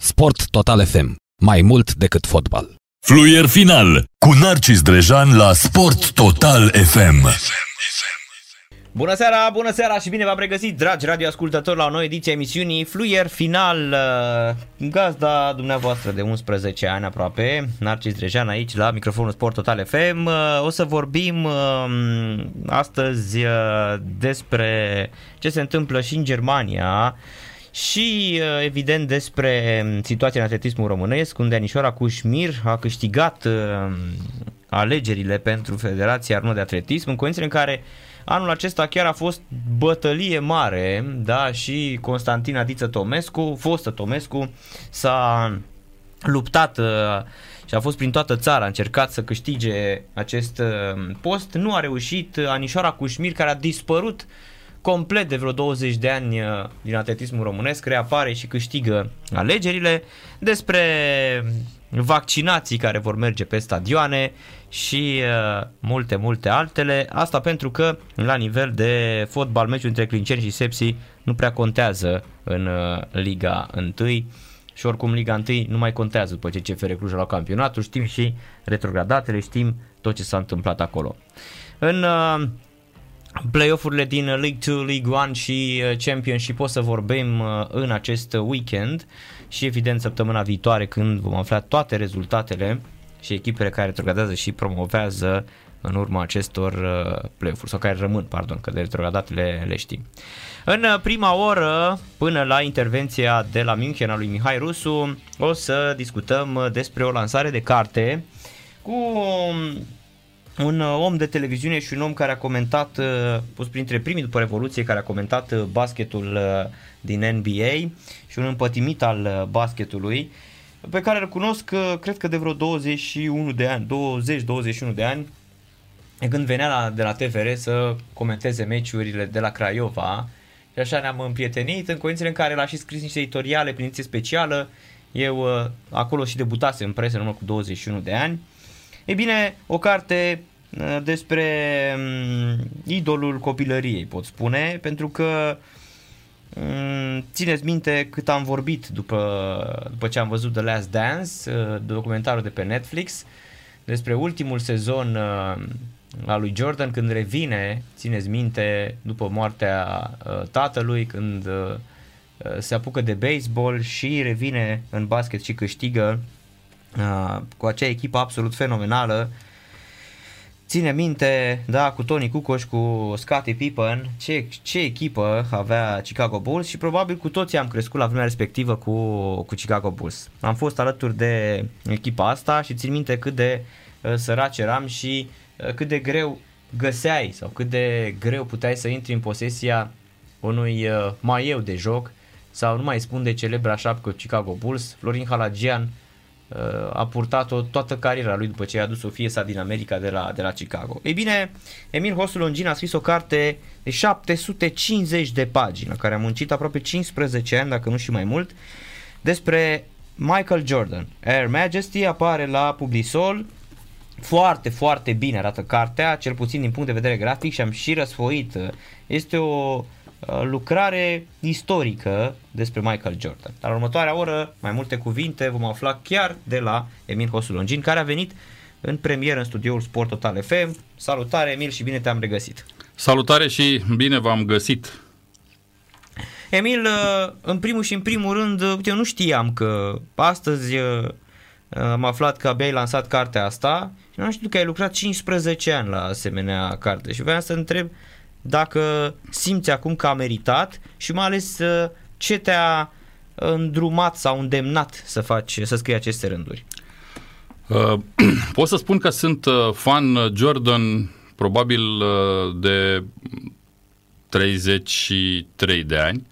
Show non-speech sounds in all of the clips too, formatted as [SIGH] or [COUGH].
Sport Total FM. Mai mult decât fotbal. Fluier final cu Narcis Drejan la Sport Total FM. Bună seara, bună seara și bine v-am regăsit, dragi radioascultători, la o nouă ediție a emisiunii Fluier Final, uh, gazda dumneavoastră de 11 ani aproape, Narcis Drejan aici la microfonul Sport Total FM. Uh, o să vorbim uh, astăzi despre ce se întâmplă și în Germania, și evident despre situația în atletismul românesc, unde Anișoara Cușmir a câștigat alegerile pentru Federația Arno de Atletism, în condițiile în care Anul acesta chiar a fost bătălie mare, da, și Constantin Adiță Tomescu, fostă Tomescu, s-a luptat uh, și a fost prin toată țara, a încercat să câștige acest uh, post, nu a reușit, Anișoara Cușmir, care a dispărut complet de vreo 20 de ani uh, din atletismul românesc, reapare și câștigă alegerile despre vaccinații care vor merge pe stadioane și uh, multe, multe altele. Asta pentru că la nivel de fotbal meciul între Clinceni și Sepsi nu prea contează în uh, Liga 1 și oricum Liga 1 nu mai contează după ce CFR Cluj a luat campionatul, știm și retrogradatele, știm tot ce s-a întâmplat acolo. În uh, play-off-urile din League 2, League 1 și uh, Championship o să vorbim uh, în acest weekend și evident săptămâna viitoare când vom afla toate rezultatele și echipele care retrogradează și promovează în urma acestor uh, play-off-uri sau care rămân, pardon, că de retrogradat le, le știm. În prima oră, până la intervenția de la München a lui Mihai Rusu, o să discutăm despre o lansare de carte cu un om de televiziune și un om care a comentat, uh, pus printre primii după Revoluție, care a comentat uh, basketul din NBA și un împătimit al basketului, pe care îl cunosc, cred că de vreo 21 de ani, 20-21 de ani, când venea la, de la TVR să comenteze meciurile de la Craiova și așa ne-am împrietenit în condițiile în care l-a și scris niște editoriale prin specială, eu uh, acolo și debutase în presă în urmă cu 21 de ani. E bine, o carte uh, despre um, idolul copilăriei, pot spune, pentru că uh, Mm, țineți minte cât am vorbit după, după ce am văzut The Last Dance, uh, documentarul de pe Netflix, despre ultimul sezon uh, al lui Jordan când revine, țineți minte, după moartea uh, tatălui, când se apucă de baseball și revine în basket și câștigă cu acea echipă absolut fenomenală Ține minte, da, cu Tony Kukoc, cu Scottie Pippen, ce, ce echipă avea Chicago Bulls și probabil cu toții am crescut la vremea respectivă cu, cu Chicago Bulls. Am fost alături de echipa asta și țin minte cât de uh, săraci eram și uh, cât de greu găseai sau cât de greu puteai să intri în posesia unui uh, maieu de joc sau nu mai spun de celebra șapcă Chicago Bulls, Florin Halagian, uh, a purtat-o toată cariera lui după ce a adus o fie sa din America de la, de la Chicago. Ei bine, Emil Hosul Longin a scris o carte de 750 de pagini, la care a muncit aproape 15 ani, dacă nu și mai mult, despre Michael Jordan. Air Majesty apare la Publisol, foarte, foarte bine arată cartea, cel puțin din punct de vedere grafic și am și răsfoit. Este o Uh, lucrare istorică despre Michael Jordan. Dar următoarea oră, mai multe cuvinte vom afla chiar de la Emil Hosulongin, care a venit în premieră în studioul Sport Total FM. Salutare Emil și bine te-am regăsit! Salutare și bine v-am găsit! Emil, uh, în primul și în primul rând, uh, eu nu știam că astăzi am aflat că abia ai lansat cartea asta și nu știu că ai lucrat 15 ani la asemenea carte și vreau să întreb uh, dacă simți acum că a meritat și mai ales uh, ce te-a îndrumat sau îndemnat să faci, să scrii aceste rânduri. Uh, [CLEARS THROAT] pot să spun că sunt uh, fan Jordan probabil uh, de 33 de ani.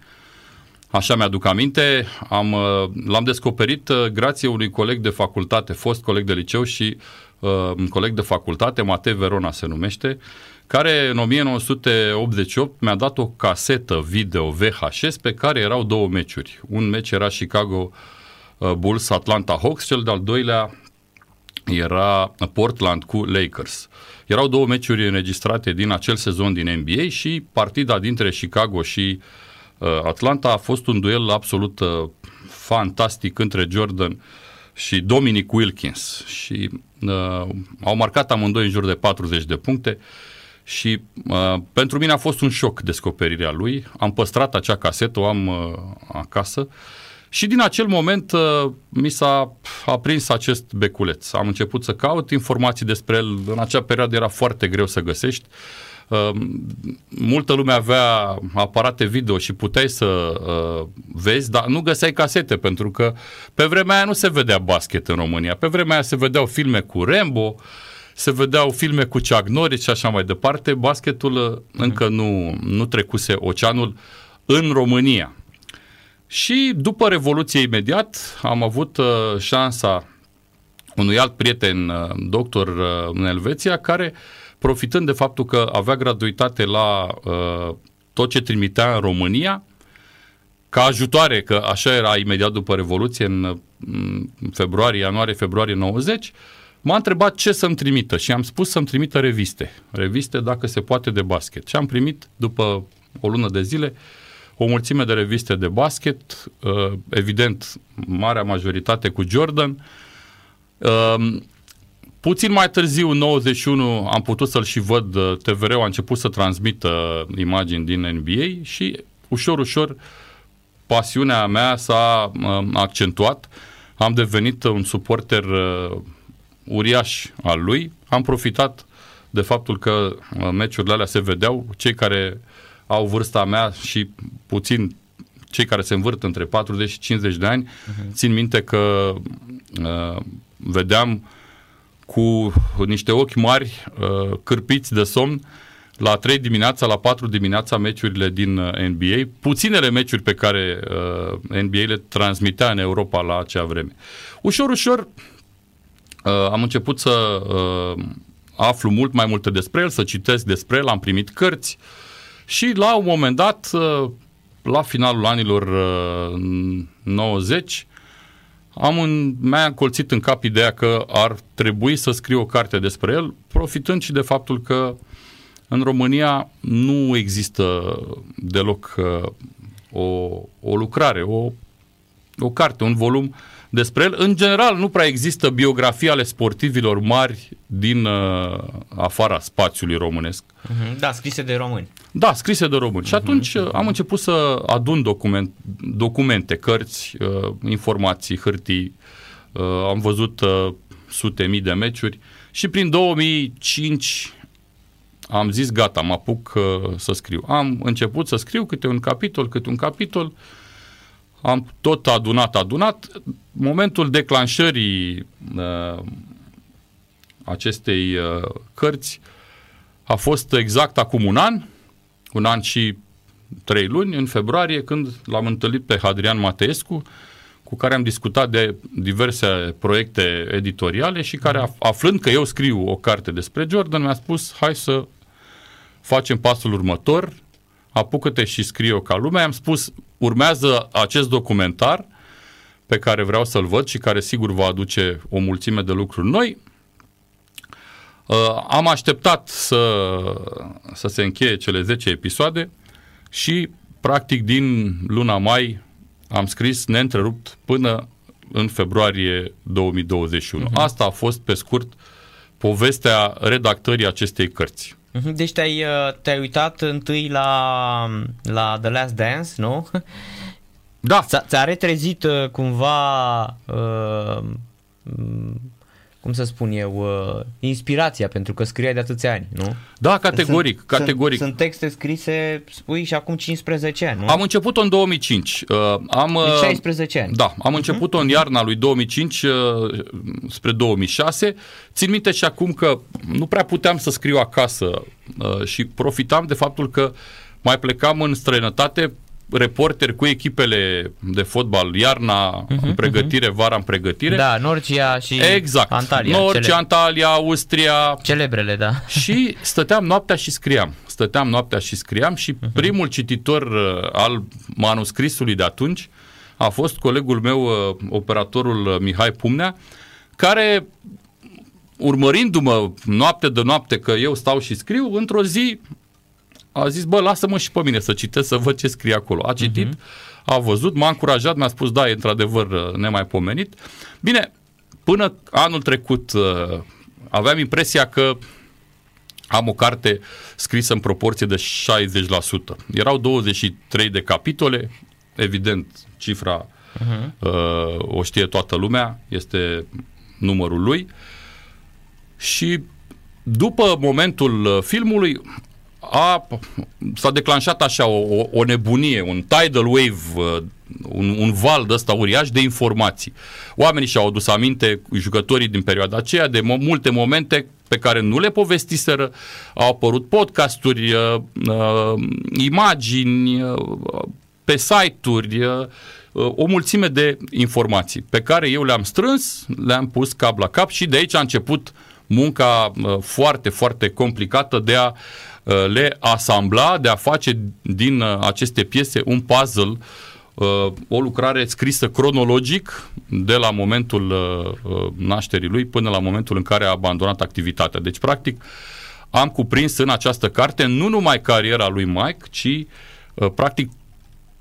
Așa mi-aduc aminte, am, uh, l-am descoperit uh, grație unui coleg de facultate, fost coleg de liceu și uh, un coleg de facultate, Matei Verona se numește, uh, care în 1988 mi-a dat o casetă video VHS pe care erau două meciuri. Un meci era Chicago uh, Bulls Atlanta Hawks, cel de-al doilea era Portland cu Lakers. Erau două meciuri înregistrate din acel sezon din NBA și partida dintre Chicago și uh, Atlanta. A fost un duel absolut uh, fantastic între Jordan și Dominic Wilkins și uh, au marcat amândoi în jur de 40 de puncte și uh, pentru mine a fost un șoc descoperirea lui. Am păstrat acea casetă, o am uh, acasă și din acel moment uh, mi s-a aprins acest beculeț. Am început să caut informații despre el. În acea perioadă era foarte greu să găsești. Uh, multă lume avea aparate video și puteai să uh, vezi, dar nu găseai casete, pentru că pe vremea aia nu se vedea basket în România. Pe vremea aia se vedeau filme cu Rambo, se vedeau filme cu Chuck Norris și așa mai departe. Basketul uh, încă nu, nu trecuse oceanul în România. Și după Revoluție imediat am avut uh, șansa unui alt prieten, uh, doctor uh, în Elveția, care, profitând de faptul că avea gratuitate la uh, tot ce trimitea în România, ca ajutoare, că așa era imediat după Revoluție, în, în februarie, ianuarie, februarie 90, m-a întrebat ce să-mi trimită și am spus să-mi trimită reviste. Reviste, dacă se poate, de basket. Și am primit, după o lună de zile, o mulțime de reviste de basket, uh, evident, marea majoritate cu Jordan. Uh, puțin mai târziu, în 91, am putut să-l și văd, uh, TVR-ul a început să transmită imagini din NBA și ușor, ușor, pasiunea mea s-a accentuat. Am devenit un suporter uriaș al lui. Am profitat de faptul că meciurile alea se vedeau. Cei care au vârsta mea și puțin cei care se învârt între 40 și 50 de ani, uh-huh. țin minte că uh, vedeam cu niște ochi mari, uh, cârpiți de somn, la 3 dimineața, la 4 dimineața meciurile din uh, NBA, puținele meciuri pe care uh, NBA le transmitea în Europa la acea vreme. Ușor, ușor uh, am început să uh, aflu mult mai multe despre el, să citesc despre el, am primit cărți, uh, și la un moment dat, uh, la finalul anilor 90, uh, am un, mi-a încolțit în cap ideea că ar trebui să scriu o carte despre el, profitând și de faptul că în România nu există deloc uh, o, o lucrare, o, o carte, un volum uh, despre el. În general, nu prea există biografii ale sportivilor mari din uh, afara spațiului românesc. Uh-huh. Da, scrise de români. Da, scrise de români. Uh-huh. Și atunci uh, am început să adun document, documente, cărți, uh, informații, hârtii. Uh, am văzut uh, sute mii de meciuri și prin 2005 am zis gata, mă apuc uh, să scriu. Am început să scriu câte un capitol, câte un capitol. Uh, am tot adunat, adunat. Momentul declanșării uh, acestei uh, cărți a fost exact acum un an, un an și trei luni, în februarie, când l-am întâlnit pe Hadrian Mateescu, cu care am discutat de diverse proiecte editoriale și care, aflând că eu scriu o carte despre Jordan, mi-a spus, hai să facem pasul următor, apucă-te și scrie-o ca lumea. Am spus, urmează acest documentar pe care vreau să-l văd și care sigur va aduce o mulțime de lucruri noi. Uh, am așteptat să, să se încheie cele 10 episoade și practic din luna mai am scris neîntrerupt până în februarie 2021. Uh-huh. Mhm. Asta a fost pe scurt povestea redactării acestei cărți. Mhm, deci te-ai, uh, te-ai uitat întâi la, la The Last Dance, nu? Da. Ți-a retrezit uh, cumva uh, cum să spun eu, uh, inspirația, pentru că scriai de atâția ani, nu? Da, categoric, sunt, categoric. Sunt, sunt texte scrise, spui, și acum 15 ani, nu? Am început-o în 2005. Uh, am, uh, deci 16 ani. Da, am uh-huh. început-o în iarna lui 2005 uh, spre 2006. Țin minte și acum că nu prea puteam să scriu acasă uh, și profitam de faptul că mai plecam în străinătate reporter cu echipele de fotbal, iarna uh-huh, în mhm. pregătire, uh-huh. vara în pregătire. Da, Norcia și exact. Antalya. Norcia, cele... Antalya, Austria. Celebrele, da. [LAUGHS] Și stăteam noaptea și scriam. Stăteam noaptea și scriam și uh-huh. primul cititor uh, al manuscrisului de atunci a fost colegul meu, uh, operatorul uh, Mihai Pumnea, care urmărindu-mă noapte de noapte că eu stau și scriu, într-o zi a zis, bă, lasă-mă și pe mine să citesc, să văd ce scrie acolo. A citit, uh-huh. a văzut, m-a încurajat, mi-a spus, da, e într-adevăr uh, nemaipomenit. Bine, până anul trecut uh, aveam impresia că am o carte scrisă în proporție de 60%. Erau 23 de capitole, evident, cifra uh-huh. uh, o știe toată lumea, este numărul lui. Și după momentul uh, filmului a, s-a declanșat așa o, o nebunie, un tidal wave, uh, un, un val de ăsta uriaș de informații. Oamenii și-au adus aminte, jucătorii din perioada aceea, de mo- multe momente pe care nu le povestiseră, au apărut podcasturi, uh, uh, imagini, uh, pe site-uri, uh, o mulțime de informații pe care eu le-am strâns, le-am pus cap la cap și de aici a început munca uh, foarte, foarte complicată de a uh, le asambla, de a face din uh, aceste piese un puzzle o lucrare scrisă cronologic de la momentul nașterii lui până la momentul în care a abandonat activitatea. Deci, practic, am cuprins în această carte nu numai cariera lui Mike, ci practic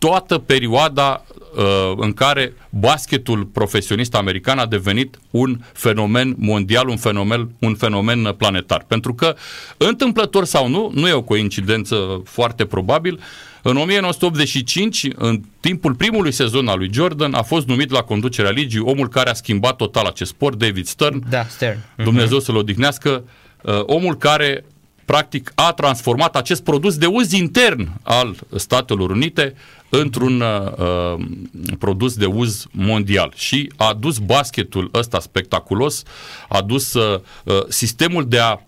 toată perioada uh, în care basketul profesionist american a devenit un fenomen mondial, un fenomen, un fenomen planetar. Pentru că, întâmplător sau nu, nu e o coincidență foarte probabil, în 1985, în timpul primului sezon al lui Jordan, a fost numit la conducerea ligii omul care a schimbat total acest sport, David Stern. Da, Stern. Dumnezeu uh-huh. să-l odihnească. Uh, omul care practic a transformat acest produs de uz intern al Statelor Unite într-un uh, produs de uz mondial și a dus basketul ăsta spectaculos, a dus uh, sistemul de a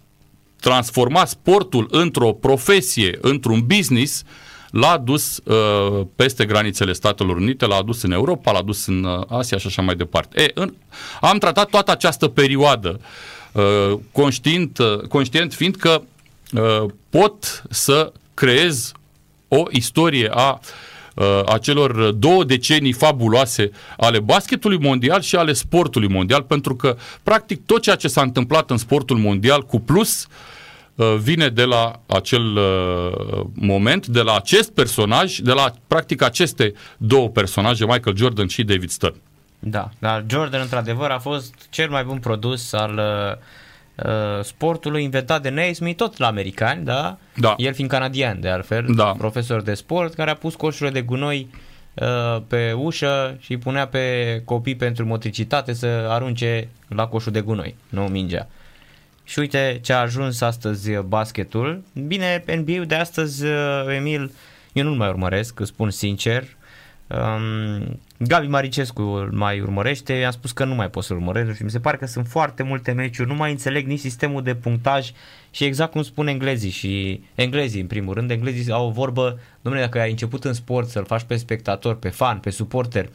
transforma sportul într-o profesie, într-un business, l-a dus uh, peste granițele Statelor Unite, l-a dus în Europa, l-a dus în uh, Asia și așa mai departe. E, în, am tratat toată această perioadă uh, conștient, uh, conștient fiind că uh, pot să creez o istorie a uh, uh, acelor două decenii fabuloase ale basketului mondial și ale sportului mondial, pentru că practic tot ceea ce s-a întâmplat în sportul mondial cu plus uh, vine de la acel uh, moment, de la acest personaj, de la practic aceste două personaje, Michael Jordan și David Stern. Da, dar Jordan într-adevăr a fost cel mai bun produs al uh, uh, sportului inventat de Naismith, tot la americani, da? da? El fiind canadian, de altfel, da. profesor de sport, care a pus coșurile de gunoi uh, pe ușă și punea pe copii pentru motricitate să arunce la coșul de gunoi, nu mingea. Și uite ce a ajuns astăzi basketul. Bine, NBA-ul de astăzi, uh, Emil, eu nu-l mai urmăresc, îți spun sincer. Um, Gabi Maricescu îl mai urmărește, i-am spus că nu mai pot să-l urmăresc și mi se pare că sunt foarte multe meciuri, nu mai înțeleg nici sistemul de punctaj și exact cum spun englezii și englezii în primul rând, englezii au o vorbă, domnule, dacă ai început în sport să-l faci pe spectator, pe fan, pe suporter,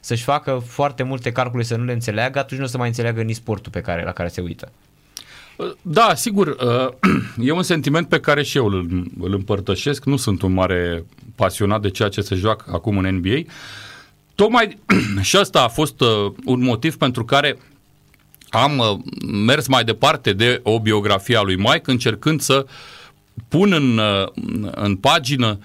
să-și facă foarte multe calcule să nu le înțeleagă, atunci nu o să mai înțeleagă nici sportul pe care, la care se uită. Da, sigur, uh, [CLEARS THROAT] e un sentiment pe care și eu îl, îl împărtășesc, nu sunt un mare pasionat de ceea ce se joacă acum în NBA, Tocmai [CLEARS THROAT] și asta a fost uh, un motiv pentru care am uh, mers mai departe de o biografie a lui Mike, încercând să pun în, uh, în pagină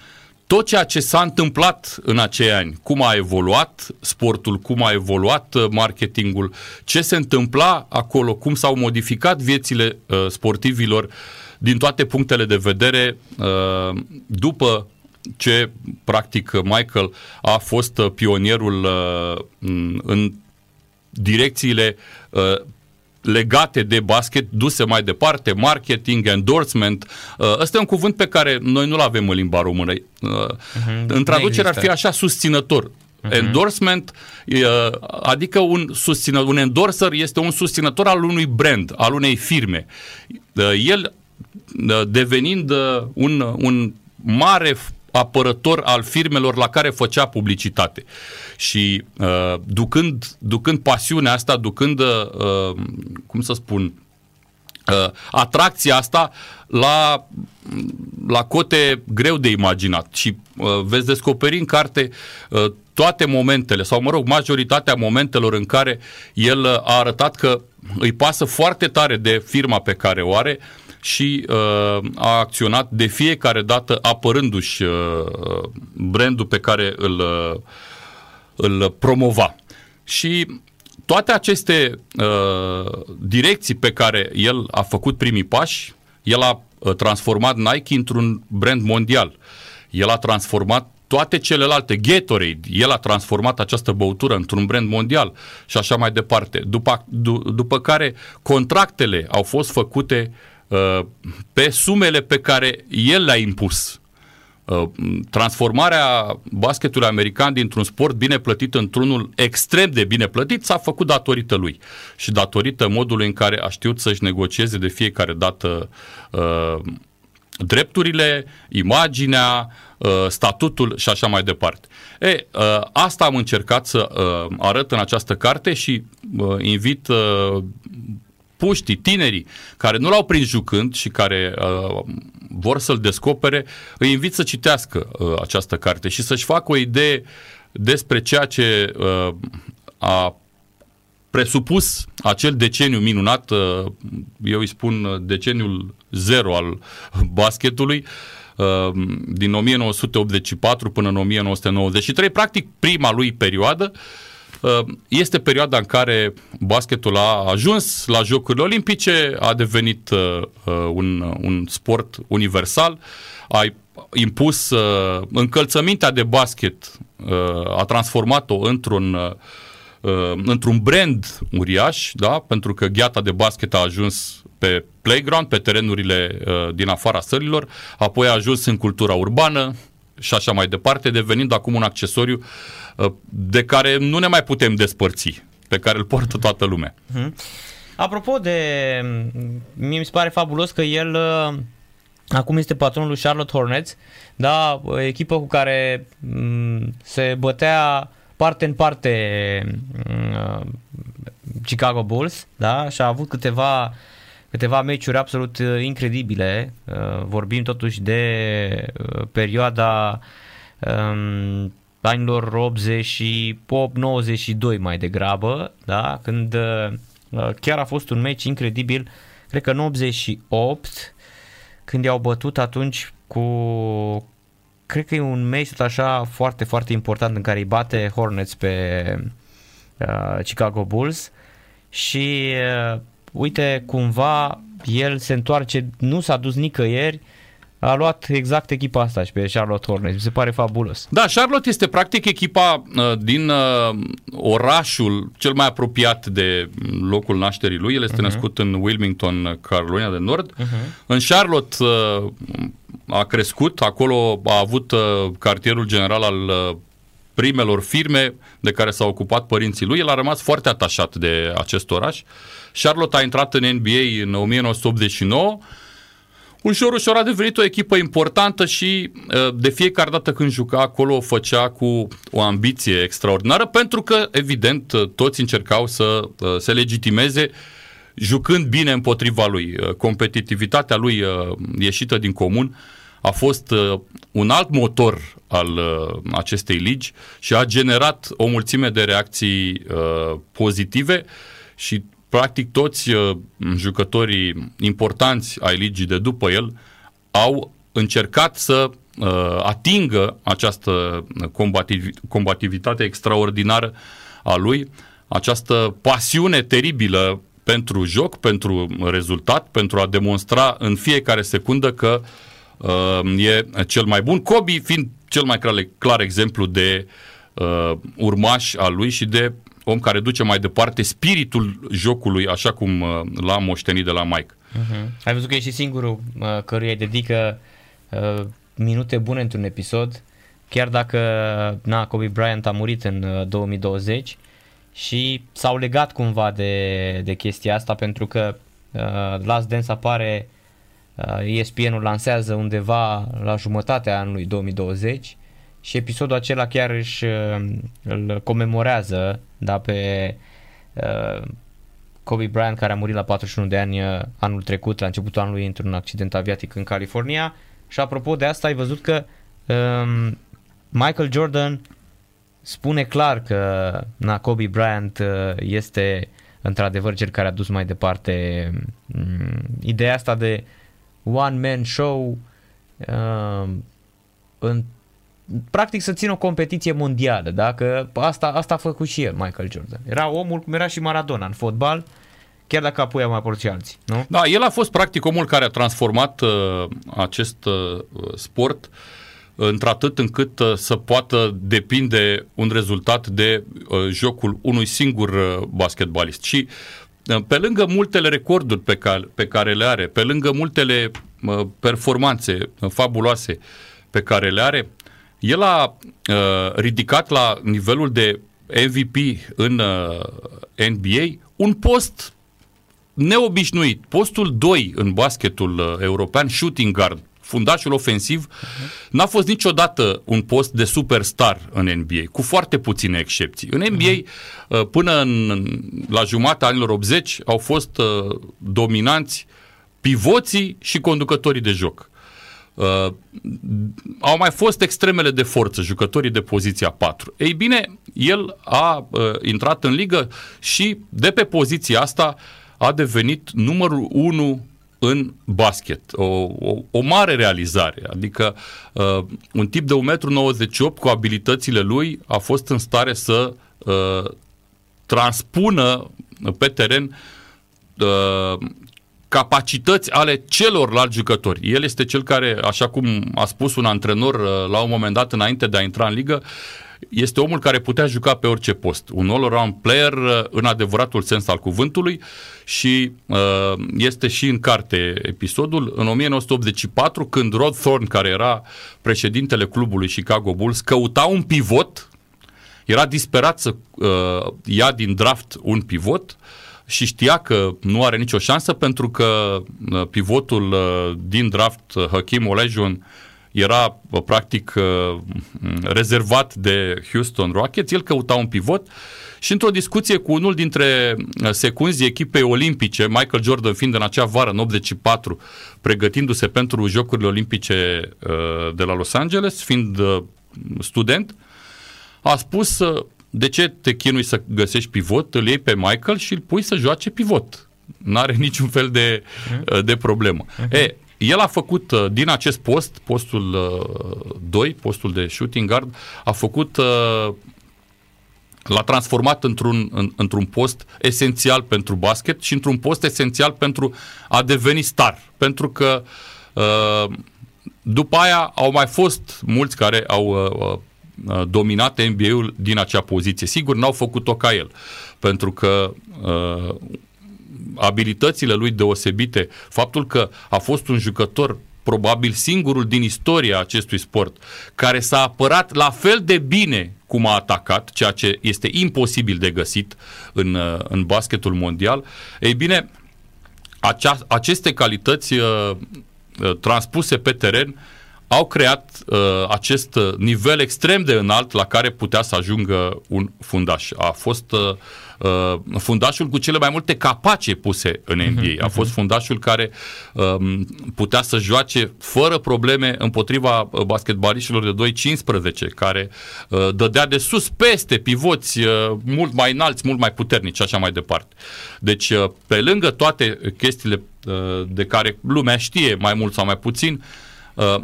tot ceea ce s-a întâmplat în acei ani, cum a evoluat sportul, cum a evoluat uh, marketingul, ce se întâmpla acolo, cum s-au modificat viețile uh, sportivilor din toate punctele de vedere uh, după ce practic Michael a fost uh, pionierul uh, în direcțiile uh, legate de basket, duse mai departe, marketing, endorsement. Ăsta e un cuvânt pe care noi nu-l avem în limba română. Uh-huh. În traducere ar fi așa susținător. Uh-huh. Endorsement, adică un, susțină, un endorser este un susținător al unui brand, al unei firme. El devenind un, un mare apărător al firmelor la care făcea publicitate. Și uh, ducând, ducând pasiunea asta, ducând, uh, cum să spun, uh, atracția asta la, la cote greu de imaginat. Și uh, veți descoperi în carte uh, toate momentele, sau mă rog, majoritatea momentelor în care el a arătat că îi pasă foarte tare de firma pe care o are și uh, a acționat de fiecare dată apărându-și uh, brandul pe care îl, uh, îl promova. Și toate aceste uh, direcții pe care el a făcut primii pași, el a uh, transformat Nike într-un brand mondial. El a transformat toate celelalte, Gatorade, el a transformat această băutură într-un brand mondial și așa mai departe. După, d- după care contractele au fost făcute uh, pe sumele pe care el le-a impus. Uh, transformarea basketului american dintr-un sport bine plătit într-unul extrem de bine plătit s-a făcut datorită lui și datorită modului în care a știut să-și negocieze de fiecare dată uh, drepturile, imaginea, uh, statutul și așa mai departe. E, uh, asta am încercat să uh, arăt în această carte și invit puștii, tinerii care nu l-au prins jucând și care vor să-l descopere, îi invit să citească această carte și să-și facă o idee despre ceea ce a presupus acel deceniu minunat, uh, eu îi spun uh, deceniul zero al [LAUGHS] basketului, uh, din 1984 până în 1993, practic prima lui perioadă, este perioada în care basketul a ajuns la Jocurile Olimpice, a devenit un, un sport universal, a impus încălțămintea de basket, a transformat-o într-un uh, într-un brand uriaș, da? pentru că gheata de basket a ajuns pe playground, pe terenurile uh, din afara sălilor, apoi a ajuns în cultura urbană și așa mai departe, devenind acum un accesoriu uh, de care nu ne mai putem despărți, pe care îl poartă toată lumea. Hmm. Apropo de... Mie mi se pare fabulos că el... Uh... Acum este patronul lui Charlotte Hornets, da, echipă cu care m- mm, se bătea parte în parte uh, Chicago Bulls, da, și a avut câteva câteva meciuri absolut uh, incredibile. Uh, vorbim totuși de perioada um, anilor 88-92 mai degrabă, da? când chiar a fost un meci incredibil, cred că în 88, când i-au bătut atunci cu cred că e un meci tot așa foarte, foarte important în care îi bate Hornets pe uh, Chicago Bulls și uh, uite cumva el se întoarce, nu s-a dus nicăieri, a luat exact echipa asta și pe Charlotte Hornets. Mi se pare fabulos. Da, Charlotte este practic echipa uh, din uh, orașul cel mai apropiat de locul nașterii lui. El este uh-huh. născut în Wilmington, Carolina de Nord. Uh-huh. În Charlotte uh, a crescut, acolo a avut uh, cartierul general al uh, primelor firme de care s-au ocupat părinții lui. El a rămas foarte atașat de acest oraș. Charlotte a intrat în NBA în 1989 ușor, ușor a devenit o echipă importantă și uh, de fiecare dată când juca acolo o făcea cu o ambiție extraordinară pentru că, evident, toți încercau să se legitimeze jucând bine împotriva lui. Competitivitatea lui ieșită din comun a fost un alt motor al acestei ligi și a generat o mulțime de reacții pozitive și practic toți uh, jucătorii importanți ai ligii de după el au încercat să uh, atingă această combativi, combativitate extraordinară a lui, această pasiune teribilă pentru joc, pentru rezultat, pentru a demonstra în fiecare secundă că uh, e cel mai bun. Kobe fiind cel mai clar, clar exemplu de uh, urmaș al lui și de om care duce mai departe spiritul jocului așa cum uh, l-a moștenit de la Mike. Uh-huh. Ai văzut că e și singurul uh, căruia îi dedică uh, minute bune într-un episod, chiar dacă na, Kobe Bryant a murit în uh, 2020 și s-au legat cumva de, de chestia asta pentru că uh, Last Dance apare, uh, ESPN-ul lansează undeva la jumătatea anului 2020 și episodul acela chiar își uh, îl comemorează da, pe uh, Kobe Bryant care a murit la 41 de ani uh, anul trecut, la începutul anului într-un accident aviatic în California. Și apropo de asta ai văzut că um, Michael Jordan spune clar că na, Kobe Bryant uh, este într-adevăr cel care a dus mai departe um, ideea asta de one-man show, uh, în, practic să țină o competiție mondială, da? Că asta, asta a făcut și el, Michael Jordan. Era omul cum era și Maradona în fotbal, chiar dacă apoi a mai apărut și alții, nu? Da, el a fost practic omul care a transformat uh, acest uh, sport într-atât încât uh, să poată depinde un rezultat de uh, jocul unui singur uh, basketbalist. Și uh, pe lângă multele recorduri pe care, pe care le are, pe lângă multele uh, performanțe uh, fabuloase pe care le are, el a uh, ridicat la nivelul de MVP în uh, NBA un post neobișnuit. Postul 2 în basketul uh, european, shooting guard, fundașul ofensiv, uh-huh. n-a fost niciodată un post de superstar în NBA, cu foarte puține excepții. În NBA, uh-huh. până în, la jumatea anilor 80, au fost uh, dominanți pivoții și conducătorii de joc. Uh, au mai fost extremele de forță, jucătorii de poziția 4. Ei bine, el a uh, intrat în ligă și de pe poziția asta a devenit numărul 1 în basket. O, o, o mare realizare. Adică uh, un tip de 1,98 m cu abilitățile lui a fost în stare să uh, transpună pe teren uh, capacități ale celorlalți jucători. El este cel care, așa cum a spus un antrenor uh, la un moment dat înainte de a intra în ligă, este omul care putea juca pe orice post. Un all-around player uh, în adevăratul sens al cuvântului și uh, este și în carte episodul. În 1984, când Rod Thorne, care era președintele clubului Chicago Bulls, căuta un pivot, era disperat să uh, ia din draft un pivot și știa că nu are nicio șansă pentru că uh, pivotul uh, din draft, uh, Hakim Olajuwon, era practic rezervat de Houston Rockets, el căuta un pivot și într-o discuție cu unul dintre secunzii echipei olimpice, Michael Jordan fiind în acea vară, în 84, pregătindu-se pentru Jocurile Olimpice de la Los Angeles, fiind student, a spus de ce te chinui să găsești pivot, îl iei pe Michael și îl pui să joace pivot. N-are [LAUGHS] niciun fel de, uh-huh. de problemă. Uh-huh. E, el a făcut uh, din acest post, postul 2, uh, postul de shooting guard, a făcut uh, l-a transformat într-un, în, într-un post esențial pentru basket și într-un post esențial pentru a deveni star. Pentru că după aia au mai fost mulți care au dominat NBA-ul din acea poziție. Sigur, n-au făcut-o ca el, pentru că uh, abilitățile lui deosebite, faptul că a fost un jucător probabil singurul din istoria acestui sport care s-a apărat la fel de bine cum a atacat, ceea ce este imposibil de găsit în, în basketul mondial, ei bine, acea, aceste calități uh, uh, transpuse pe teren au creat uh, acest nivel extrem de înalt la care putea să ajungă un fundaș. A fost uh, uh, fundașul cu cele mai multe capace puse în NBA. Uh-huh, A fost fundașul care uh, putea să joace fără probleme împotriva uh, basketbaliștilor de 2-15, care uh, dădea de sus peste pivoți uh, mult mai înalți, mult mai puternici și așa mai departe. Deci, uh, pe lângă toate chestiile uh, de care lumea știe mai mult sau mai puțin, uh,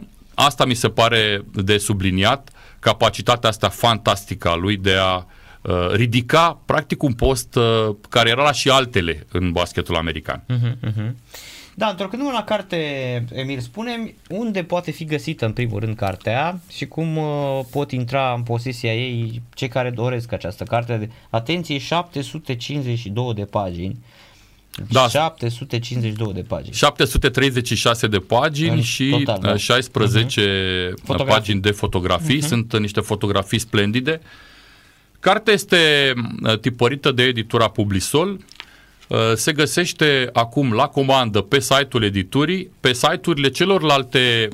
asta mi se pare de subliniat, capacitatea asta fantastică a lui de a uh, Uh, ridica practic un post uh, care era la și altele în basketul american. Uh-huh, uh-huh. Da, întorcându-mă la carte, Emil, spune unde poate fi găsită în primul rând cartea și cum uh, pot intra în posesia ei cei care doresc această carte. Atenție, 752 de pagini. Da. 752 de pagini. 736 de pagini în și total, da. 16 uh-huh. Mhm. pagini de fotografii. Uh-huh. Sunt niște fotografii splendide. Uh, Cartea este uh, tipărită de editura Publisol, uh, se găsește acum la comandă pe site-ul editurii, pe site-urile celorlalte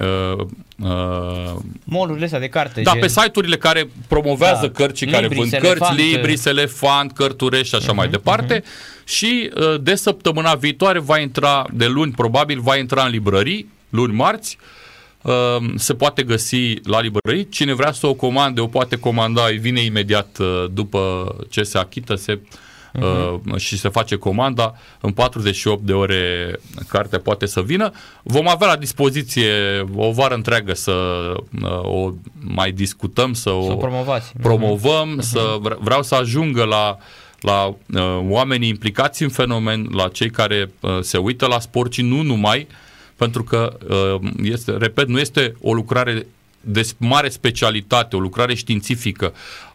uh, uh, molurile astea de carte. Da, gen... pe site-urile care promovează da, cărți, care vând cărți, Libris, Elefant, Cărturești și așa uh-huh, mai mhm, departe. Uh-huh. Și uh, de săptămâna viitoare va intra, de luni probabil, va intra în librării, luni, marți, uh, Ehm, se poate găsi la librării. Cine vrea să o comande, o poate comanda, îi vine imediat uh, după ce se achită, se uh, și se face comanda, în 48 de ore cartea poate să vină. Vom avea la dispoziție o vară întreagă să uh, o mai discutăm, să, Să o o promovați. promovăm, să vre- vreau să ajungă la la uh, oamenii implicați în fenomen, la cei care uh, se uită la sport și nu numai, pentru că uh, este, repet, nu este o lucrare de mare specialitate, o lucrare științifică.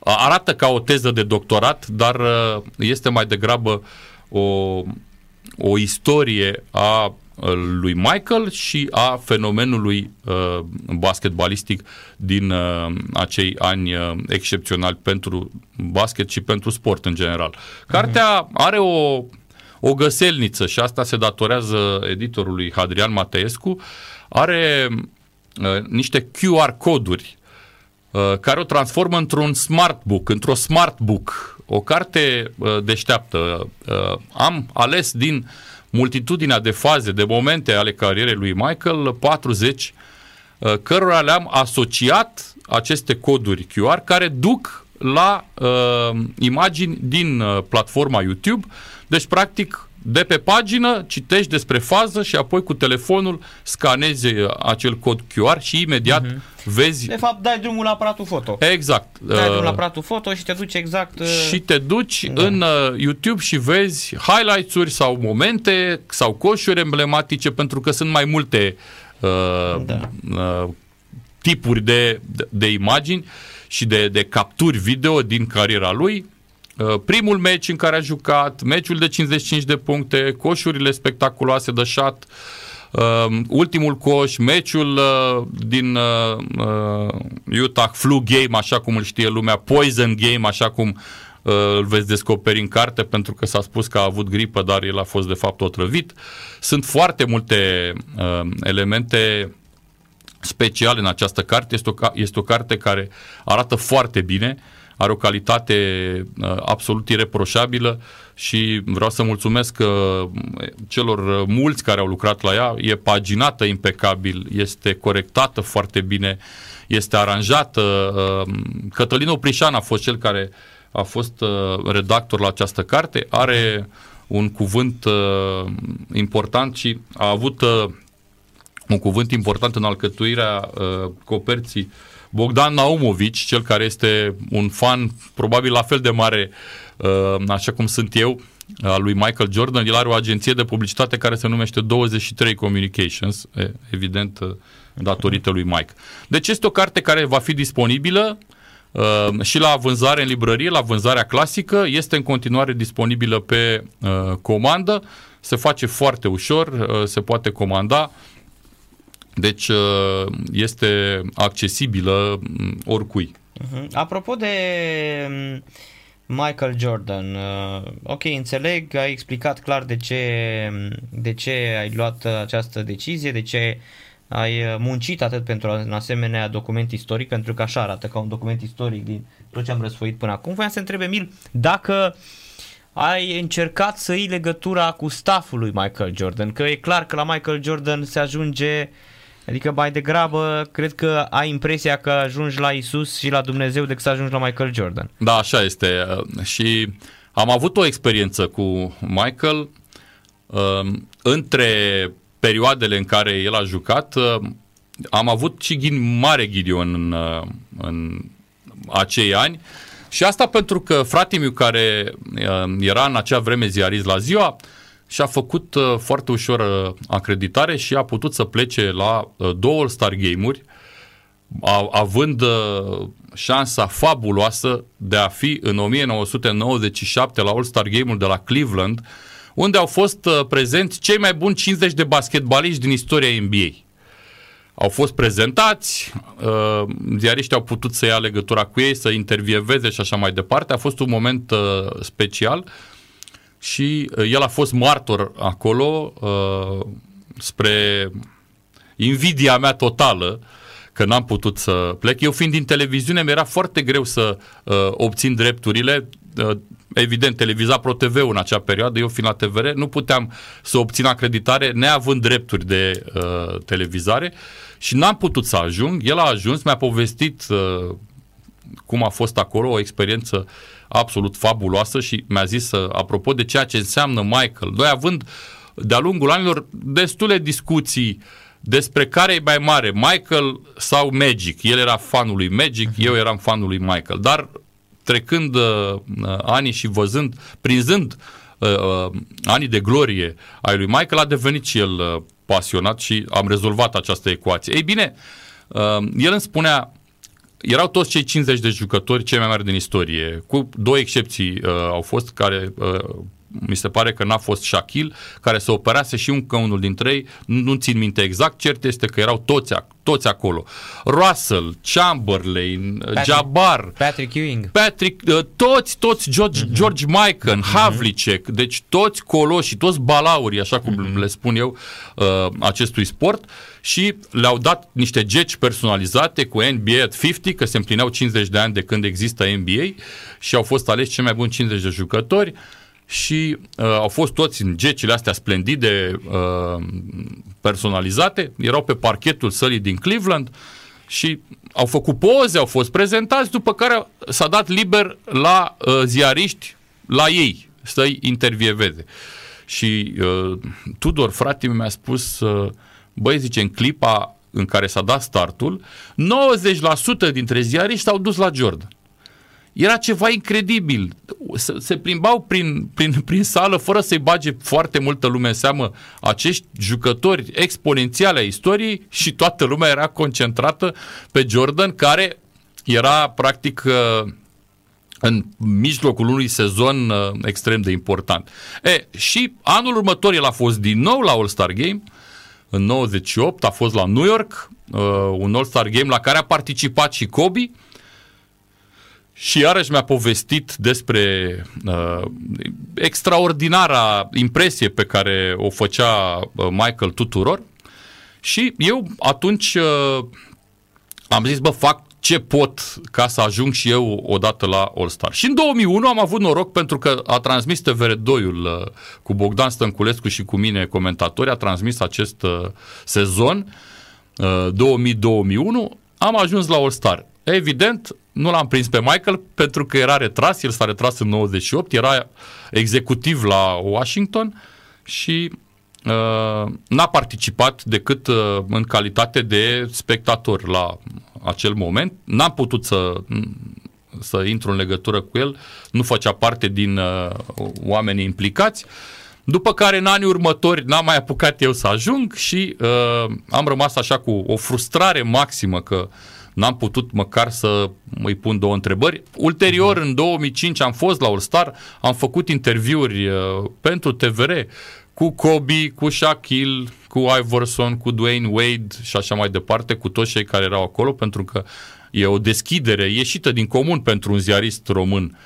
A- Arată ca o teză de doctorat, dar uh, este mai degrabă o, o istorie a uh, lui Michael și a fenomenului uh, basketbalistic din uh, acei ani uh, excepționali pentru basket și pentru sport în general. Cartea are o, o găselniță și asta se datorează editorului Hadrian Mateescu, are uh, niște QR coduri uh, care o transformă într-un smart book, într-o smart book, o carte uh, deșteaptă. Uh, am ales din multitudinea de faze, de momente ale carierei lui Michael, 40 uh, cărora le-am asociat aceste coduri QR care duc la uh, imagini din uh, platforma YouTube. Deci, practic, de pe pagină citești despre fază și apoi cu telefonul scanezi uh, acel cod QR și imediat uh-huh. vezi De fapt, dai drumul la aparatul foto. exact. Dai drumul la uh, aparatul foto și te duci exact... uh, și te duci Da. da. în uh, YouTube și vezi highlights-uri sau momente sau coșuri emblematice pentru că sunt mai multe uh, Da. uh, tipuri de, de, de imagini și de, de capturi video din cariera lui. Uh, primul meci în care a jucat, meciul de 55 de puncte, coșurile spectaculoase de shot, uh, ultimul coș, meciul uh, din uh, uh, Utah Flu Game, așa cum îl știe lumea, Poison Game, așa cum uh, îl veți descoperi în carte, pentru că s-a spus că a avut gripă, dar el a fost de fapt otrăvit. Sunt foarte multe uh, elemente special în această carte. Este o, ca- este o carte care arată foarte bine, are o calitate uh, absolut ireproșabilă și vreau să mulțumesc uh, celor mulți care au lucrat la ea. E paginată impecabil, este corectată foarte bine, este aranjată. Uh, Cătălin Oprișan a fost cel care a fost uh, redactor la această carte, are un cuvânt uh, important și a avut uh, un cuvânt important în alcătuirea uh, coperții Bogdan Naumovici, cel care este un fan probabil la fel de mare uh, așa cum sunt eu al lui Michael Jordan, el are o agenție de publicitate care se numește 23 Communications, e, evident uh, datorită lui Mike. Deci este o carte care va fi disponibilă uh, și la vânzare în librărie, la vânzarea clasică, este în continuare disponibilă pe uh, comandă, se face foarte ușor, uh, se poate comanda, deci uh, este accesibilă mm, oricui. Mhm. Apropo de mm, Michael Jordan, uh, ok, înțeleg, ai explicat clar de ce, de ce ai luat această decizie, de ce ai uh, muncit atât pentru un asemenea document istoric, pentru că așa arată ca un document istoric din tot ce am răsfoit până acum. Voiam să întreb, Emil, dacă ai încercat să iei legătura cu stafful lui Michael Jordan, că e clar că la Michael Jordan se ajunge Adică mai degrabă cred că ai impresia că ajungi la Isus și la Dumnezeu decât să ajungi la Michael Jordan. Da, așa este. Uh, Și am avut o experiență cu Michael uh, între perioadele în care el a jucat. uh, Am avut și ghin, mare Gideon în, uh, în acei ani și asta pentru că fratele meu care uh, era în acea vreme ziarist la ziua și-a făcut uh, foarte ușor uh, acreditare și a putut să plece la uh, două All-Star Game-uri a- având uh, șansa fabuloasă de a fi în 1997 la All-Star Game-ul de la Cleveland, unde au fost uh, prezenți cei mai buni 50 de basketbaliști din istoria NBA. Au fost prezentați, uh, ziariștii au putut să ia legătura cu ei, să intervieveze și așa mai departe. A fost un moment uh, special și uh, el a fost martor acolo uh, spre invidia mea totală că n-am putut să plec. Eu fiind din televiziune, mi-era foarte greu să uh, obțin drepturile. Uh, evident, televiza ProTV în acea perioadă, eu fiind la TVR, nu puteam să obțin acreditare neavând drepturi de uh, televizare și n-am putut să ajung. El a ajuns, mi-a povestit uh, cum a fost acolo, o experiență absolut fabuloasă și mi-a zis, uh, apropo de ceea ce înseamnă Michael, noi având de-a lungul anilor destule discuții despre care e mai mare, Michael sau Magic. El era fanul lui Magic, eu eram fanul lui Michael. Dar trecând uh, uh ani și văzând, prinzând uh, uh, anii de glorie ai lui Michael, a devenit și el uh, pasionat și am rezolvat această ecuație. Ei bine, uh, el îmi spunea, erau toți cei 50 de jucători cei mai mari din istorie, cu două excepții uh, au fost care uh, mi se pare că n-a fost Shaquille, care se operase și încă unul dintre ei, nu țin minte exact, cert este că erau toți, toți acolo. Russell, Chamberlain, Patrick, Jabbar, Patrick Ewing, Patrick, uh, toți, toți, George, uh-huh. George Mikan, uh-huh. Havlicek, deci toți coloși, toți balaurii, așa cum uh-huh. le spun eu, uh, acestui sport și le-au dat niște geci personalizate cu NBA at 50, că se împlineau 50 de ani de când există NBA și au fost aleși cei mai buni 50 de jucători și uh, au fost toți în gecile astea splendide, uh, personalizate, erau pe parchetul sălii din Cleveland și au făcut poze, au fost prezentați, după care s-a dat liber la uh, ziariști, la ei, să-i intervieveze. Și uh, Tudor, fratele mi-a spus, uh, băi, zice, în clipa în care s-a dat startul, 90% dintre ziariști s-au dus la Jordan. Era ceva incredibil. Se plimbau prin, prin, prin sală fără să-i bage foarte multă lume în seamă acești jucători exponențiale a istoriei și toată lumea era concentrată pe Jordan, care era practic uh, în mijlocul unui sezon uh, extrem de important. E, și anul următor el a fost din nou la All-Star Game, în 98 a fost la New York, uh, un All-Star Game la care a participat și Kobe, și iarăși mi-a povestit despre uh, extraordinara impresie pe care o făcea uh, Michael tuturor și eu atunci uh, am zis, bă, fac ce pot ca să ajung și eu odată la All-Star. Și în 2001 am avut noroc pentru că a transmis TVR2-ul uh, cu Bogdan Stănculescu și cu mine comentatori, a transmis acest uh, sezon uh, 2000-2001, am ajuns la All-Star. Evident, nu l-am prins pe Michael pentru că era retras, el s-a retras în 98, era executiv la Washington și uh, n-a participat decât uh, în calitate de spectator la acel moment. N-am putut să, să intru în legătură cu el, nu făcea parte din uh, oamenii implicați. După care în anii următori n-am mai apucat eu să ajung și uh, am rămas așa cu o frustrare maximă că uh, n-am putut măcar să îi pun două întrebări. Ulterior, uh-huh. în 2005, am fost la All Star, am făcut interviuri uh, pentru TVR cu Kobe, cu Shaquille, cu Iverson, cu Dwayne Wade și așa mai departe, cu toți cei care erau acolo, pentru că e o deschidere ieșită din comun pentru un ziarist român.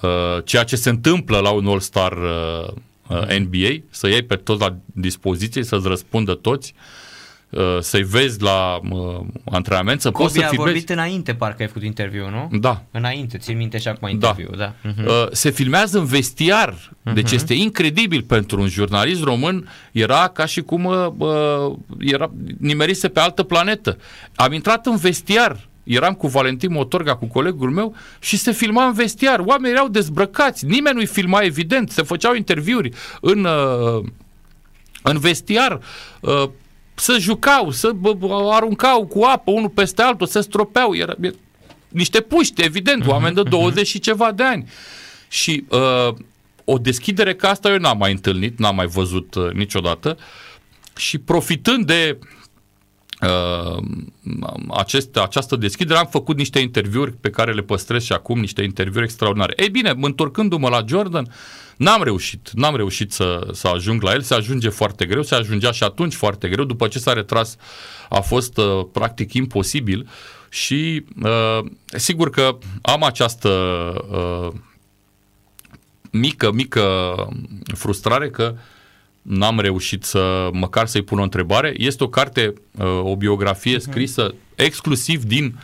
Uh, ceea ce se întâmplă la un All-Star uh, uh, NBA, să iei pe toți la dispoziție, să-ți răspundă toți. Uh, Uh, să-i vezi la uh, antrenament, să Kobe poți să filmezi. a vorbit înainte, parcă ai făcut interviu, nu? Da. Înainte, țin minte și acum da. interviu, da. da. Uh-huh. Se filmează în vestiar, uh-huh. deci este incredibil pentru un jurnalist român, era ca și cum uh, uh, era nimerise pe altă planetă. Am intrat în vestiar, eram cu Valentin Motorga, cu colegul meu și se filma în vestiar. Oamenii erau dezbrăcați, nimeni nu-i filma evident, se făceau interviuri în, uh, în vestiar. Uh, să jucau, să aruncau cu apă unul peste altul, să stropeau. Era, era niște puști, evident, uh-huh, oameni de 20 uh-huh. și ceva de ani. Și uh, o deschidere ca asta eu n-am mai întâlnit, n-am mai văzut uh, niciodată. Și profitând de uh, aceste, această deschidere, am făcut niște interviuri pe care le păstrez și acum, niște interviuri extraordinare. Ei bine, întorcându-mă la Jordan, uh, N-am reușit, n-am reușit să, să ajung la el, se ajunge foarte greu, se ajungea și atunci foarte greu, după ce s-a retras a fost uh, practic imposibil. Și uh, sigur că am această uh, mică, mică frustrare că n-am reușit să măcar să-i pun o întrebare. Este o carte, uh, o biografie uh-huh. scrisă exclusiv din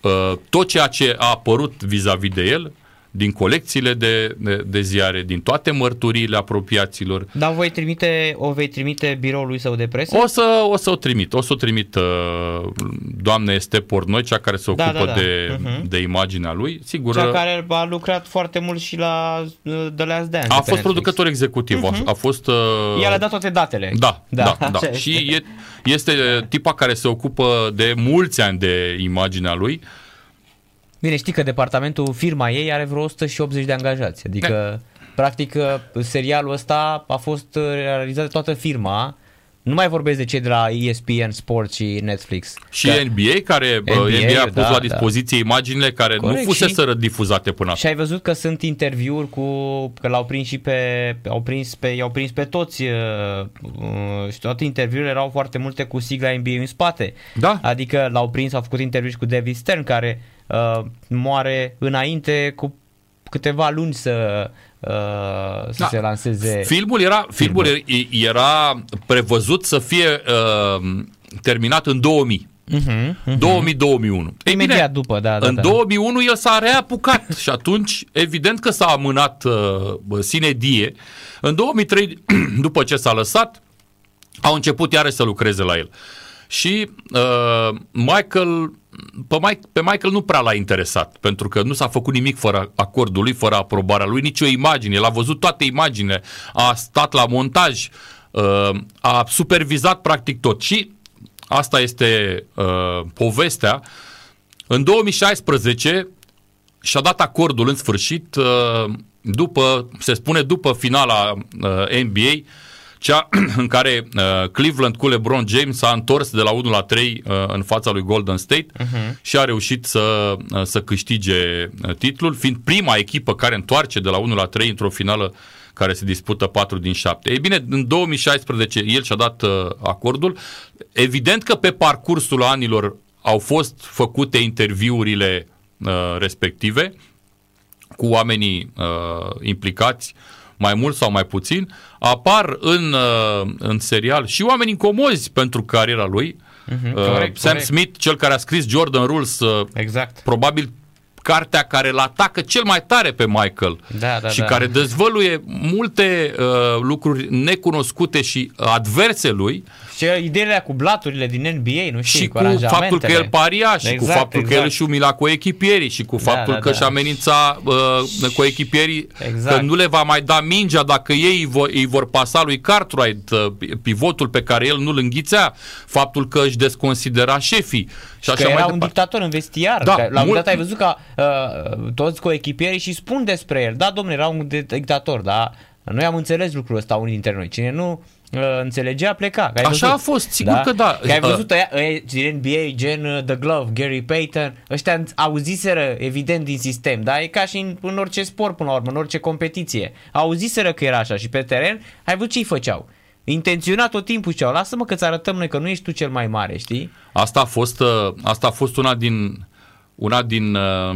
uh, tot ceea ce a apărut vis-a-vis de el, din colecțiile de, de, de ziare, din toate mărturiile apropiaților. Dar voi trimite, o vei trimite biroului său de presă? O să o, să o trimit, o să o trimit uh, doamne este Pornoi, cea care se Da, ocupă da, da. De, Mhm. de imaginea lui. Sigur, Cea care a lucrat foarte mult și la uh, The Last Dance. de a pe fost Netflix. producător executiv, a, a fost... Uh, Ea le-a dat toate datele. Da, da, da. așa da. [LAUGHS] este. Și e, este tipa care se ocupă de mulți ani de imaginea lui. Bine, știi că departamentul, firma ei are vreo 180 de angajați. Adică, practic, uh, serialul ăsta a fost uh, realizat de toată firma. Nu mai vorbesc de cei de la ESPN Sports și Netflix. Și Că- NBA, care NBA, NBA, NBA a pus da, la dispoziție imaginile care Corect, nu fuseseră difuzate până Și acum. ai văzut că sunt interviuri cu că l-au prins și pe au prins pe i-au prins pe toți uh, uh, și toate interviurile erau foarte multe cu sigla NBA în spate. Da. Adică l-au prins, au făcut interviuri și cu David Stern care uh, moare înainte cu câteva luni să uh, să Da. se lanseze. Filmul era, filmul era, era prevăzut să fie uh, terminat în 2000. Uh-huh, 2000-2001. Ei Imediat după, da, da, În da. 2001 el s-a reapucat [LAUGHS] și atunci evident că s-a amânat uh, sine die. În 2003, [CLEARS THROAT] după ce s-a lăsat, au început iarăși să lucreze la el. Și uh, Michael, pe, Mike, pe Michael nu prea l-a interesat, pentru că nu s-a făcut nimic fără acordul lui, fără aprobarea lui, nicio imagine. El a văzut toate imaginile, a stat la montaj, uh, a supervizat practic tot. Și asta este uh, povestea. În 2016 și-a dat acordul în sfârșit uh, după, se spune după finala uh, NBA, cea [CLEARS THROAT] în care uh, Cleveland cu LeBron James s-a întors de la 1 la 3 uh, în fața lui Golden State uh-huh. și a reușit să, uh, să câștige uh, titlul, fiind prima echipă care întoarce de la 1 la 3 într-o finală care se dispută 4 din 7. Ei bine, în 2016 el și-a dat uh, acordul. Evident că pe parcursul anilor au fost făcute interviurile uh, respective cu oamenii uh, implicați mai mult sau mai puțin, apar în, uh, în serial și oameni incomozi pentru cariera lui. Mhm, Uh, corect, Sam corect. Smith, cel care a scris Jordan Rules, uh, Exact. probabil cartea care îl atacă cel mai tare pe Michael Da, da, și da. care dezvăluie multe uh, lucruri necunoscute și adverse lui Și ideile cu blaturile din NBA, nu știi, și cu, cu faptul că aranjamentele. el paria și Exact, cu faptul că el exact. își umila cu echipierii și cu Da, faptul da, că da. își amenința uh, cu echipierii Exact. că nu le va mai da mingea dacă ei îi vor, îi vor pasa lui Cartwright uh, pivotul pe care el nu-l înghițea, faptul că își desconsidera șefii și că așa era mai un departe. dictator în vestiar. Da, Da, la un mult- dat ai văzut că uh, toți coechipierii și spun despre el. Da, domnule, era un de- dictator, da. Noi am înțeles lucrul ăsta unii dintre noi. Cine nu uh, înțelegea, pleca. Că ai Așa văzut. a fost, sigur că da. Că ai Uh, văzut ăia, ăia din NBA, gen uh, The Glove, Gary Payton, ăștia auziseră evident din sistem, da? E ca și în, în orice sport până la urmă, în orice competiție. Auziseră că era așa și pe teren, ai văzut ce-i făceau. Intenționat tot timpul ziceau, lasă-mă că ți arătăm noi că nu ești tu cel mai mare, știi? Asta a fost, uh, asta a fost una din, una din, uh,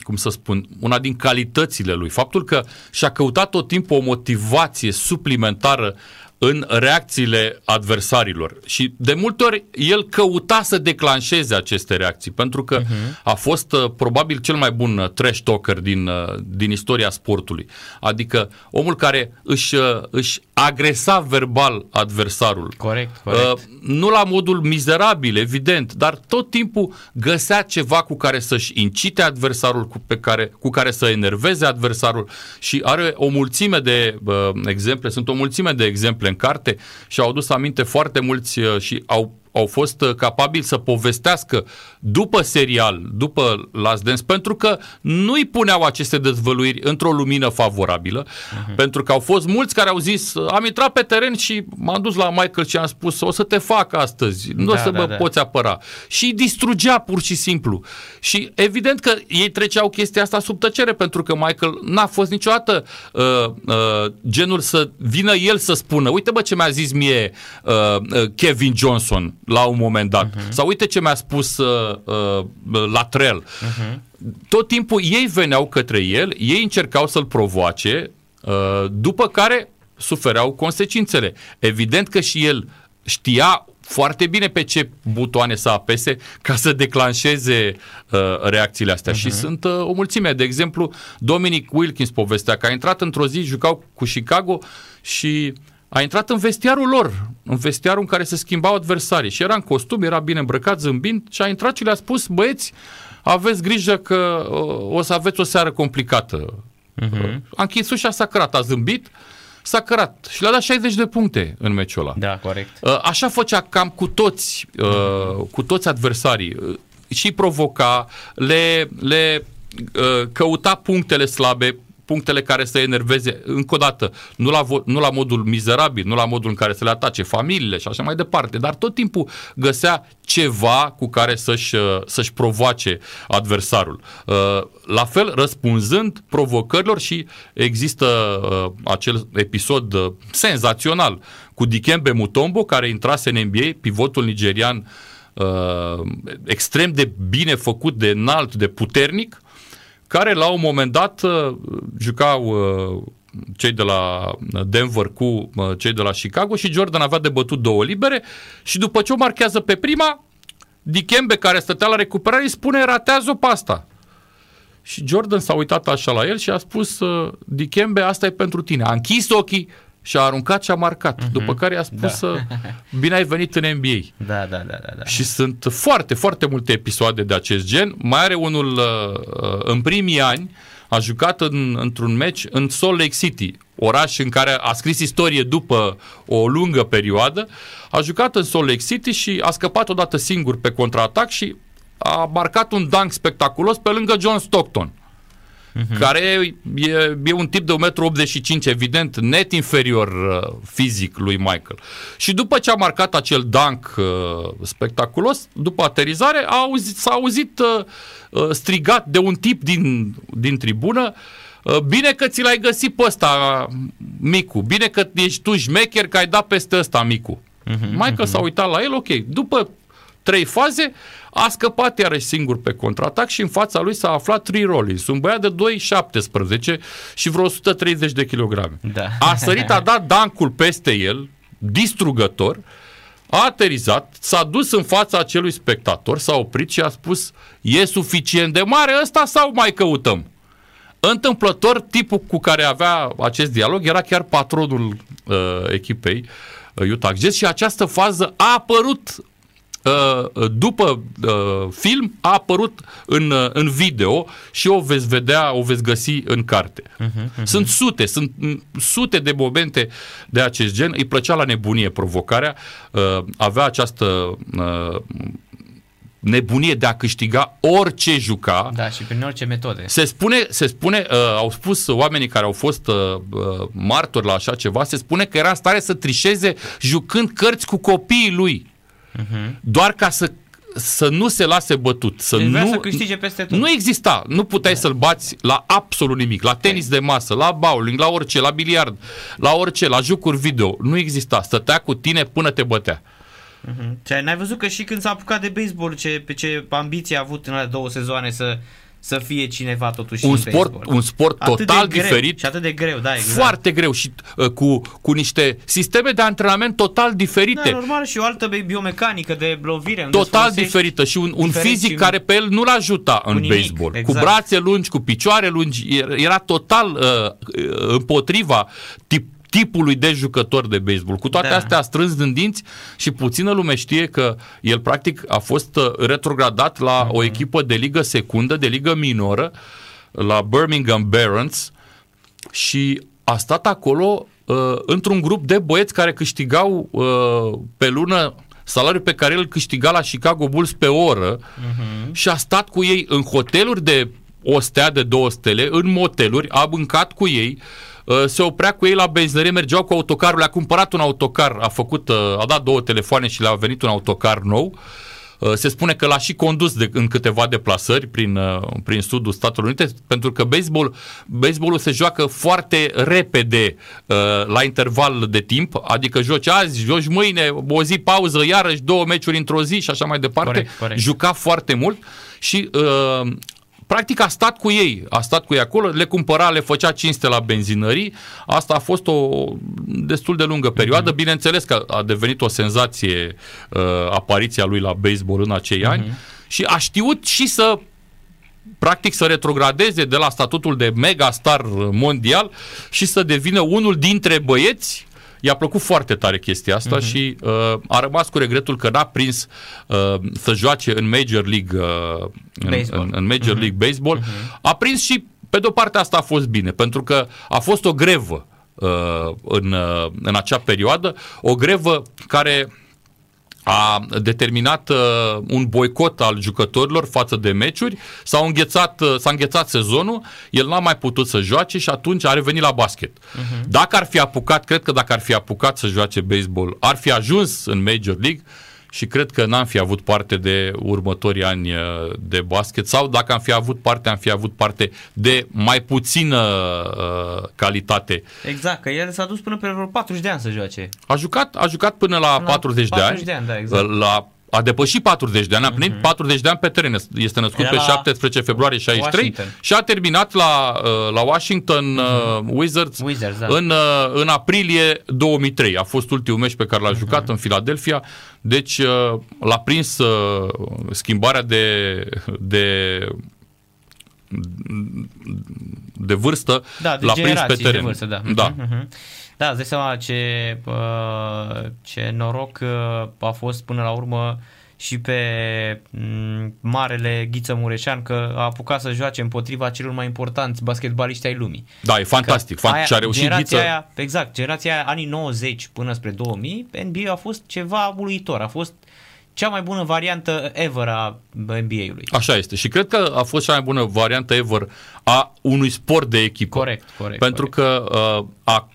cum să spun, una din calitățile lui. Faptul că și-a căutat tot timpul o motivație suplimentară în reacțiile adversarilor. Și de multe ori el căuta să declanșeze aceste reacții, pentru că uh-huh. a fost uh, probabil cel mai bun uh, trash talker din, uh, din istoria sportului. Adică omul care își, uh, își agresa verbal adversarul. Corect, corect. Uh, nu la modul mizerabil, evident, dar tot timpul găsea ceva cu care să-și incite adversarul, cu, pe care, cu care să enerveze adversarul și are o mulțime de uh, exemple, sunt o mulțime de exemple în carte și au adus aminte foarte mulți uh, și au au fost uh, capabili să povestească după serial, după Last Dance, pentru că nu îi puneau aceste dezvăluiri într-o lumină favorabilă, uh-huh. pentru că au fost mulți care au zis, am intrat pe teren și m-am dus la Michael și am spus, o să te fac astăzi, nu Da, o să da, mă da. poți apăra. Și îi distrugea pur și simplu. Și evident că ei treceau chestia asta sub tăcere, pentru că Michael n-a fost niciodată uh, uh, genul să vină el să spună, uite bă ce mi-a zis mie uh, uh, Kevin Johnson la un moment dat, uh-huh. sau uite ce mi-a spus uh, uh, Latrell. Uh-huh. Tot timpul ei veneau către el, ei încercau să-l provoace, uh, după care sufereau consecințele. Evident că și el știa foarte bine pe ce butoane să apese ca să declanșeze uh, reacțiile astea. Uh-huh. Și sunt uh, o mulțime. De exemplu, Dominic Wilkins povestea că a intrat într-o zi, jucau cu Chicago și a intrat în vestiarul lor, în vestiarul în care se schimbau adversarii și era în costum, era bine îmbrăcat, zâmbind și a intrat și le-a spus, băieți, aveți grijă că uh, o să aveți o seară complicată. Uh-huh. A închis ușa, s-a cărat, a zâmbit, s-a cărat și le-a dat 60 de puncte în meciul ăla. Da, corect. Uh, așa făcea cam cu toți, uh, cu toți adversarii. Uh, și provoca, le, le căuta punctele slabe, punctele care să enerveze, încă o dată, nu la, nu la modul mizerabil, nu la modul în care să le atace familiile și așa mai departe, dar tot timpul găsea ceva cu care să-și, uh, să-și provoace adversarul. Uh, la fel, răspunzând provocărilor și există uh, acel episod senzațional cu Dikembe Mutombo, care intrase în NBA, pivotul nigerian extrem de bine făcut, de înalt, de puternic, care la un moment dat uh, jucau uh, cei de la Denver cu uh, cei de la Chicago și Jordan avea de bătut două libere și după ce o marchează pe prima, Dikembe care stătea la recuperare îi spune ratează-o pe asta. Și Jordan s-a uitat așa la el și a spus Dikembe, asta e pentru tine. A închis ochii și a aruncat și a marcat. Uh-huh. După care a spus da. bine ai venit în NBA. Da, da, da, da, da. Și sunt foarte, foarte multe episoade de acest gen. Mai are unul uh, în primii ani, a jucat în, într-un meci în Salt Lake City, oraș în care a scris istorie după o lungă perioadă. A jucat în Salt Lake City și a scăpat odată singur pe contraatac și a marcat un dunk spectaculos pe lângă John Stockton uh-huh. care e, e un tip de 1,85 m, evident, net inferior uh, fizic lui Michael. Și după ce a marcat acel dunk uh, spectaculos, după aterizare, a auzit, s-a auzit uh, uh, strigat de un tip din, din tribună uh, Bine că ți l-ai găsit pe ăsta, Micu. Bine că ești tu șmecher că ai dat peste ăsta, Micu. Uh-huh, Michael uh-huh. s-a uitat la el, ok. După trei faze, a scăpat iarăși singur pe contraatac și în fața lui s-a aflat Tree Rollins, un băiat de 2,17 și vreo 130 de kilograme. Da. A sărit, a dat dancul peste el, distrugător, a aterizat, s-a dus în fața acelui spectator, s-a oprit și a spus e suficient de mare ăsta sau mai căutăm? Întâmplător, tipul cu care avea acest dialog era chiar patronul uh, echipei uh, Utah Jazz și această fază a apărut Uh, după uh, film a apărut în, uh, în video și o veți vedea, o veți găsi în carte. Uh-huh, uh-huh. Sunt sute, sunt sute de momente de acest gen. Îi plăcea la nebunie provocarea, avea această nebunie de a câștiga orice juca. Da, și prin orice metode. Se spune, se spune uh, au spus oamenii care au fost uh, martori la așa ceva, se spune că era în stare să trișeze jucând cărți cu copiii lui uh-huh. doar ca să să nu se lase bătut. Să deci nu, să câștige peste tot. Nu exista. Nu puteai da. să-l bați la absolut nimic. La tenis de masă, la bowling, la orice, la biliard, la orice, la jucuri video. Nu exista. Stătea cu tine până te bătea. Uh-huh. n-ai văzut că și când s-a apucat de baseball, ce, pe ce ambiție a avut în alea două sezoane să să fie cineva totuși un sport, baseball. un sport atât total greu, diferit și atât de greu, da, exact. Foarte greu și uh, cu, cu niște sisteme de antrenament total diferite. Da, normal și o altă biomecanică de lovire. Total diferită și un, un fizic și... care pe el nu-l ajuta în nimic, baseball. Exact. Cu brațe lungi, cu picioare lungi, era total uh, împotriva tip, tipului de jucător de baseball. Cu toate da. astea a strâns din dinți și puțină lume știe că el practic a fost uh, retrogradat la uh-huh. o echipă de ligă secundă, de ligă minoră, la Birmingham Barons și a stat acolo uh, într-un grup de băieți care câștigau uh, pe lună salariul pe care el câștiga la Chicago Bulls pe oră uh-huh. și a stat cu ei în hoteluri de o stea de două stele, în moteluri, a mâncat cu ei, Uh, se oprea cu ei la benzinărie, mergeau cu autocarul, le-a cumpărat un autocar, a făcut, uh, a dat două telefoane și le-a venit un autocar nou. Uh, se spune că l-a și condus de, în câteva deplasări prin, prin sudul Statelor Unite, pentru că baseball, baseballul se joacă foarte repede la interval de timp, adică joci azi, joci mâine, o zi pauză, iarăși două meciuri într-o zi și așa mai departe. Corect, corect. Juca foarte mult și practic a stat cu ei, a stat cu ei acolo, le cumpăra, le făcea cinste la benzinării. Asta a fost o destul de lungă perioadă. Mm-hmm. Bineînțeles că a devenit o senzație uh, apariția lui la baseball în acei mm-hmm. ani și a știut și să practic să retrogradeze de la statutul de megastar mondial și să devină unul dintre băieți I-a plăcut foarte tare chestia asta uh-huh. și uh, a rămas cu regretul că n-a prins uh, să joace în Major League uh, în, în, în Major uh-huh. League Baseball. Uh-huh. A prins și pe de o parte asta a fost bine, pentru că a fost o grevă uh, în, uh, în acea perioadă, o grevă care a determinat uh, un boicot al jucătorilor față de meciuri, s-a înghețat, uh, s-a înghețat sezonul, el n-a mai putut să joace și atunci a revenit la basket. Uh-huh. Dacă ar fi apucat, cred că dacă ar fi apucat să joace baseball, ar fi ajuns în Major League, și cred că n-am fi avut parte de următorii ani uh, de basket sau dacă am fi avut parte, am fi avut parte de mai puțină uh, calitate. Exact, că el s-a dus până pe vreo 40 de ani să joace. A jucat, a jucat până la, până 40, 40 de ani. de ani, da, exact. La a depășit 40 de ani, a plinit uh-huh. 40 de ani pe teren. Este născut Era pe 17 februarie 63 Washington. și a terminat la, uh, la Washington uh-huh. Wizards, Wizards da. în, uh, în aprilie 2003. A fost ultimul meci pe care l-a uh-huh. jucat în Philadelphia. Deci l-a prins schimbarea de, de de vârstă, da, de l-a prins pe teren. De vârstă, da. da. Uh-huh. Da, îți dai seama ce, ce noroc a fost până la urmă și pe marele Ghiță Mureșan că a apucat să joace împotriva celor mai importanți basketbaliști ai lumii. Da, e fantastic. Că aia, a reușit Ghiță. Aia, exact, generația aia, anii 90 până spre 2000, NBA a fost ceva uluitor. A fost cea mai bună variantă ever a NBA-ului. Așa este. Și cred că a fost cea mai bună variantă ever a unui sport de echipă. Corect, corect. Pentru corect. că uh, a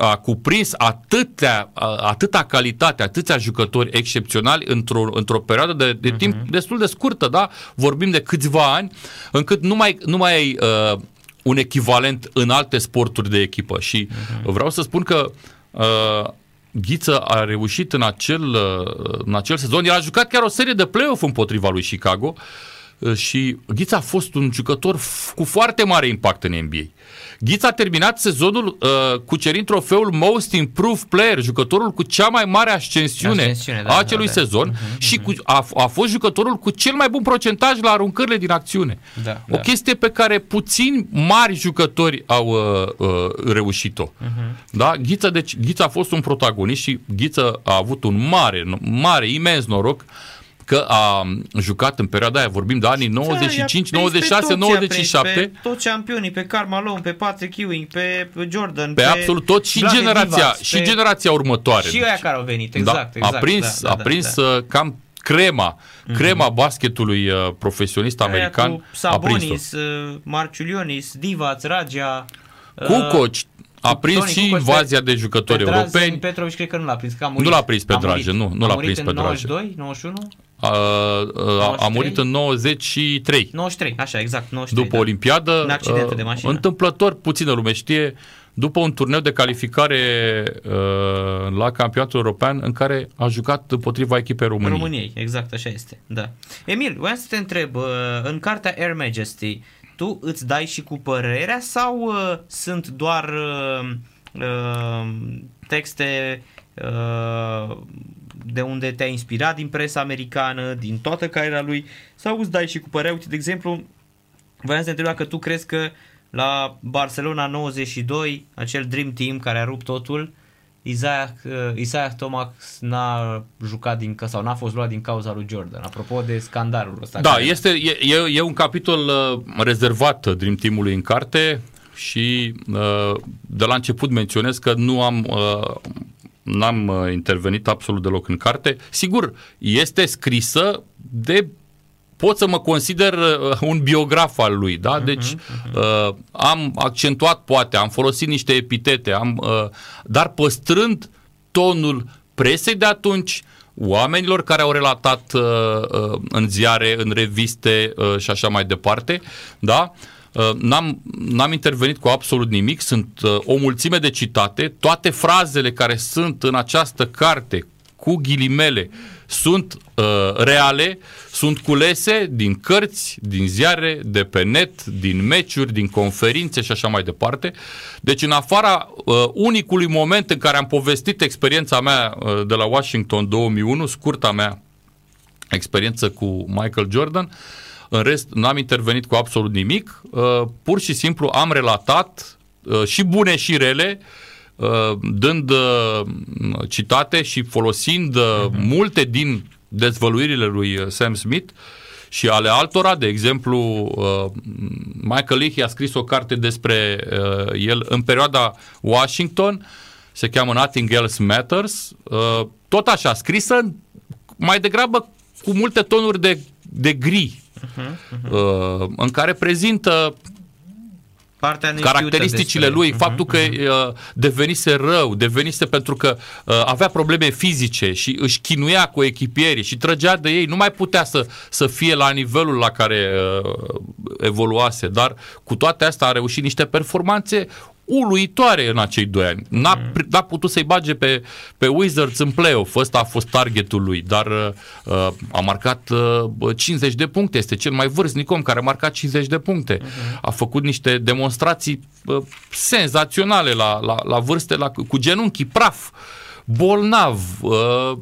a cuprins atâtea, atâta calitate, atâția jucători excepționali într-o, într-o perioadă de, de uh-huh. timp destul de scurtă, da? Vorbim de câțiva ani, încât nu mai, nu mai ai uh, un echivalent în alte sporturi de echipă. Și uh-huh. vreau să spun că uh, Ghiță a reușit în acel, uh, în acel sezon, el a jucat chiar o serie de play-off împotriva lui Chicago uh, și Ghiță a fost un jucător f- cu foarte mare impact în NBA. Ghiț a terminat sezonul uh, cucerind trofeul Most Improved Player, jucătorul cu cea mai mare ascensiune, ascensiune da, a acelui da, da. sezon uh-huh, și cu, a, a fost jucătorul cu cel mai bun procentaj la aruncările din acțiune. Da, o da. chestie pe care puțini mari jucători au uh, uh, reușit-o. Uh-huh. Da? Ghiță, deci, Ghiță a fost un protagonist și Ghiță a avut un mare, mare, imens noroc că a jucat în perioada aia, vorbim de anii 95, da, 96, 97. Pe toți campionii, pe Karl Malone, pe Patrick Ewing, pe Jordan, pe, pe absolut tot și generația, Divac, și pe... generația următoare. Și aia care au venit, exact. Da, exact a prins, da, da, a prins da, da. cam crema, mm-hmm. crema basketului uh, profesionist aia american. Cu Sabonis, uh, Marciulionis, Divac, Ragia, Kukoc, a prins Tony și invazia de jucători europeni. Petrovic cred că nu l-a prins, că a murit. Nu l-a prins pe Drage, nu, nu l-a prins pe Drage. 92, 91? A, a, a murit în 93. 93, așa, exact, 93. După da. Olimpiadă, în accidente de mașină. Întâmplător, puțină lume știe, după un turneu de calificare uh, la campionatul european în care a jucat împotriva echipei României. României, exact, așa este, da. Emil, voiam să te întreb, uh, în cartea Air Majesty, tu îți dai și cu părerea sau uh, sunt doar uh, uh, texte uh, de unde te-ai inspirat din presa americană, din toată cariera lui, sau îți dai și cu părerea, uite, de exemplu, voiam să te întreb dacă tu crezi că la Barcelona 92, acel Dream Team care a rupt totul, Isaiah, uh, Isaiah Thomas n-a jucat din sau n-a fost luat din cauza lui Jordan. Apropo de scandalul ăsta. Da, este, e, e, e un capitol uh, rezervat Dream Team-ului în carte și uh, de la început menționez că nu am uh, n-am uh, intervenit absolut deloc în carte. Sigur, este scrisă de pot să mă consider uh, un biograf al lui, da? Mhm, deci uh-huh, uh, am accentuat poate, am folosit niște epitete, am, uh, dar păstrând tonul presei de atunci, oamenilor care au relatat uh, uh, în ziare, în reviste uh, și așa mai departe, da? Uh, n-am, n-am intervenit cu absolut nimic, sunt uh, o mulțime de citate, toate frazele care sunt în această carte cu ghilimele, sunt uh, reale, sunt culese din cărți, din ziare, de pe net, din meciuri, din conferințe și așa mai departe. Deci în afara uh, unicului moment în care am povestit experiența mea uh, de la Washington 2001, scurta mea experiență cu Michael Jordan, în rest n-am intervenit cu absolut nimic, uh, pur și simplu am relatat uh, și bune și rele, uh, dând uh, citate și folosind uh, uh-huh. multe din dezvăluirile lui uh, Sam Smith și ale altora, de exemplu, uh, Michael Leahy a scris o carte despre uh, el în perioada Washington, se cheamă Nothing Else Matters, uh, tot așa, scrisă mai degrabă cu multe tonuri de, de gri, uh-huh, uh-huh. în care prezintă Partea caracteristicile despre... lui, uh-huh, faptul că uh, devenise rău, devenise pentru că uh, avea probleme fizice și își chinuia cu echipierii și trăgea de ei, nu mai putea să, să fie la nivelul la care uh, evoluase, dar cu toate astea a reușit niște performanțe uluitoare în acei doi ani. N-a, mm. n-a putut să-i bage pe, pe Wizards în play-off, ăsta a fost targetul lui, dar uh, a marcat uh, 50 de puncte, este cel mai vârstnic om care a marcat 50 de puncte. Mm-hmm. A făcut niște demonstrații uh, senzaționale la, la, la vârste, la, cu genunchii praf bolnav. Uh,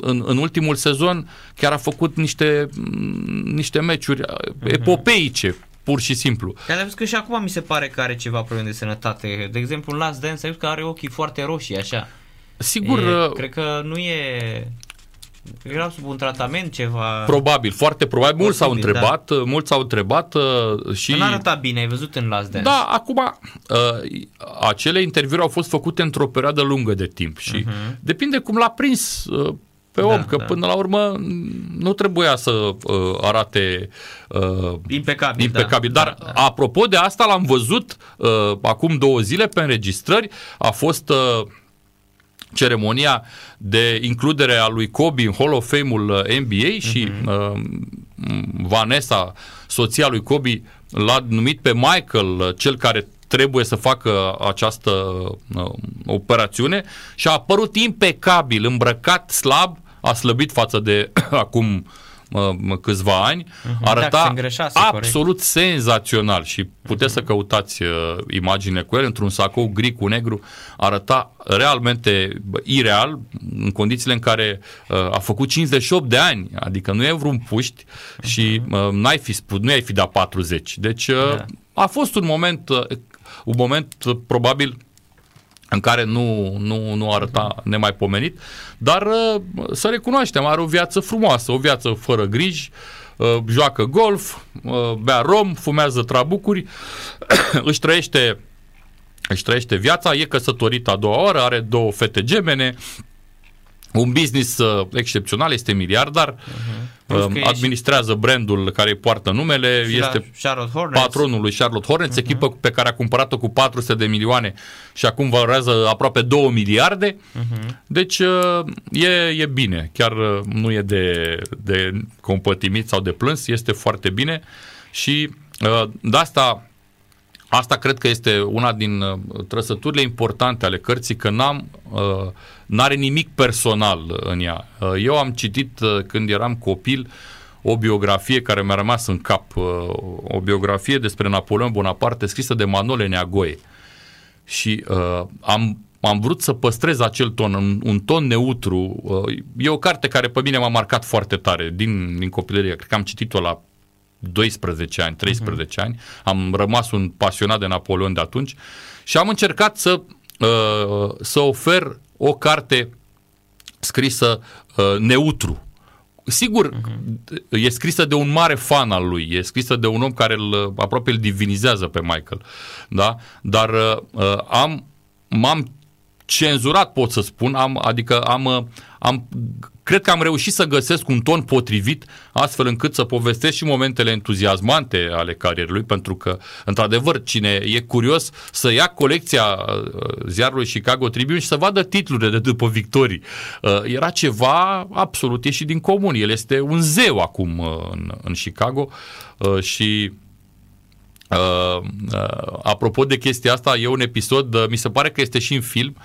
în, în ultimul sezon chiar a făcut niște, niște meciuri uh, epopeice pur și simplu. Dar am că și acum mi se pare că are ceva probleme de sănătate. De exemplu, în Last Dance ai că are ochii foarte roșii, așa. Sigur. E, uh, cred că nu e... Era sub un tratament ceva... Probabil, foarte probabil. Mulți s-au întrebat, da. mulți s-au întrebat uh, și... Nu arăta bine, ai văzut în Last Dance. Da, acum, uh, acele interviuri au fost făcute într-o perioadă lungă de timp și uh-huh. depinde cum l-a prins uh, pe om, da, că da. până la urmă nu trebuia să uh, arate uh, impecabil. impecabil. Da, Dar da, da. apropo de asta l-am văzut uh, acum două zile pe înregistrări, a fost uh, ceremonia de includere a lui Kobe în Hall of Fame-ul uh, NBA și uh-huh. uh, Vanessa, soția lui Kobe, l-a numit pe Michael, uh, cel care trebuie să facă această uh, operațiune și a apărut impecabil, îmbrăcat slab, a slăbit față de [COUGHS] acum uh, câțiva ani, uh-huh, arăta absolut corect. senzațional și puteți uh-huh. să căutați uh, imagine cu el într-un sacou gri cu negru, arăta realmente ireal în condițiile în care uh, a făcut 58 de ani, adică nu e vreun puști uh-huh. și uh, n-ai fi spus, nu ai fi dat 40. Deci uh, da. a fost un moment uh, un moment uh, probabil în care nu, nu, nu arăta nemaipomenit, dar uh, să recunoaștem, are o viață frumoasă, o viață fără griji, uh, joacă golf, bea rom, fumează trabucuri, [COUGHS] își trăiește își trăiește viața, e căsătorit a doua oră, are două fete gemene, un business uh, excepțional, este miliardar, uh-huh. uh, administrează brandul care îi poartă numele, și este patronul lui Charlotte Hornets, uh-huh. echipă pe care a cumpărat-o cu 400 de milioane și acum valorează aproape 2 miliarde. Uh-huh. Deci uh, e, e bine, chiar uh, nu e de, de compătimit sau de plâns, este foarte bine și uh, de asta Asta cred că este una din uh, trăsăturile importante ale cărții, că n-am, uh, n-are nimic personal în ea. Uh, eu am citit când eram copil o biografie care mi-a rămas în cap, o biografie despre Napoleon Bonaparte scrisă de Manole Neagoe. Și uh, am, am vrut să păstrez acel ton, un, un ton neutru. Uh, e o carte care pe mine m-a marcat foarte tare din, din copilărie. Cred că am citit-o la 12 ani, 13 uh-huh. ani, am rămas un pasionat de Napoleon de atunci și am încercat să, uh, să ofer o carte scrisă uh, neutru. Sigur, uh-huh. e scrisă de un mare fan al lui, e scrisă de un om care îl, aproape îl divinizează pe Michael, da? Dar uh, am, m-am cenzurat, pot să spun, am, adică am, am Cred că am reușit să găsesc un ton potrivit astfel încât să povestesc și momentele entuziasmante ale carierului, pentru că, într-adevăr, cine e curios să ia colecția uh, ziarului Chicago Tribune și să vadă titlurile de după victorii. Uh, era ceva absolut ieșit din comun. El este un zeu acum uh, în, în Chicago și Uh, uh, apropo de chestia asta, e un episod, uh, mi se pare că este și în film,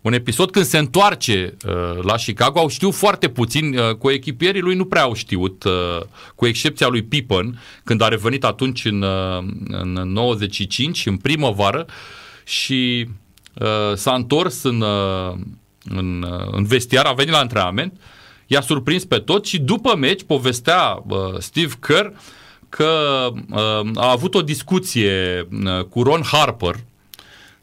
un episod când se întoarce uh, la Chicago. Au știut foarte puțin, uh, cu echipierii lui nu prea au știut, uh, cu excepția lui Pippen, când a revenit atunci în, uh, în 95, în primăvară, și uh, s-a întors în, uh, în, uh, în vestiar, a venit la antrenament, i-a surprins pe tot și după meci povestea uh, Steve Kerr că uh, a avut o discuție uh, cu Ron Harper,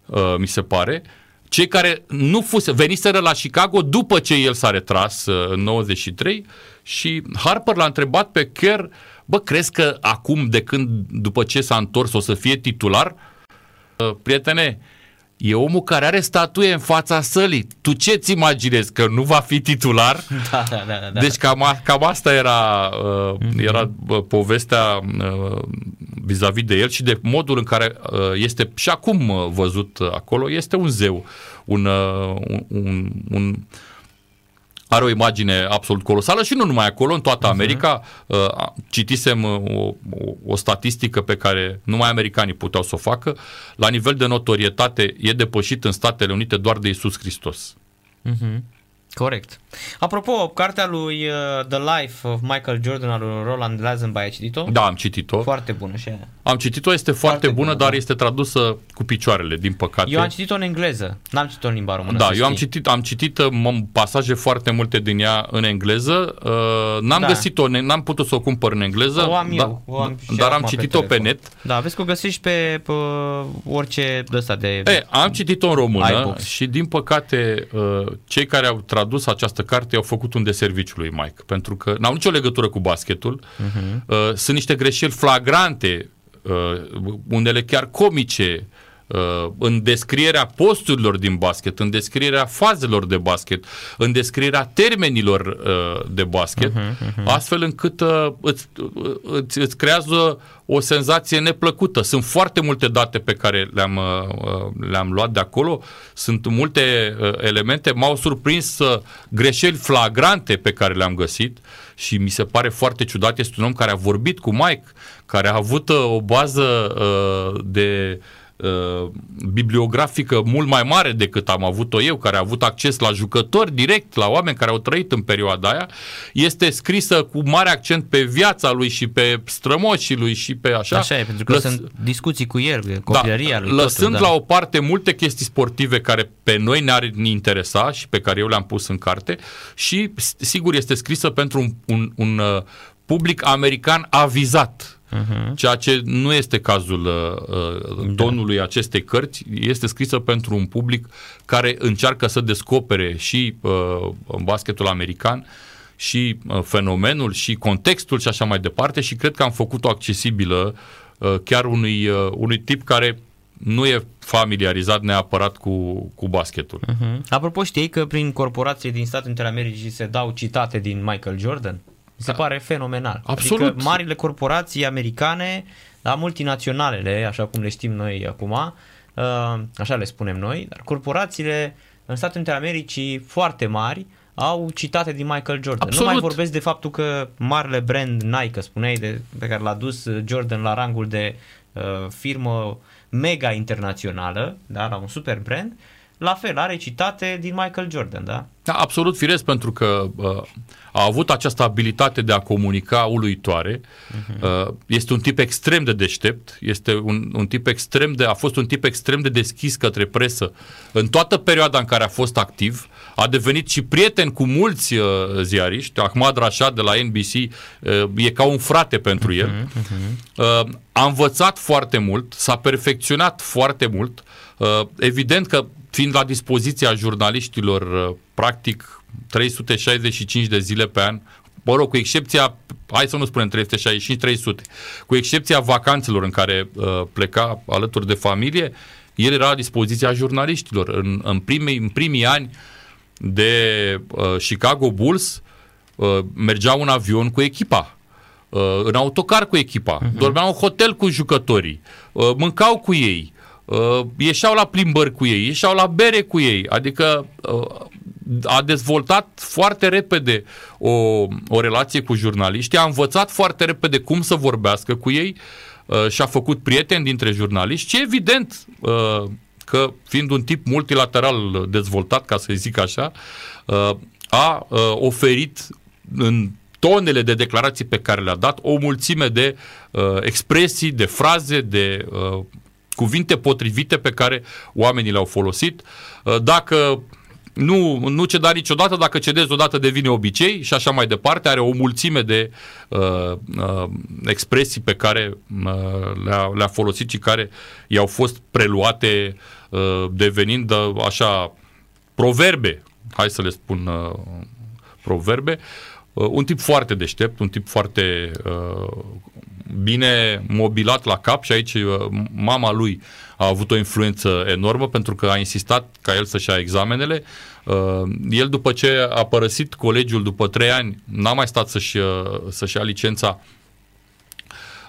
uh, mi se pare, cei care nu fuse, veniseră la Chicago după ce el s-a retras uh, în 93 și Harper l-a întrebat pe Kerr, bă, crezi că acum de când, după ce s-a întors, o să fie titular? Uh, prietene, E omul care are statuie în fața sălii. Tu ce-ți imaginezi? Că nu va fi titular? [LAUGHS] Da, da, da. da. Deci cam, a- cam asta era, uh, era uh, povestea uh, vis-a-vis de el și de modul în care uh, este și acum uh, văzut uh, acolo. Este un zeu, un, uh, un, un, un are o imagine absolut colosală și nu numai acolo, în toată America. Uh, citisem uh, o, o, o statistică pe care numai americanii puteau să o facă. La nivel de notorietate e depășit în Statele Unite doar de Isus Hristos. Mhm. Corect. Apropo, cartea lui uh, The Life of Michael Jordan al lui Roland Lazenby, ai citit-o? Da, am citit-o. Foarte bună și aia. Am citit-o, este foarte, Foarte bună, bună, dar da. este tradusă cu picioarele, din păcate. Eu am citit-o în engleză, n-am citit-o în limba română. da, să eu am știi. citit, am citit uh, m- pasaje foarte multe din ea în engleză. Uh, n-am Da. găsit-o, ne- n-am putut să o cumpăr în engleză, O am da- eu, o am și dar am acum pe citit-o pe, telefon. net. Da, vezi că o găsești pe, pe orice de ăsta de... E, am citit-o în română iBooks. și din păcate uh, cei care au tradus această carte au făcut un deserviciu lui Mike, pentru că n-au nicio legătură cu basketul. Mhm. Uh, sunt niște greșeli flagrante, uh, unele chiar comice, uh, în descrierea posturilor din basket, în descrierea fazelor de basket, în descrierea termenilor uh, de basket, astfel încât uh, îți, îți, îți creează o senzație neplăcută. Sunt foarte multe date pe care le-am, uh, uh, le-am luat de acolo, sunt multe uh, elemente, m-au surprins uh, greșeli flagrante pe care le-am găsit și mi se pare foarte ciudat, este un om care a vorbit cu Mike, care a avut uh, o bază uh, de uh, bibliografică mult mai mare decât am avut-o eu, care a avut acces la jucători direct, la oameni care au trăit în perioada aia, este scrisă cu mare accent pe viața lui și pe strămoșii lui și pe așa. Așa e, pentru că Lăs- sunt discuții cu el, copilăria lui. da, lăsând totul, da. la o parte multe chestii sportive care pe noi ne-ar interesa și pe care eu le-am pus în carte și s- sigur este scrisă pentru un, un, un uh, public american avizat. Uh-huh. Ceea ce nu este cazul uh, uh, tonului acestei cărți, este scrisă pentru un public care încearcă să descopere și uh, basketul american și uh, fenomenul și contextul și așa mai departe și cred că am făcut-o accesibilă uh, chiar unui, uh, unui tip care nu e familiarizat neapărat cu, cu basketul. Mhm. Apropo, știi că prin corporații din Statele Unite ale Americii se dau citate din Michael Jordan? Mi se pare fenomenal. Absolut. Adică marile corporații americane, da, multinaționalele, așa cum le știm noi acum, uh, așa le spunem noi, dar corporațiile în Statele Unite ale Americii foarte mari au citate din Michael Jordan. Absolut. Nu mai vorbesc de faptul că marele brand Nike, spuneai, de, pe care l-a dus Jordan la rangul de uh, firmă mega internațională, da, la un super brand, la fel, are citate din Michael Jordan, da? Da, absolut firesc pentru că uh, a avut această abilitate de a comunica uluitoare. Uh, este un tip extrem de deștept, este un, un tip extrem de, a fost un tip extrem de deschis către presă în toată perioada în care a fost activ. A devenit și prieten cu mulți uh, ziariști. Ahmad Rashad de la NBC uh, e ca un frate pentru el. Uh, a învățat foarte mult, s-a perfecționat foarte mult. Uh, evident că fiind la dispoziția jurnaliștilor uh, practic 365 de zile pe an, mă rog, cu excepția, hai să nu spunem 365, 300, cu excepția vacanțelor în care uh, pleca alături de familie, el era la dispoziția jurnaliștilor. În, în, primii, în primii ani de uh, Chicago Bulls uh, mergeau în avion cu echipa uh, în autocar cu echipa, uh-huh. dormeau în hotel cu jucătorii, uh, mâncau cu ei, uh, ieșeau la plimbări cu ei, ieșeau la bere cu ei, adică uh, a dezvoltat foarte repede o, o relație cu jurnaliștii, a învățat foarte repede cum să vorbească cu ei uh, și a făcut prieteni dintre jurnaliști. Și evident uh, că fiind un tip multilateral dezvoltat, ca să zic așa, uh, a uh, oferit în tonele de declarații pe care le-a dat, o mulțime de uh, expresii, de fraze, de uh, cuvinte potrivite pe care oamenii le-au folosit. Uh, dacă nu, nu ceda niciodată, dacă cedezi odată devine obicei și așa mai departe, are o mulțime de uh, uh, expresii pe care uh, le-a, le-a folosit și care i-au fost preluate uh, devenind uh, așa proverbe, hai să le spun uh, proverbe, uh, un tip foarte deștept, un tip foarte uh, bine mobilat la cap și aici uh, mama lui a avut o influență enormă pentru că a insistat ca el să-și ia examenele. Uh, el după ce a părăsit colegiul după trei ani, n-a mai stat să-și, uh, să-și ia licența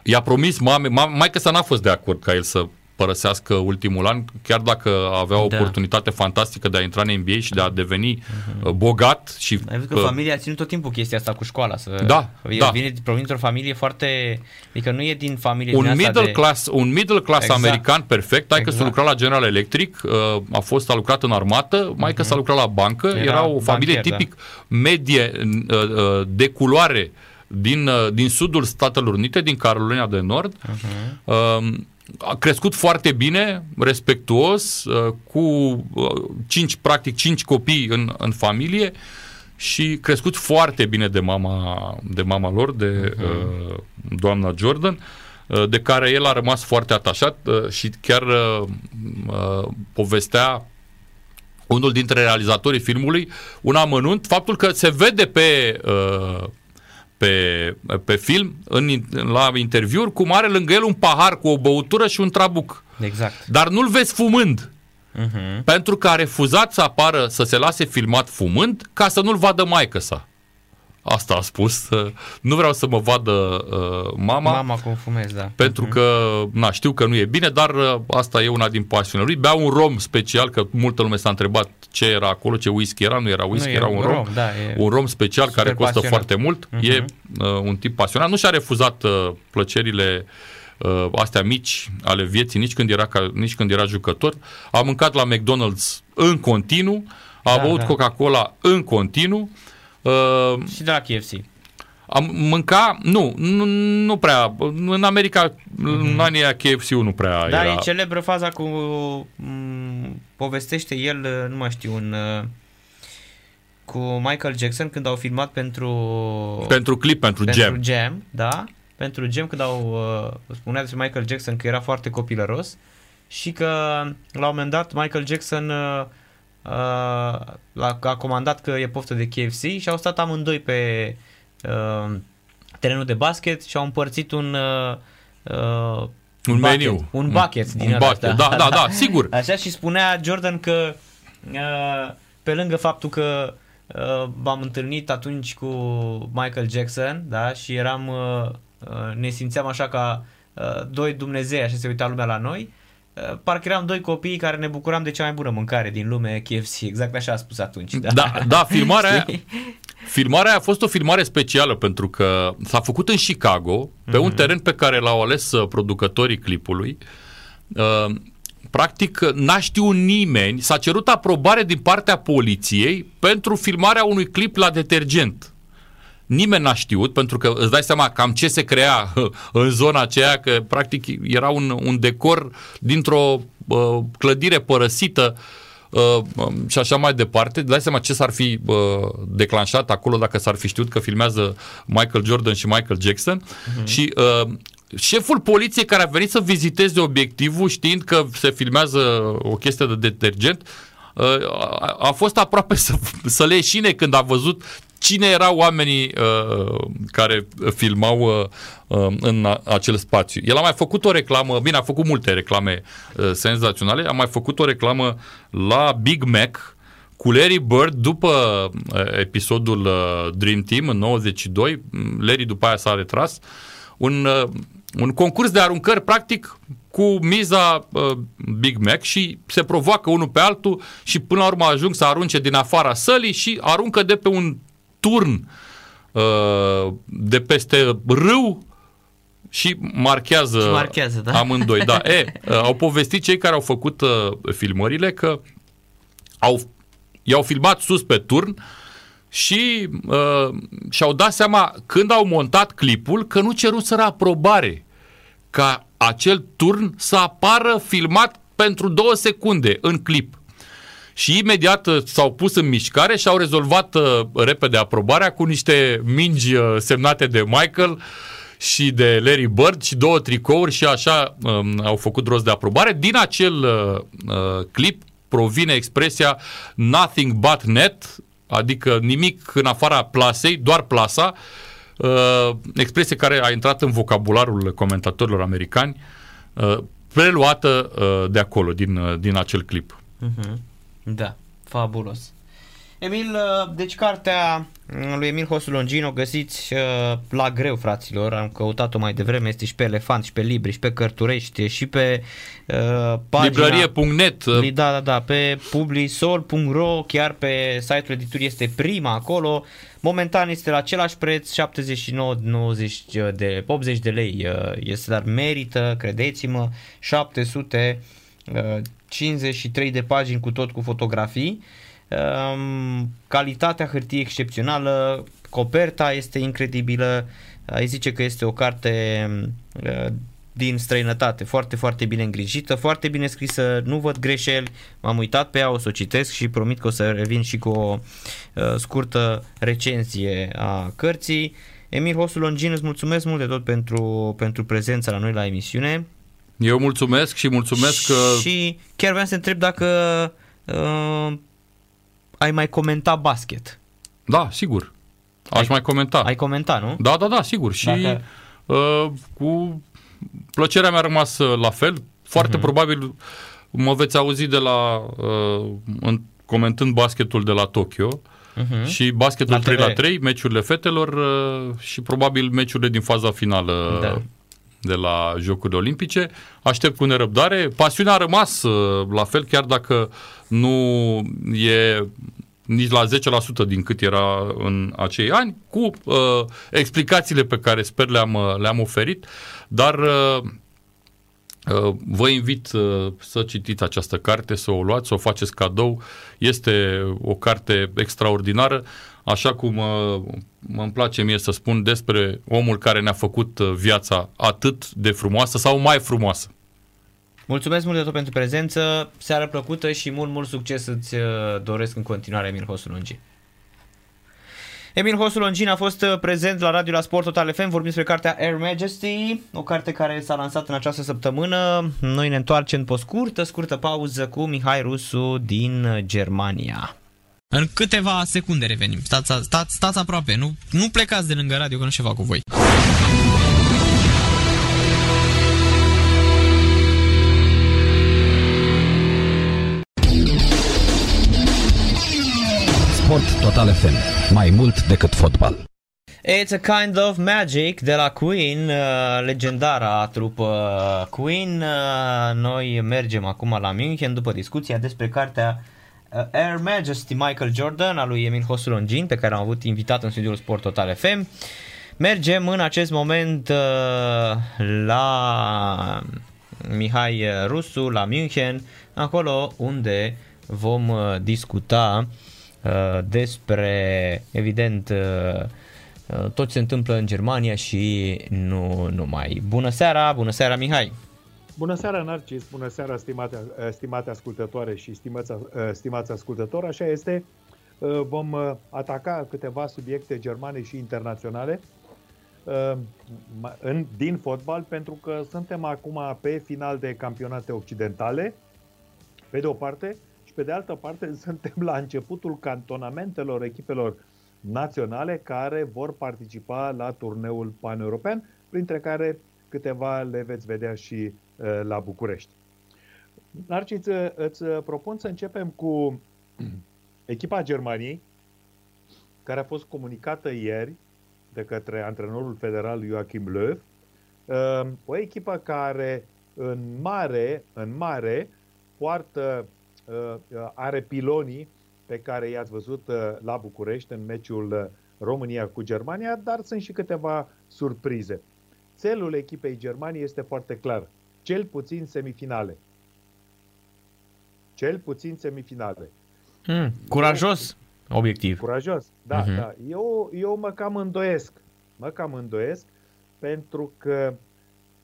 I-a promis mame, mai că să n-a fost de acord ca el să părăsească ultimul an, chiar dacă avea o da. oportunitate fantastică de a intra în NBA și de a deveni uh-huh. bogat. Și, Ai văzut că uh, familia a ținut tot timpul chestia asta cu școala. Să, da, el da. Vine, provine dintr-o familie foarte... Adică nu e din familie un din middle de... class, Un middle class exact. american perfect. Hai exact. că s-a lucrat la General Electric, uh, a fost, a lucrat în armată, mai uh-huh. că s-a mhm. lucrat la bancă. Era, Era o familie bancher, da. tipic da. medie uh, de culoare din, din sudul Statelor Unite, din Carolina de Nord. Uh-huh a crescut foarte bine, respectuos, uh, cu uh, cinci, practic cinci copii în, în familie și crescut foarte bine de mama, de mama lor, de uh-huh. uh, doamna Jordan, uh, de care el a rămas foarte atașat uh, și chiar uh, uh, povestea unul dintre realizatorii filmului un amănunt, faptul că se vede pe uh, pe, pe film, în, la interviuri, cum are lângă el un pahar cu o băutură și un trabuc. Exact. Dar nu-l vezi fumând. Uh-huh. Pentru că a refuzat să apară, să se lase filmat fumând, ca să nu-l vadă maică sa. Asta a spus. Nu vreau să mă vadă uh, mama. Mama cum fumez, da. Pentru uh-huh. că, na, știu că nu e bine, dar uh, asta e una din pasiunile lui. Bea un rom special, că multă lume s-a întrebat ce era acolo, ce whisky era. Nu era whisky, nu, era un rom. rom da, un rom special care costă pasionat. foarte mult. Uh-huh. E uh, un tip pasionat. Nu și-a refuzat uh, plăcerile uh, astea mici ale vieții, nici când, era ca, nici când era jucător. A mâncat la McDonald's în continuu, a da, băut da. Coca-Cola în continuu Uh, și de la KFC. Am mânca, nu, nu, nu prea. În America, mm-hmm. în anii KFC-ul nu prea da, era. e celebră faza cu, m- mm, povestește el, nu mai știu, un, cu Michael Jackson când au filmat pentru... Pentru clip, pentru, pentru Jam. Jam, da. Pentru Jam când au, uh, spunea despre Michael Jackson că era foarte copilăros și că la un moment dat Michael Jackson uh, uh, a comandat că e poftă de KFC și au stat amândoi pe uh, terenul de basket și au împărțit un uh, uh, un bucket, meniu. Un bucket din un bucket. Da, da, da, sigur. [LAUGHS] Așa și spunea Jordan că uh, pe lângă faptul că uh, m-am întâlnit atunci cu Michael Jackson, da, și eram uh, uh, ne simțeam așa ca uh, doi Dumnezei, așa se uita lumea la noi. Uh, Eh, parcă eram doi copii care ne bucuram de cea mai bună mâncare din lume, KFC, exact așa a spus atunci. Da, da, da filmarea, [LAUGHS] filmarea a fost o filmare specială pentru că s-a făcut în Chicago, pe mm-hmm. un mhm. teren pe care l-au ales uh, producătorii clipului. Uh, practic, n-a știut nimeni, s-a cerut aprobare din partea poliției pentru filmarea unui clip la detergent nimeni n-a știut, pentru că îți dai seama cam ce se crea [LAUGHS] în zona aceea, că practic era un, un decor dintr-o uh, clădire părăsită uh, și așa mai departe. Îți dai seama ce s-ar fi uh, declanșat acolo dacă s-ar fi știut că filmează Michael Jordan și Michael Jackson. Uh-huh. Și uh, șeful poliției care a venit să viziteze obiectivul știind că se filmează o chestie de detergent, uh, a fost aproape [LAUGHS] să, să le ieșine când a văzut cine erau oamenii uh, care filmau uh, uh, în acel spațiu. El a mai făcut o reclamă, bine, a făcut multe reclame uh, senzaționale, a mai făcut o reclamă la Big Mac cu Larry Bird după uh, episodul uh, Dream Team în 92, Larry după aia s-a retras, un, uh, un concurs de aruncări practic cu miza uh, Big Mac și se provoacă unul pe altul și până la urmă ajung să arunce din afara sălii și aruncă de pe un turn uh, de peste râu și marchează, Și marchează, da. amândoi. Da. [LAUGHS] E, au povestit cei care au făcut uh, filmările că au, i-au filmat sus pe turn și uh, și-au dat seama când au montat clipul că nu ceruseră aprobare ca acel turn să apară filmat pentru două secunde în clip. Și imediat uh, s-au pus în mișcare și au rezolvat uh, repede aprobarea cu niște mingi uh, semnate de Michael și de Larry Bird și două tricouri și așa um, au făcut rost de aprobare. Din acel uh, uh, clip provine expresia nothing but net, adică nimic în afara plasei, doar plasa, uh, expresie care a intrat în vocabularul comentatorilor americani, uh, preluată uh, de acolo, din, uh, din acel clip. Mhm. Da, fabulos. Emil, uh, deci cartea lui Emil Hosu Longino găsiți uh, la greu, fraților, am căutat-o mai devreme, este și pe Elefant, și pe Libri, și pe Cărturești, și pe uh, pagina... Librărie.net Li- Da, da, da, pe publisol.ro, chiar pe site-ul editurii este prima acolo. Momentan este la același preț, 79,90 de 80 de lei uh, este, dar merită, credeți-mă, 753 de pagini cu tot cu fotografii. Um, calitatea hârtiei excepțională, coperta este incredibilă, îi zice că este o carte uh, din străinătate, foarte, foarte bine îngrijită, foarte bine scrisă, nu văd greșeli, m-am uitat pe ea, o să o citesc și promit că o să revin și cu o uh, scurtă recenzie a cărții. Emil Hosu Longin, îți mulțumesc mult de tot pentru, pentru prezența la noi la emisiune. Eu mulțumesc și mulțumesc că... Și chiar vreau să întreb dacă uh, ai mai comentat basket. Da, sigur. Aș Ai- mai comenta. Ai comentat, nu? Da, da, da, sigur. Și Dacă- uh, cu plăcerea mi-a rămas uh, la fel. Foarte uh-huh. probabil mă veți auzi de la uh, în, comentând basketul de la Tokyo Uh-huh. și basketul La 3 la TV. 3, meciurile fetelor uh, și probabil meciurile din faza finală Da. De la Jocurile Olimpice. Aștept cu nerăbdare. Pasiunea a rămas uh, la fel, chiar dacă nu e nici la 10% din cât era în acei ani, cu uh, explicațiile pe care sper le-am, uh, le-am oferit, dar uh, uh, vă invit uh, să citiți această carte, să o luați, să o faceți cadou. Este o carte extraordinară, așa cum uh, îmi place mie să spun despre omul care ne-a făcut uh, viața atât de frumoasă sau mai frumoasă. Mulțumesc mult de tot pentru prezență, seară plăcută și mult, mult succes îți uh, doresc în continuare, Emil Hosu Longin. Emil Hosu Longin a fost uh, prezent la Radio la Sport Total FM, vorbim despre cartea Air Majesty, o carte care s-a lansat în această săptămână. Noi ne întoarcem pe o scurtă, scurtă pauză cu Mihai Rusu din uh, Germania. În câteva secunde revenim. Stați, stați, stați aproape, nu, nu plecați de lângă radio că nu ceva cu voi. Sport Total FM. Mai mult decât fotbal. It's a kind of magic de la Queen, uh, legendara trupă Queen. Uh, Noi mergem acum la München după discuția despre cartea uh, Air Majesty Michael Jordan a lui Emil Hosulongin pe care am avut invitat în studiul Sport Total FM. Mergem în acest moment uh, la Mihai Rusu, la München, acolo unde vom uh, discuta uh, despre, evident, uh, uh, tot ce se întâmplă în Germania și nu numai. Bună seara, bună seara Mihai! Bună seara, Narcis! Bună seara, stimate, stimate ascultătoare și stimați, stimați ascultători! Așa este, vom ataca câteva subiecte germane și internaționale în, din fotbal, pentru că suntem acum pe final de campionate occidentale, pe de o parte, și pe de altă parte [LAUGHS] suntem la începutul cantonamentelor echipelor naționale care vor participa la turneul pan-european, printre care câteva le veți vedea și uh, la București. Narcis, îți propun să începem cu [CLEARS THROAT] echipa Germaniei, care a fost comunicată ieri de către antrenorul federal Joachim Löw, uh, o echipă care în mare, în mare poartă, uh, are pilonii pe care i-ați văzut la București în meciul România cu Germania, dar sunt și câteva surprize. țelul echipei Germaniei este foarte clar. Cel puțin semifinale. Cel puțin semifinale. Hmm, curajos obiectiv. Curajos, da, Mhm. da. Eu, eu mă cam îndoiesc. Mă cam îndoiesc pentru că,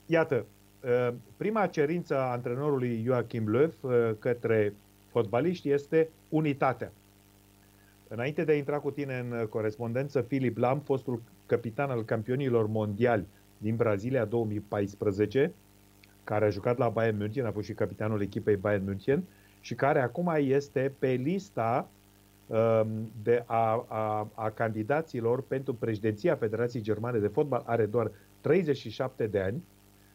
iată, uh, prima cerință a antrenorului Joachim Löw uh, către fotbaliști este unitatea. Înainte de a intra cu tine în corespondență, Filip Lam, fostul capitan al campionilor mondiali din Brazilia 2014, care a jucat la Bayern München, a fost și capitanul echipei Bayern München și care acum este pe lista um, de a, a, a candidaților pentru președinția Federației Germane de Fotbal, are doar 37 de ani,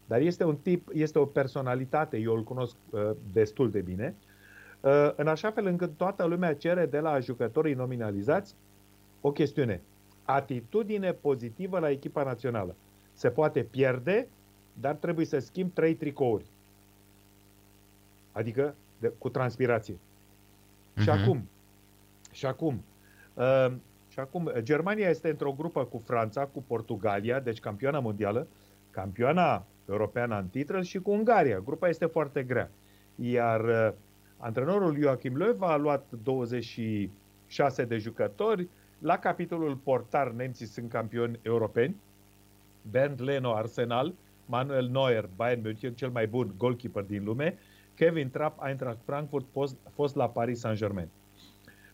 dar este un tip, este o personalitate, eu îl cunosc uh, destul de bine, uh, în așa fel încât toată lumea cere de la jucătorii nominalizați o chestiune. Atitudine pozitivă la echipa națională. Se poate pierde, dar trebuie să schimb trei tricouri. Adică de, cu transpirație. Uh-huh. Și Mhm. acum, și acum, uh, și acum, Germania este într-o grupă cu Franța, cu Portugalia, deci campioana mondială, campioana europeană în titră și cu Ungaria. Grupa este foarte grea. Iar uh, antrenorul Joachim Löw a luat 26 de jucători. La capitolul portar, nemții sunt campioni europeni. Bernd Leno, Arsenal, Manuel Neuer, Bayern München, cel mai bun goalkeeper din lume, Kevin Trapp, Eintracht Frankfurt, fost, fost la Paris Saint-Germain.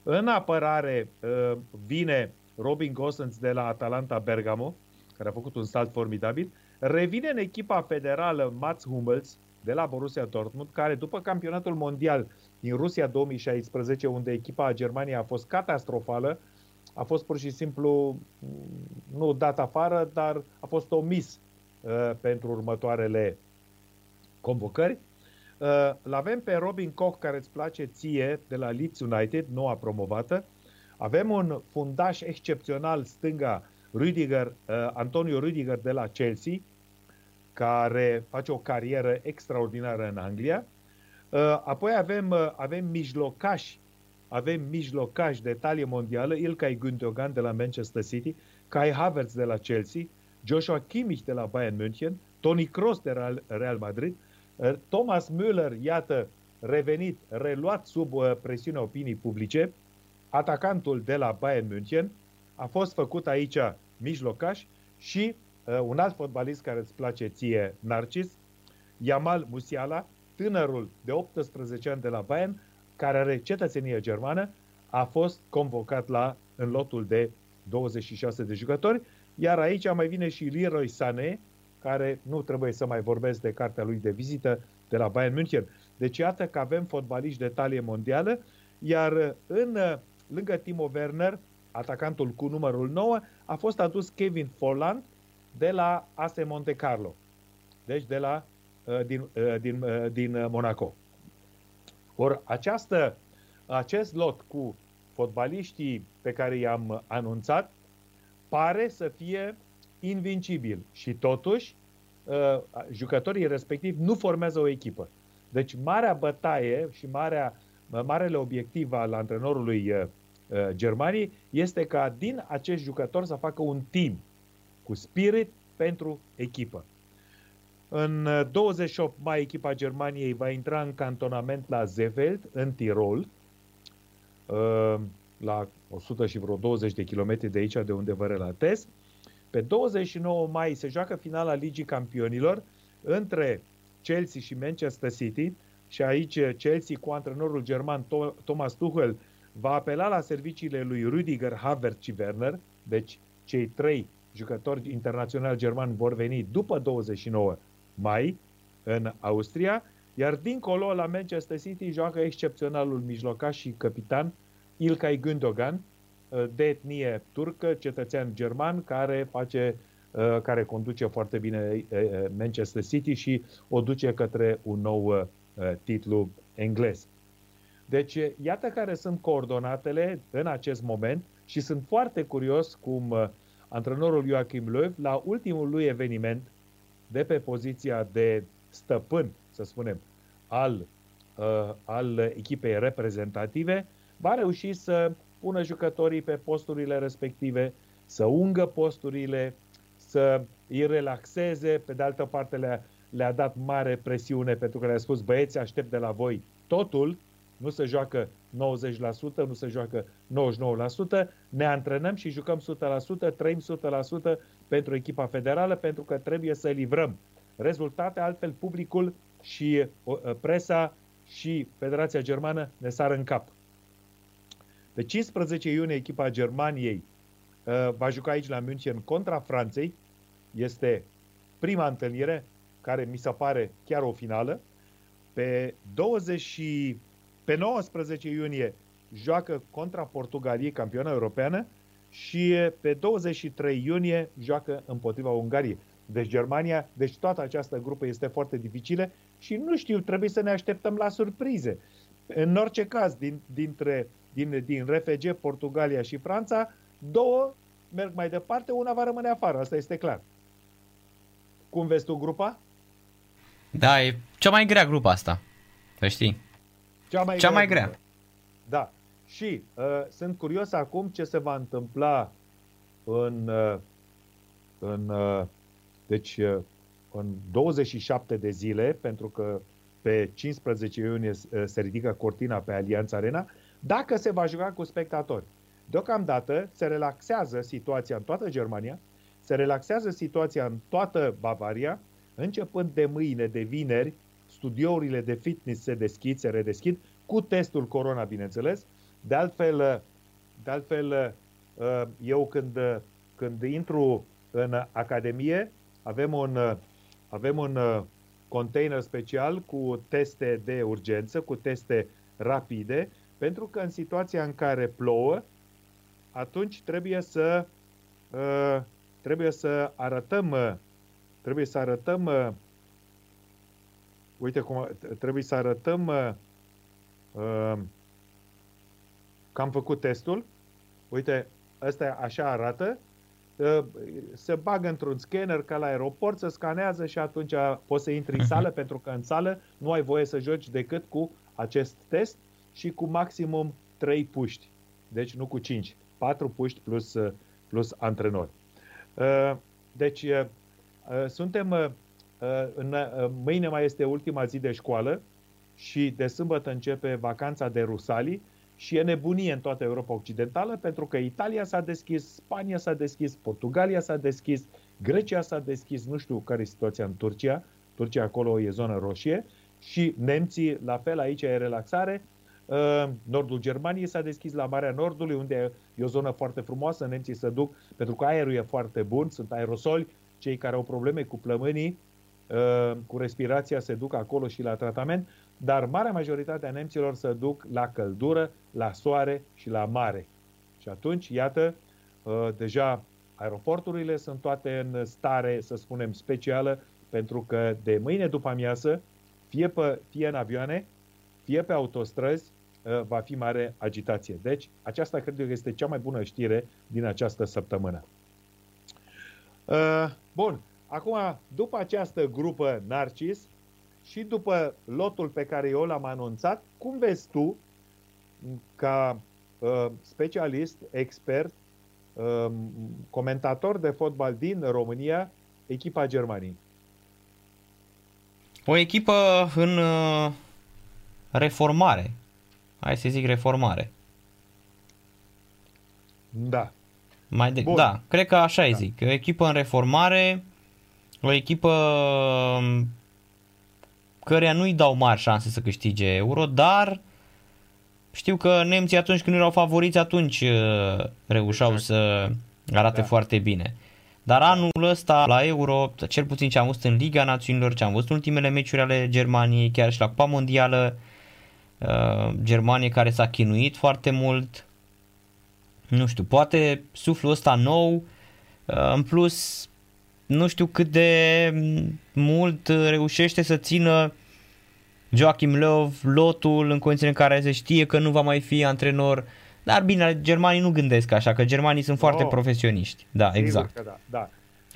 În apărare uh, vine Robin Gosens de la Atalanta Bergamo, care a făcut un salt formidabil. Revine în echipa federală Mats Hummels de la Borussia Dortmund, care după campionatul mondial din Rusia 2016, unde echipa Germaniei a fost catastrofală, a fost pur și simplu mm, nu dat afară, dar a fost omis uh, pentru următoarele convocări. Uh, L-avem pe Robin Koch, care îți place ție, de la Leeds United, noua promovată. Avem un fundaș excepțional stânga, Rüdiger, uh, Antonio Rüdiger de la Chelsea, care face o carieră extraordinară în Anglia. Uh, Apoi avem, uh, avem mijlocași, avem mijlocași de talie mondială, Ilkay Gündogan de la Manchester City, Kai Havertz de la Chelsea, Joshua Kimmich de la Bayern München, Toni Kroos de la Real Madrid, uh, Thomas Müller, iată, revenit, reluat sub uh, presiunea opinii publice, atacantul de la Bayern München, a fost făcut aici mijlocaș și uh, un alt fotbalist care îți place ție, Narcis, Yamal Musiala, tânărul de 18 ani de la Bayern, care are cetățenie germană, a fost convocat la în lotul de 26 de jucători, iar aici mai vine și Leroy Sané, care nu trebuie să mai vorbesc de cartea lui de vizită de la Bayern München. Deci iată că avem fotbaliști de talie mondială, iar în, lângă Timo Werner, atacantul cu numărul 9, a fost adus Kevin Folland de la AS Monte Carlo. Deci de la, din, din, din Monaco. Ori această, acest lot cu fotbaliștii pe care i-am anunțat pare să fie invincibil și totuși jucătorii respectivi nu formează o echipă. Deci marea bătaie și marea, marele obiectiv al antrenorului Germaniei este ca din acești jucători să facă un team cu spirit pentru echipă. În 28 mai, echipa Germaniei va intra în cantonament la Zeveld, în Tirol, la 100 și vreo 20 de kilometri de aici, de unde vă relatez. Pe 29 mai se joacă finala Ligii Campionilor între Chelsea și Manchester City și aici Chelsea cu antrenorul german Thomas Tuchel va apela la serviciile lui Rüdiger, Havertz și Werner, deci cei trei jucători internaționali germani vor veni după 29 mai în Austria, iar dincolo la Manchester City joacă excepționalul mijlocaș și capitan Ilkay Gündogan, de etnie turcă, cetățean german, care face care conduce foarte bine Manchester City și o duce către un nou titlu englez. Deci, iată care sunt coordonatele în acest moment și sunt foarte curios cum antrenorul Joachim Löw, la ultimul lui eveniment, de pe poziția de stăpân, să spunem, al, uh, al echipei reprezentative, va reuși să pună jucătorii pe posturile respective, să ungă posturile, să îi relaxeze, pe de altă parte le-a, le-a dat mare presiune pentru că le-a spus băieți aștept de la voi totul, nu se joacă 90%, nu se joacă 99%, ne antrenăm și jucăm 100%, trăim 100% pentru echipa federală pentru că trebuie să livrăm rezultate, altfel publicul și presa și Federația Germană ne sar în cap. Pe 15 iunie echipa Germaniei uh, va juca aici la München contra Franței. Este prima întâlnire care mi se pare chiar o finală. Pe 20 pe 19 iunie joacă contra Portugaliei, campioana europeană, și pe 23 iunie joacă împotriva Ungariei. Deci Germania, deci toată această grupă este foarte dificilă și nu știu, trebuie să ne așteptăm la surprize. În orice caz, din, dintre, din, din RFG, Portugalia și Franța, două merg mai departe, una va rămâne afară, asta este clar. Cum vezi tu grupa? Da, e cea mai grea grupa asta, să știi. Cea mai cea grea. Mai grea. Da. Și uh, sunt curios acum ce se va întâmpla în, uh, în uh, deci uh, în 27 de zile, pentru că pe 15 iunie uh, se ridică cortina pe Alianța Arena, dacă se va juca cu spectatori. Deocamdată se relaxează situația în toată Germania, se relaxează situația în toată Bavaria, începând de mâine, de vineri, studiourile de fitness se deschid, se redeschid, cu testul corona, bineînțeles. De altfel, de altfel eu când, când intru în academie, avem un, avem un container special cu teste de urgență, cu teste rapide, pentru că în situația în care plouă, atunci trebuie să trebuie să arătăm trebuie să arătăm uite cum trebuie să arătăm că am făcut testul. Uite, ăsta așa arată se bagă într-un scanner ca la aeroport, se scanează și atunci poți să intri în mhm. sală, pentru că în sală nu ai voie să joci decât cu acest test și cu maximum 3 puști. Deci nu cu 5. 4 puști plus, plus antrenori. Deci suntem în, mâine mai este ultima zi de școală și de sâmbătă începe vacanța de Rusalii și e nebunie în toată Europa Occidentală pentru că Italia s-a deschis, Spania s-a deschis, Portugalia s-a deschis, Grecia s-a deschis, nu știu care e situația în Turcia, Turcia acolo e zonă roșie și nemții, la fel, aici e relaxare. Uh, nordul Germaniei s-a deschis la Marea Nordului, unde e o zonă foarte frumoasă, nemții se duc, pentru că aerul e foarte bun, sunt aerosoli, cei care au probleme cu plămânii, uh, cu respirația se duc acolo și la tratament dar marea majoritate a nemților se duc la căldură, la soare și la mare. Și atunci, iată, uh, deja aeroporturile sunt toate în stare, să spunem, specială, pentru că de mâine după amiază, fie, pe, fie în avioane, fie pe autostrăzi, uh, va fi mare agitație. Deci, aceasta cred că este cea mai bună știre din această săptămână. Uh, bun, acum, după această grupă Narcis, și după lotul pe care eu l-am anunțat, cum vezi tu, ca uh, specialist, expert, uh, comentator de fotbal din România, echipa Germaniei? O echipă în uh, reformare. Hai să zic reformare. Da. Mai de, da, cred că așa da. zic. O echipă în reformare, o echipă um, căreia nu-i dau mari șanse să câștige euro, dar știu că nemții atunci când erau favoriți, atunci uh, reușeau exact. să arate da. foarte bine. Dar da. anul ăsta la Euro, cel puțin ce am văzut în Liga Națiunilor, ce am văzut ultimele meciuri ale Germaniei, chiar și la Cupa Mondială, uh, Germanie care s-a chinuit foarte mult, nu știu, poate suflul ăsta nou, uh, în plus nu știu cât de mult reușește să țină Joachim Löw lotul în condițiile în care se știe că nu va mai fi antrenor. Dar bine, germanii nu gândesc așa, că germanii sunt foarte oh, profesioniști. Da, exact. da, da.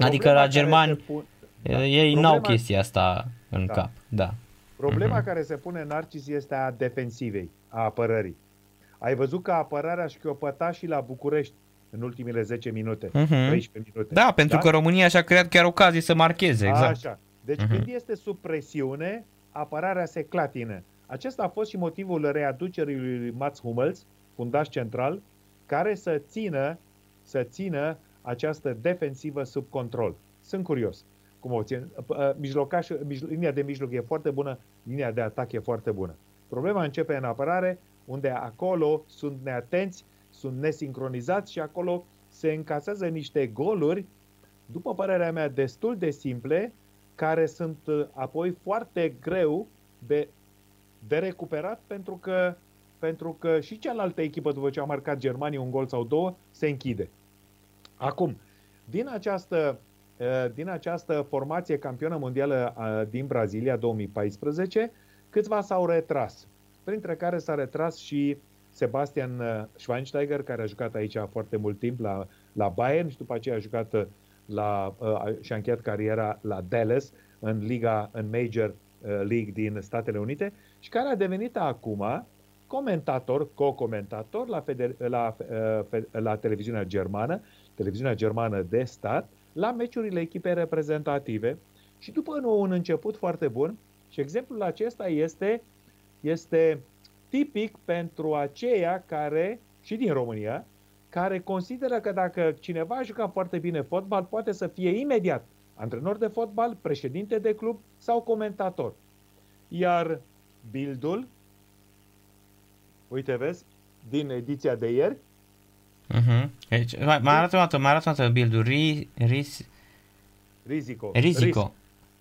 Adică la germani pun... da. ei Problema... n-au chestia asta în da. cap. Da. Problema uh-huh. care se pune în Narcis este a defensivei, a apărării. Ai văzut că apărarea șchiopăta și la București în ultimele 10 minute, Mhm. 13 minute. Da, pentru că România și-a creat chiar ocazii să marcheze, exact. Așa. Deci Mhm. când este sub presiune, apărarea se clatină. Acesta a fost și motivul readucerii lui Mats Hummels, fundaș central, care să țină, să țină această defensivă sub control. Sunt curios cum o țin. Uh, Mijlocaș, mijlo, linia de mijloc e foarte bună, linia de atac e foarte bună. Problema începe în apărare, unde acolo sunt neatenți, sunt nesincronizați și acolo se încasează niște goluri, după părerea mea, destul de simple, care sunt uh, apoi foarte greu de, de recuperat pentru că, pentru că și cealaltă echipă, după ce a marcat Germania un gol sau două, se închide. Acum, din această, uh, din această formație campionă mondială uh, din Brazilia 2014, câțiva s-au retras, printre care s-a retras și Sebastian uh, Schweinsteiger, care a jucat aici foarte mult timp la, la Bayern și după aceea a jucat uh, la, uh, și-a încheiat cariera la Dallas în liga, în Major uh, League din Statele Unite și care a devenit acum comentator, co-comentator la, feder, la, uh, fe- la televiziunea germană, televiziunea germană de stat, la meciurile echipei reprezentative și după un început foarte bun și exemplul acesta este, este tipic pentru aceia care, și din România, care consideră că dacă cineva a jucat foarte bine fotbal, poate să fie imediat antrenor de fotbal, președinte de club sau comentator. Iar Bildul, uite vezi, din ediția de ieri, Uh-huh. Deci, mai, mai arată o dată, mai arată o dată build-ul. Ri, ris, Risico. risico.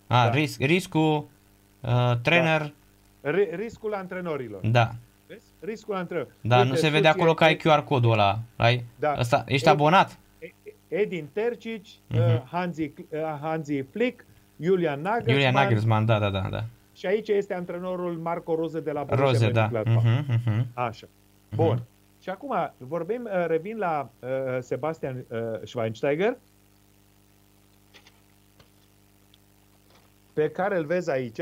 A, Da. risc, riscul, uh, trainer, Ri- riscul antrenorilor. da. Vezi? Riscul antrenorilor. Da, nu se vede acolo că ai QR codul ăla. Ai? Da. Asta, ești E- abonat? Edin Tercic, Mhm. uh, Hansi, uh, Hansi Flick, Julian Nagelsmann, Iulia Nagelsmann, da, da, da, da. și aici este antrenorul Marco Rose de la Borussia Roze, da. Mönchengladbach. Uh-huh, uh-huh. Așa. Bun. Și acum vorbim, uh, revin la uh, Sebastian uh, Schweinsteiger, pe care îl vezi aici,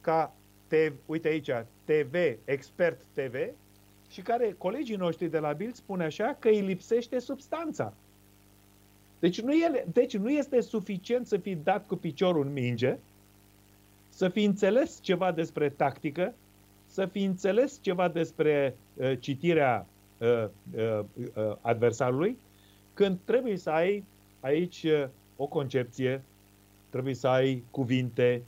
ca TV, uite aici, TV, expert TV, și care colegii noștri de la Bild spune așa că îi lipsește substanța. Deci nu, e, deci nu este suficient să fii dat cu piciorul în minge, să fi înțeles ceva despre tactică, să fi înțeles ceva despre uh, citirea uh, uh, uh, adversarului, când trebuie să ai aici uh, o concepție, trebuie să ai cuvinte,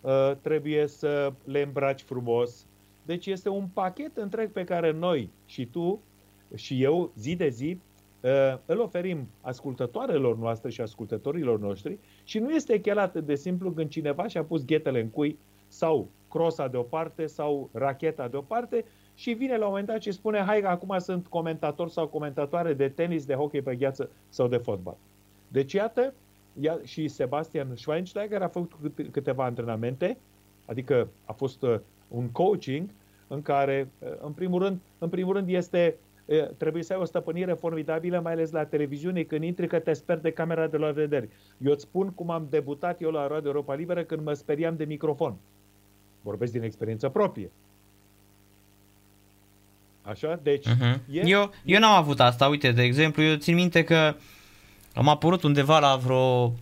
uh, trebuie să le îmbraci frumos. Deci este un pachet întreg pe care noi și tu și eu zi de zi uh, îl oferim ascultătoarelor noastre și ascultătorilor noștri și nu este chiar atât de simplu când cineva și-a pus ghetele în cui sau crosa deoparte sau racheta deoparte și vine la un moment dat și spune hai că acum sunt comentator sau comentatoare de tenis, de hockey pe gheață sau de fotbal. Deci iată, ia, și Sebastian Schweinsteiger a făcut câte- câteva antrenamente, adică a fost uh, un coaching în care, uh, în primul rând, în primul rând este uh, trebuie să ai o stăpânire formidabilă, mai ales la televiziune, când intri că te sper de camera de la vedere. Eu îți spun cum am debutat eu la Radio Europa Liberă când mă speriam de microfon. Vorbesc din experiență proprie. Așa? Deci, Uh-huh. e, Eu, eu n-am avut asta, uite, de exemplu, eu țin minte că am apărut undeva la vreo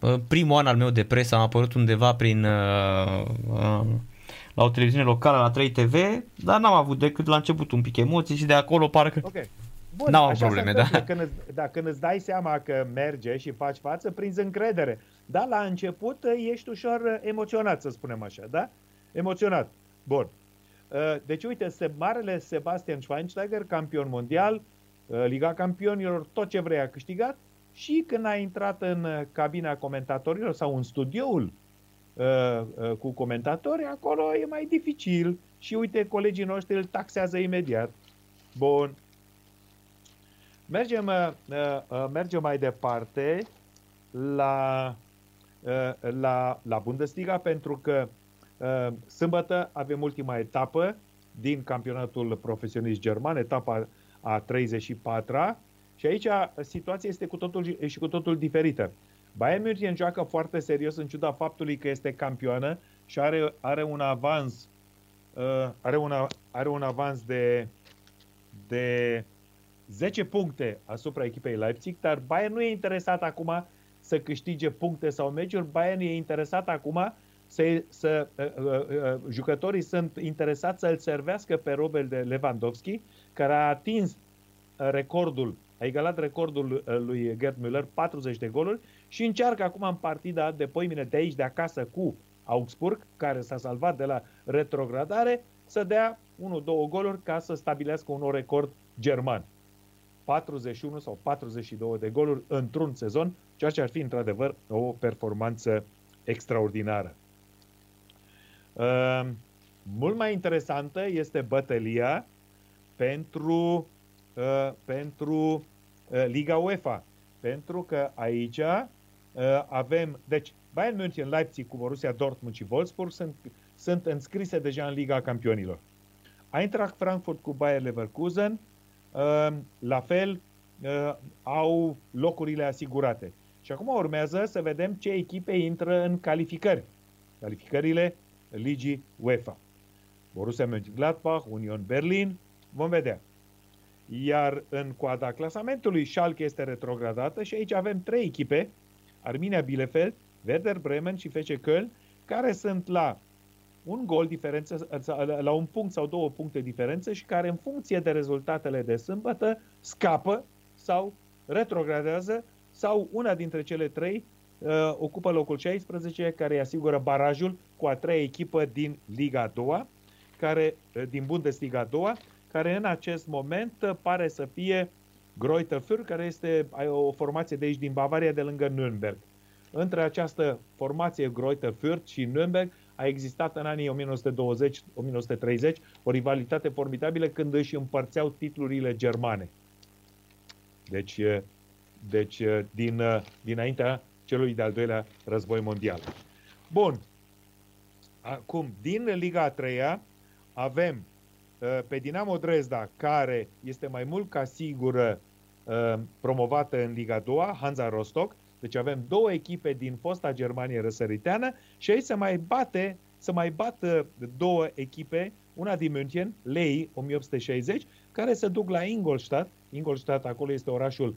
uh, primul an al meu de presă, am apărut undeva prin uh, uh, la o televiziune locală, la 3 TV, dar n-am avut decât la început un pic emoții și de acolo parcă... Ok. Bun, N-au așa probleme, se da. întâmplă Când îți, da, când îți dai seama că merge și faci față, prinzi încredere. Dar la început uh, ești ușor uh, emoționat, să spunem așa, da? Emoționat. Bun. Uh, Deci, uite, se, marele Sebastian Schweinsteiger, campion mondial, uh, Liga Campionilor, tot ce vrei a câștigat și când a intrat în uh, cabina comentatorilor sau în studioul uh, uh, cu comentatori, acolo e mai dificil și uite, colegii noștri îl taxează imediat. Bun. Mergem, uh, uh, mergem mai departe la, uh, la, la Bundesliga pentru că uh, sâmbătă avem ultima etapă din campionatul profesionist german, etapa a 34-a și aici situația este cu totul, și cu totul diferită. Bayern München joacă foarte serios în ciuda faptului că este campioană și are, are un avans uh, are, una, are un avans de, de 10 puncte asupra echipei Leipzig, dar Bayern nu e interesat acum să câștige puncte sau meciuri, Bayern e interesat acum să, să uh, uh, uh, jucătorii sunt interesați să-l servească pe Robel de Lewandowski, care a atins uh, recordul, a egalat recordul uh, lui Gerd Müller, 40 de goluri și încearcă acum în partida de poimine de aici, de acasă cu Augsburg, care s-a salvat de la retrogradare, să dea 1-2 goluri ca să stabilească un nou record german. 41 sau 42 de goluri într-un sezon, ceea ce ar fi într-adevăr o performanță extraordinară. Uh, mult mai interesantă este bătălia pentru, uh, pentru uh, Liga UEFA. Pentru că aici uh, avem... Deci, Bayern München, Leipzig cu Borussia Dortmund și Wolfsburg sunt, sunt înscrise deja în Liga Campionilor. Eintracht Frankfurt cu Bayer Leverkusen, uh, la fel, uh, au locurile asigurate. Și acum urmează să vedem ce echipe intră în calificări. Calificările ligii UEFA. Borussia Mönchengladbach, Union Berlin, vom vedea. Iar în coada clasamentului, Schalke este retrogradată și aici avem trei echipe, Arminia Bielefeld, Werder Bremen și FC Köln, care sunt la un gol diferență, la un punct sau două puncte diferență și care în funcție de rezultatele de sâmbătă scapă sau retrogradează sau una dintre cele trei uh, ocupă locul 16 care îi asigură barajul cu a treia echipă din Liga a doua, care, uh, din Bundesliga a doua, care în acest moment uh, pare să fie Greuther Fürth, care este o formație de aici din Bavaria, de lângă Nürnberg. Între această formație Greuther Fürth și Nürnberg a existat în anii 1920-1930 o rivalitate formidabilă când își împărțeau titlurile germane. Deci, deci din, dinaintea celui de-al doilea război mondial. Bun. Acum, din Liga a treia avem pe Dinamo Dresda, care este mai mult ca sigură promovată în Liga 2, Hansa Rostock, deci avem două echipe din fosta Germanie răsăriteană și aici se mai bate, să mai bată două echipe, una din München, Lei 1860, care se duc la Ingolstadt. Ingolstadt, acolo este orașul um,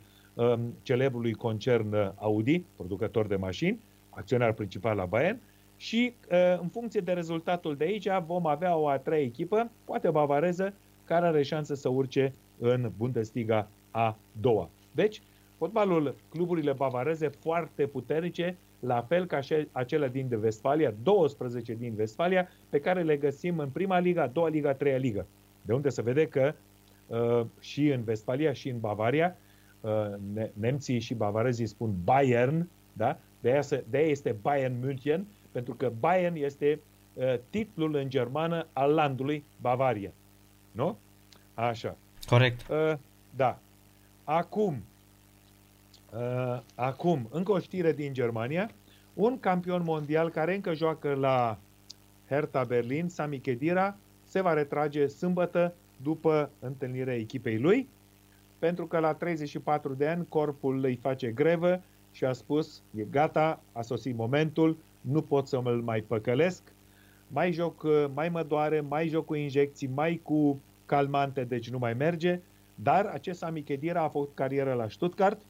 celebrului concern Audi, producător de mașini, acționar principal la Bayern, și uh, în funcție de rezultatul de aici vom avea o a treia echipă, poate bavareză, care are șanse să urce în Bundesliga a doua. Deci, Fotbalul, cluburile bavareze foarte puternice, la fel ca și acele din de Vestfalia, 12 din Vestfalia, pe care le găsim în prima liga, a doua liga, a treia ligă. De unde se vede că uh, și în Vestfalia și în Bavaria, uh, ne- nemții și bavarezii spun Bayern, da? de, aia se, de aia este Bayern München, pentru că Bayern este uh, titlul în germană al landului Bavaria. Nu? Așa. Corect. Uh, da. Acum, Uh, acum, încă o știre din Germania. Un campion mondial care încă joacă la Hertha Berlin, Sami Khedira, se va retrage sâmbătă după întâlnirea echipei lui, pentru că la 34 de ani corpul îi face grevă și a spus, e gata, a sosit momentul, nu pot să mă mai păcălesc, mai joc, mai mă doare, mai joc cu injecții, mai cu calmante, deci nu mai merge, dar acest Sami Khedira a făcut carieră la Stuttgart,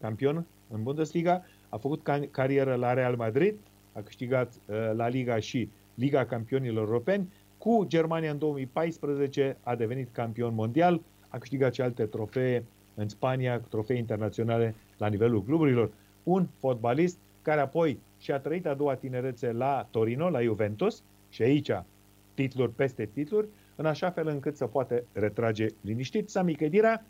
campion în Bundesliga, a făcut carieră la Real Madrid, a câștigat uh, la Liga și Liga Campionilor Europeni, cu Germania în 2014 a devenit campion mondial, a câștigat și alte trofee în Spania, trofee internaționale la nivelul cluburilor. Un fotbalist care apoi și-a trăit a doua tinerețe la Torino, la Juventus, și aici titluri peste titluri, în așa fel încât să poate retrage liniștit. Sami Khedira,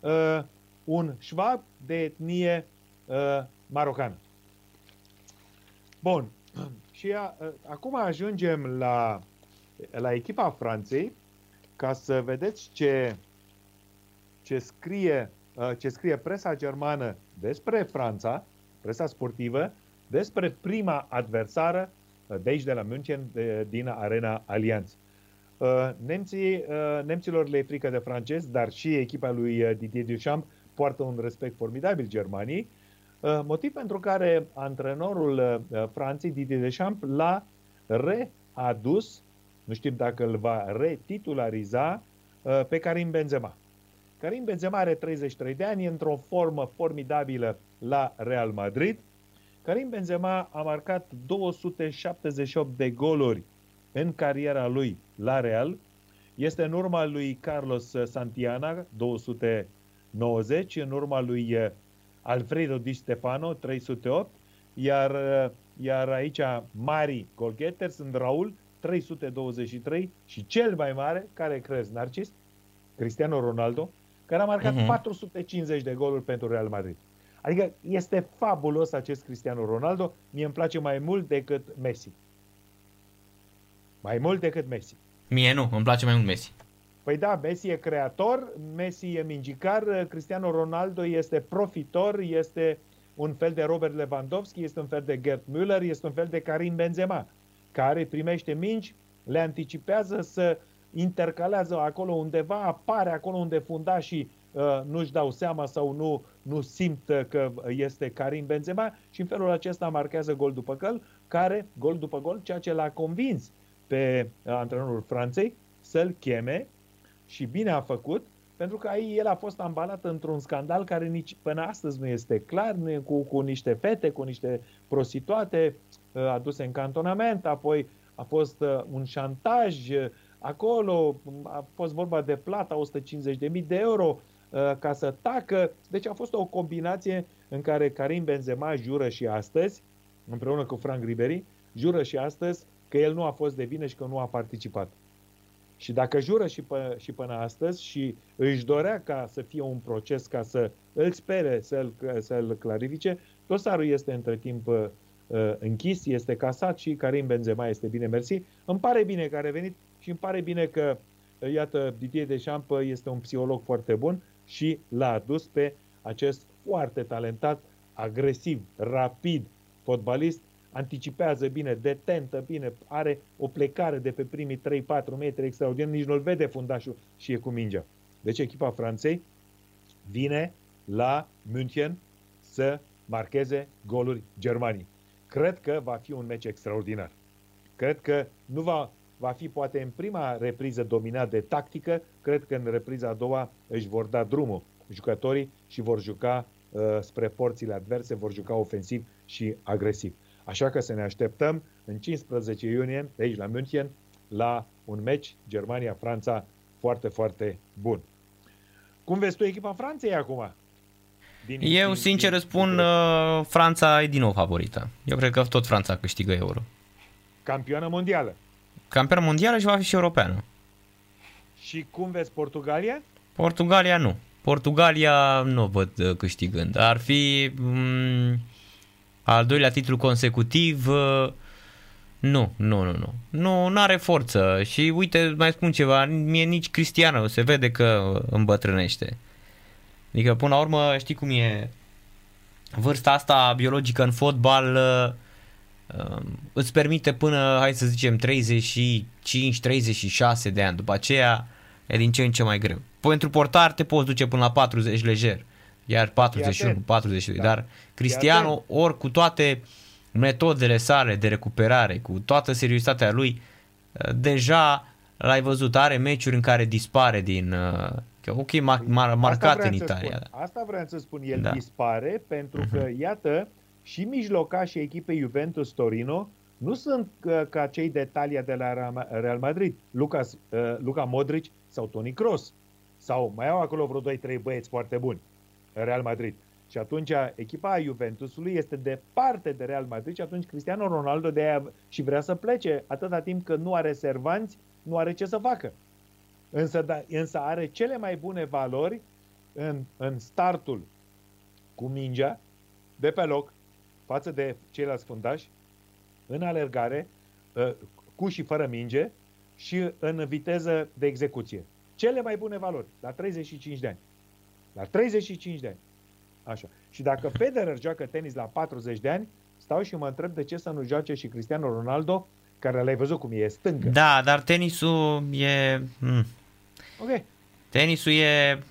uh, un șvab de etnie uh, marocană. Bun. Și a, uh, acum ajungem la, la echipa Franței ca să vedeți ce, ce, scrie, uh, ce scrie presa germană despre Franța, presa sportivă, despre prima adversară uh, de aici de la München, de, din arena Allianz. Uh, nemții, uh, nemților le e frică de francezi, dar și echipa lui Didier Deschamps poartă un respect formidabil Germanii, uh, motiv pentru care antrenorul uh, Franței, Didier Deschamps, l-a readus, nu știm dacă îl va retitulariza, uh, pe Karim Benzema. Karim Benzema are 33 de ani, într-o formă formidabilă la Real Madrid. Karim Benzema a marcat 278 de goluri în cariera lui la Real. Este în urma lui Carlos Santiana, 290, în urma lui eh, Alfredo Di Stefano, 308, iar, eh, iar aici mari golgeter sunt Raul, 323 și cel mai mare, care crezi, Narcis? Cristiano Ronaldo, care a marcat uh-huh. 450 de goluri pentru Real Madrid. Adică este fabulos acest Cristiano Ronaldo, mie îmi place mai mult decât Messi. Mai mult decât Messi. Mie nu, îmi place mai mult Messi. Păi da, Messi e creator, Messi e mingicar, Cristiano Ronaldo este profitor, este un fel de Robert Lewandowski, este un fel de Gerd Müller, este un fel de Karim Benzema, care primește mingi, le anticipează să intercalează acolo undeva, apare acolo unde fundașii uh, nu-și dau seama sau nu, nu simt că este Karim Benzema și în felul acesta marchează gol după gol, care, gol după gol, ceea ce l-a convins pe uh, antrenorul Franței să-l cheme și bine a făcut, pentru că aici el a fost ambalat într-un scandal care nici până astăzi nu este clar, cu, cu niște fete, cu niște prostituate uh, aduse în cantonament, apoi a fost uh, un șantaj acolo, a fost vorba de plata 150.000 de euro ca să tacă. Deci a fost o combinație în care Karim Benzema jură și astăzi, împreună cu Frank Ribery, jură și astăzi că el nu a fost de vină și că nu a participat. Și dacă jură și, pă, și până astăzi și își dorea ca să fie un proces, ca să îl spere, să-l, să-l clarifice, dosarul este între timp uh, închis, este casat și Karim Benzema este bine mersi. Îmi pare bine că a revenit și îmi pare bine că, uh, iată, Didier Deschamps este un psiholog foarte bun și l-a adus pe acest foarte talentat, agresiv, rapid fotbalist anticipează bine, detentă bine, are o plecare de pe primii 3-4 metri extraordinar, nici nu-l vede fundașul și e cu mingea. Deci echipa Franței vine la München să marcheze goluri Germanii. Cred că va fi un meci extraordinar. Cred că nu va, va fi poate în prima repriză dominat de tactică, cred că în repriza a doua își vor da drumul jucătorii și vor juca uh, spre porțile adverse, vor juca ofensiv și agresiv. Așa că să ne așteptăm în 15 iunie, de aici la München, la un meci Germania-Franța foarte, foarte bun. Cum vezi tu echipa Franței acum? Din, Eu, din, sincer, din, spun din... Uh, Franța e din nou favorită. Eu cred că tot Franța câștigă euro. Campioană mondială. Campioană mondială și va fi și europeană. Și cum vezi Portugalia? Portugalia nu. Portugalia nu văd uh, câștigând. Ar fi... Mm, al doilea titlu consecutiv, uh, nu, nu, nu, nu. Nu, nu are forță și uite, mai spun ceva, mie nici Cristiano se vede că îmbătrânește. Adică, până la urmă, știi cum e, vârsta asta biologică în fotbal uh, uh, îți permite până, hai să zicem, 35-36 de ani. După aceea e din ce în ce mai greu. Pentru portar te poți duce până la 40 lejer. Iar 41, 42, da. dar Cristiano, ori cu toate metodele sale de recuperare, cu toată seriozitatea lui, uh, deja l-ai văzut, are meciuri în care dispare din... Uh, ok, mar- mar- marcat în Italia. Spun, asta vreau să spun, el da. dispare pentru uh-huh. că, iată, și mijlocașii echipei Juventus Torino nu sunt uh, ca cei de talia de la Real Madrid, Lucas, uh, Luca Modric sau Toni Kroos. Sau mai au acolo vreo 2-3 băieți foarte buni. Real Madrid. Și atunci echipa Juventusului este departe de Real Madrid și atunci Cristiano Ronaldo de aia și vrea să plece atâta timp că nu are servanți, nu are ce să facă. Însă, da, însă are cele mai bune valori în, în startul cu mingea, de pe loc, față de ceilalți fundași, în alergare, ă, cu și fără minge și în viteză de execuție. Cele mai bune valori, la 35 de ani. La 35 de ani. Așa. Și dacă Federer joacă tenis la 40 de ani, stau și mă întreb de ce să nu joace și Cristiano Ronaldo, care l-ai văzut cum e stângă. Da, dar tenisul e... Mm. Ok. Tenisul e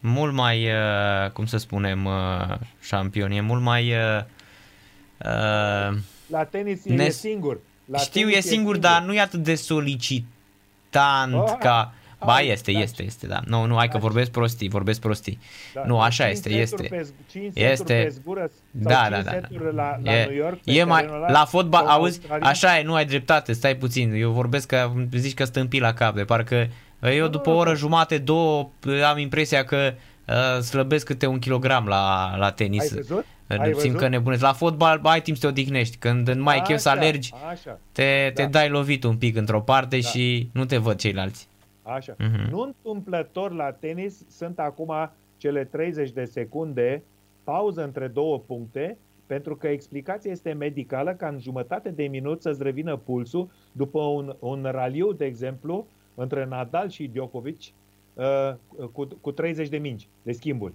mult mai, uh, cum să spunem, uh, șampion, e mult mai... Uh, uh, la tenis ne... e singur. La Știu, e singur, e singur, dar nu e atât de solicitant oh. ca Ba, Hai, este, da, este, este, da. Nu, nu, hai că Da. vorbesc prostii, vorbesc prostii. Da, nu, așa cinci este, centuri este. Pe, z- cinci Este. centuri pe zgură sau Da, cinci da, da. centuri La, la e, New York, pe e mai, terenul ăla, la fotbal, sau auzi, Australia? așa e, nu ai dreptate, stai puțin. Eu vorbesc că zici că stâmpi la cap, de parcă eu după o oră jumate, două, am impresia că uh, slăbesc câte un kilogram la, la tenis. Ai văzut? Uh, Ai Simt că văzut? nebunesc. La fotbal ai timp să te odihnești. Când nu mai ai chef să Așa, alergi, Așa, te, te Da. dai lovit un pic într-o parte Da. și nu te văd ceilalți. așa. Mhm. Nu întâmplător la tenis sunt acum cele 30 de secunde pauză între două puncte pentru că explicația este medicală ca în jumătate de minut să-ți revină pulsul după un, un raliu, de exemplu, între Nadal și Djokovic uh, cu, cu 30 de mingi de schimburi.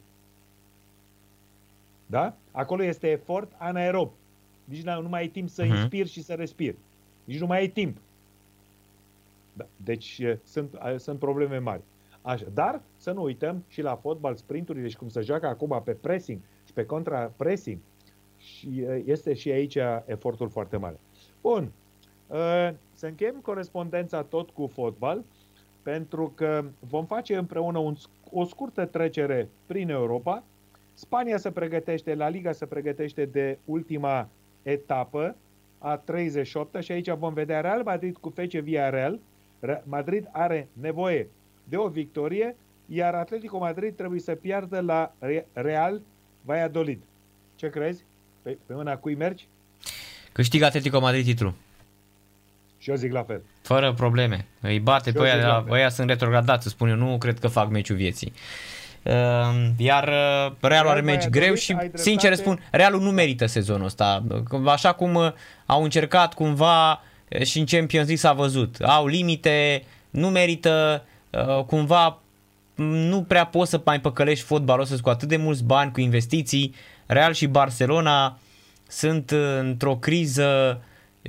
Da? Acolo este efort anaerob. Nici nu nu mai ai timp să Mhm. inspiri și să respiri. Nici nu mai ai timp. Da. Deci e, sunt, a, sunt probleme mari. Așa. Dar să nu uităm și la fotbal sprinturile și cum se joacă acum pe pressing și pe contra-pressing. Și e, este și aici efortul foarte mare. Bun. Uh, Să încheiem corespondența tot cu fotbal pentru că vom face împreună un, sc- o scurtă trecere prin Europa. Spania se pregătește, La Liga se pregătește de ultima etapă a 38 și aici vom vedea Real Madrid cu FC Villarreal. Re- Madrid are nevoie de o victorie, iar Atletico Madrid trebuie să piardă la Re- Real Valladolid. Ce crezi? Pe, pe mâna cui mergi? Câștigă Atletico Madrid titlul. Și eu zic la fel. Fără probleme. Îi bate Și pe eu ăia, zic de la la, fel. ăia sunt retrogradați, spun eu, nu cred că fac meciul vieții. Uh, Iar uh, Realul are meci Valladolid, greu ai și, dreptate. sincer spun, Realul nu merită sezonul ăsta. Așa cum uh, au încercat cumva uh, și în Champions League s-a văzut. Au limite, nu merită, uh, cumva m, nu prea poți să mai păcălești fotbalul ăsta cu atât de mulți bani, cu investiții. Real și Barcelona sunt uh, într-o criză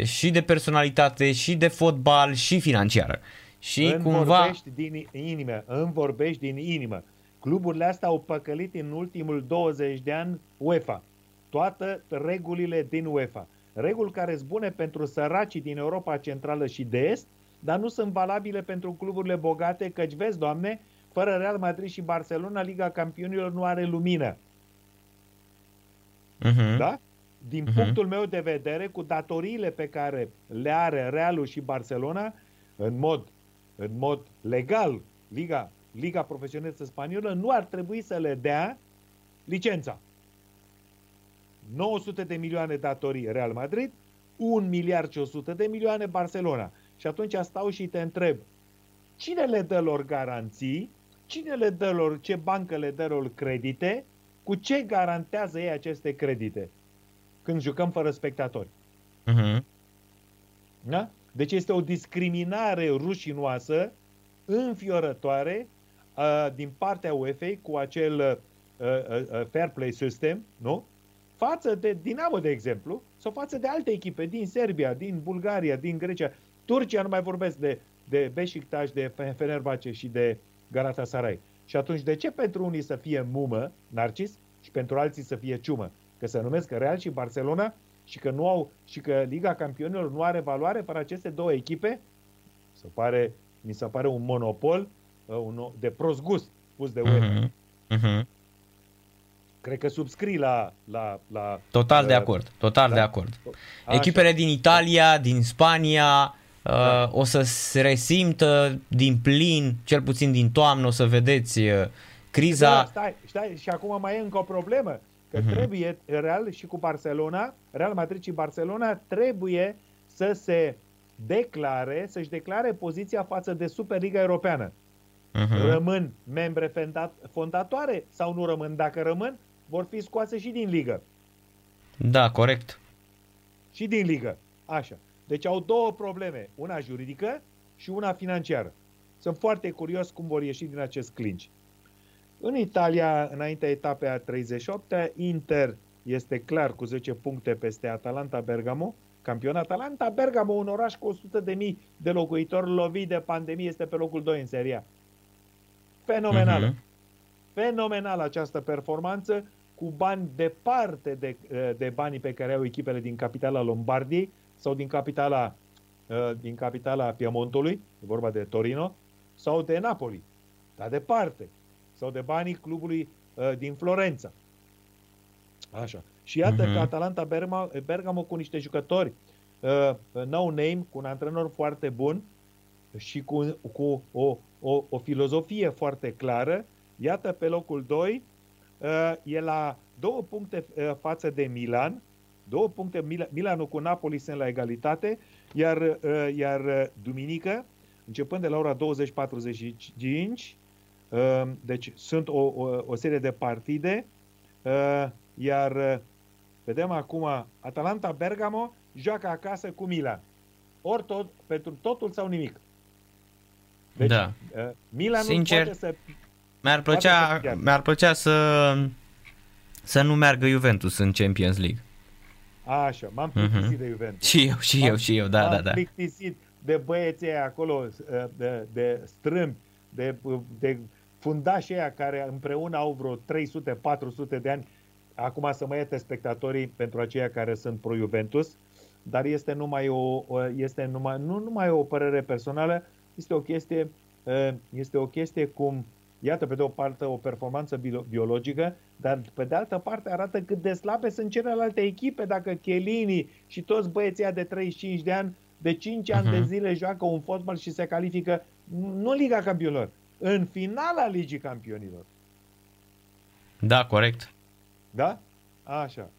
și de personalitate, și de fotbal, și financiară. Și îmi cumva... vorbești din inimă, îmi vorbești din inimă. Cluburile astea au păcălit în ultimul 20 de ani UEFA. Toate regulile din UEFA. Reguli care sunt bune pentru săracii din Europa Centrală și de Est, dar nu sunt valabile pentru cluburile bogate, căci vezi, doamne, fără Real Madrid și Barcelona, Liga Campionilor nu are lumină. Uh-huh. Da? Din Mhm. punctul meu de vedere, cu datoriile pe care le are Realul și Barcelona, în mod, în mod legal, Liga, Liga Profesionistă Spaniolă nu ar trebui să le dea licența. 900 de milioane datorii Real Madrid, 1 miliard și 100 de milioane Barcelona. Și atunci stau și te întreb, cine le dă lor garanții, cine le dă lor, ce bancă le dă lor credite, cu ce garantează ei aceste credite când jucăm fără spectatori. Uh-huh. Da? Deci este o discriminare rușinoasă, înfiorătoare, uh, din partea UEFA cu acel uh, uh, uh, fair play system, nu? Față de Dinamo, de exemplu, sau față de alte echipe din Serbia, din Bulgaria, din Grecia. Turcia nu mai vorbesc de, de Beşiktaş, de Fenerbahce și de Galatasaray. Și atunci, de ce pentru unii să fie mumă, Narcis, și pentru alții să fie ciumă? Că se numesc Real și Barcelona și că, nu au, și că Liga Campionilor nu are valoare fără aceste două echipe? Se pare, mi se pare un monopol uh, un, de prost gust pus de UEFA. Uh-huh. Uh-huh. Cred că subscrii la... la, la Total de uh, acord, total da? de acord. Așa. Echipele din Italia, din Spania, uh, Da. o să se resimtă din plin, cel puțin din toamnă, o să vedeți uh, Da, criza. stai, stai, și acum mai e încă o problemă. Că Mhm. trebuie Real și cu Barcelona, Real Madrid și Barcelona trebuie să se declare, să-și declare poziția față de Superliga Europeană. Uh-huh. Rămân membre fondat- fondatoare sau nu rămân? Dacă rămân, vor fi scoase și din ligă. Da, corect. Și din ligă. Așa. Deci au două probleme. Una juridică și una financiară. Sunt foarte curios cum vor ieși din acest clinch. În Italia, înaintea etapei a 38 Inter este clar cu 10 puncte peste Atalanta Bergamo. Campion Atalanta Bergamo, un oraș cu 100 de mii de locuitori lovit de pandemie, este pe locul 2 în seria. Fenomenală. Mhm. Fenomenală această performanță cu bani departe de, de banii pe care au echipele din capitala Lombardiei sau din capitala, din capitala Piemontului, e vorba de Torino, sau de Napoli, dar departe, sau de banii clubului uh, din Florența. Așa. Și iată uh-huh. că Atalanta Bergamo, Bergamo cu niște jucători uh, no name, cu un antrenor foarte bun și cu, cu o, o, o filozofie foarte clară, iată pe locul 2, uh, e la două puncte uh, față de Milan, două puncte, Mil- Milanul cu Napoli sunt la egalitate, iar, uh, iar uh, duminică, începând de la ora 20.45, uh, deci sunt o, o, o serie de partide, uh, iar uh, vedem acum Atalanta Bergamo joacă acasă cu Milan. Ori tot, pentru totul sau nimic. Deci, Da. uh, Milan Sincer, poate să... Mi-ar Poate plăcea, să piardă. mi-ar plăcea să, să nu meargă Juventus în Champions League. Așa, m-am plictisit Mhm. de Juventus. Și eu, și eu, și eu, da, m-am da, da. plictisit de băieții aia acolo, uh, de, de strâmbi, de, de fundașii aia care împreună au vreo 300-400 de ani. Acum să mă ierte spectatorii pentru aceia care sunt pro-Juventus, dar este numai o, o- este numai, nu numai o părere personală, este o chestie, uh, este o chestie cum, iată, pe de o parte o performanță bio- biologică, dar pe de altă parte arată cât de slabe sunt celelalte echipe dacă Chiellini și toți băieții ăia de 35 de ani de 5 ani de Mhm. zile joacă un fotbal și se califică nu în Liga Campionilor, în finala Ligii Campionilor. Da, corect. Da? Așa.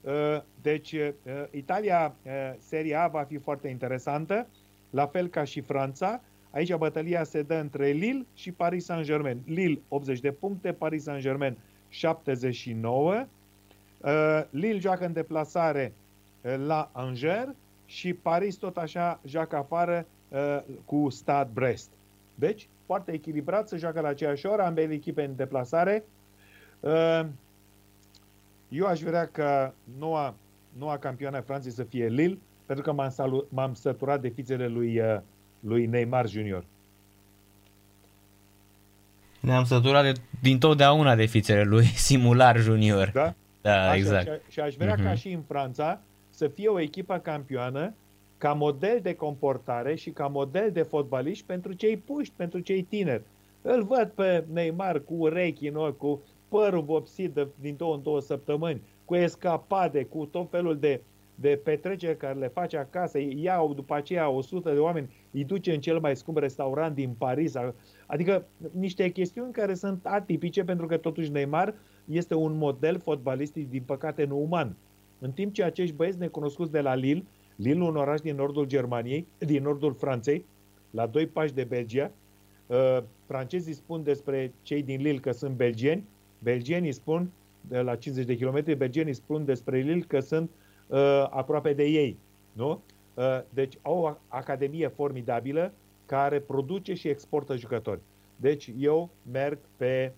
Uh, Deci, uh, Italia, uh, Serie A va fi foarte interesantă, la fel ca și Franța. Aici bătălia se dă între Lille și Paris Saint-Germain. Lille 80 de puncte, Paris Saint-Germain 79. Uh, Lille joacă în deplasare uh, la Angers și Paris tot așa joacă afară uh, cu Stade Brest. Deci, foarte echilibrat, se joacă la aceeași oră, ambele echipe în deplasare. Uh, Eu aș vrea ca noua, noua campioană a Franței să fie Lille, pentru că m-am, salu- m-am săturat de fițele lui, uh, lui Neymar Junior. Ne-am săturat de, din totdeauna de fițele lui [LAUGHS] Simular Junior. Da? Da, Așa, exact. Și, și aș vrea Mhm. ca și în Franța să fie o echipă campioană ca model de comportare și ca model de fotbaliști pentru cei puști, pentru cei tineri. Îl văd pe Neymar cu urechi în ochi, cu părul vopsit de, din două în două săptămâni, cu escapade, cu tot felul de, de petreceri care le face acasă, iau după aceea 100 de oameni, îi duce în cel mai scump restaurant din Paris. Adică niște chestiuni care sunt atipice pentru că totuși Neymar este un model fotbalistic, din păcate, nu uman. În timp ce acești băieți necunoscuți de la Lille, Lille, un oraș din nordul Germaniei, din nordul Franței, la doi pași de Belgia, uh, francezii spun despre cei din Lille că sunt belgieni, belgienii spun, de la 50 de kilometri, belgienii spun despre Lille că sunt uh, aproape de ei. Nu? Uh, deci au o academie formidabilă care produce și exportă jucători. Deci eu merg pe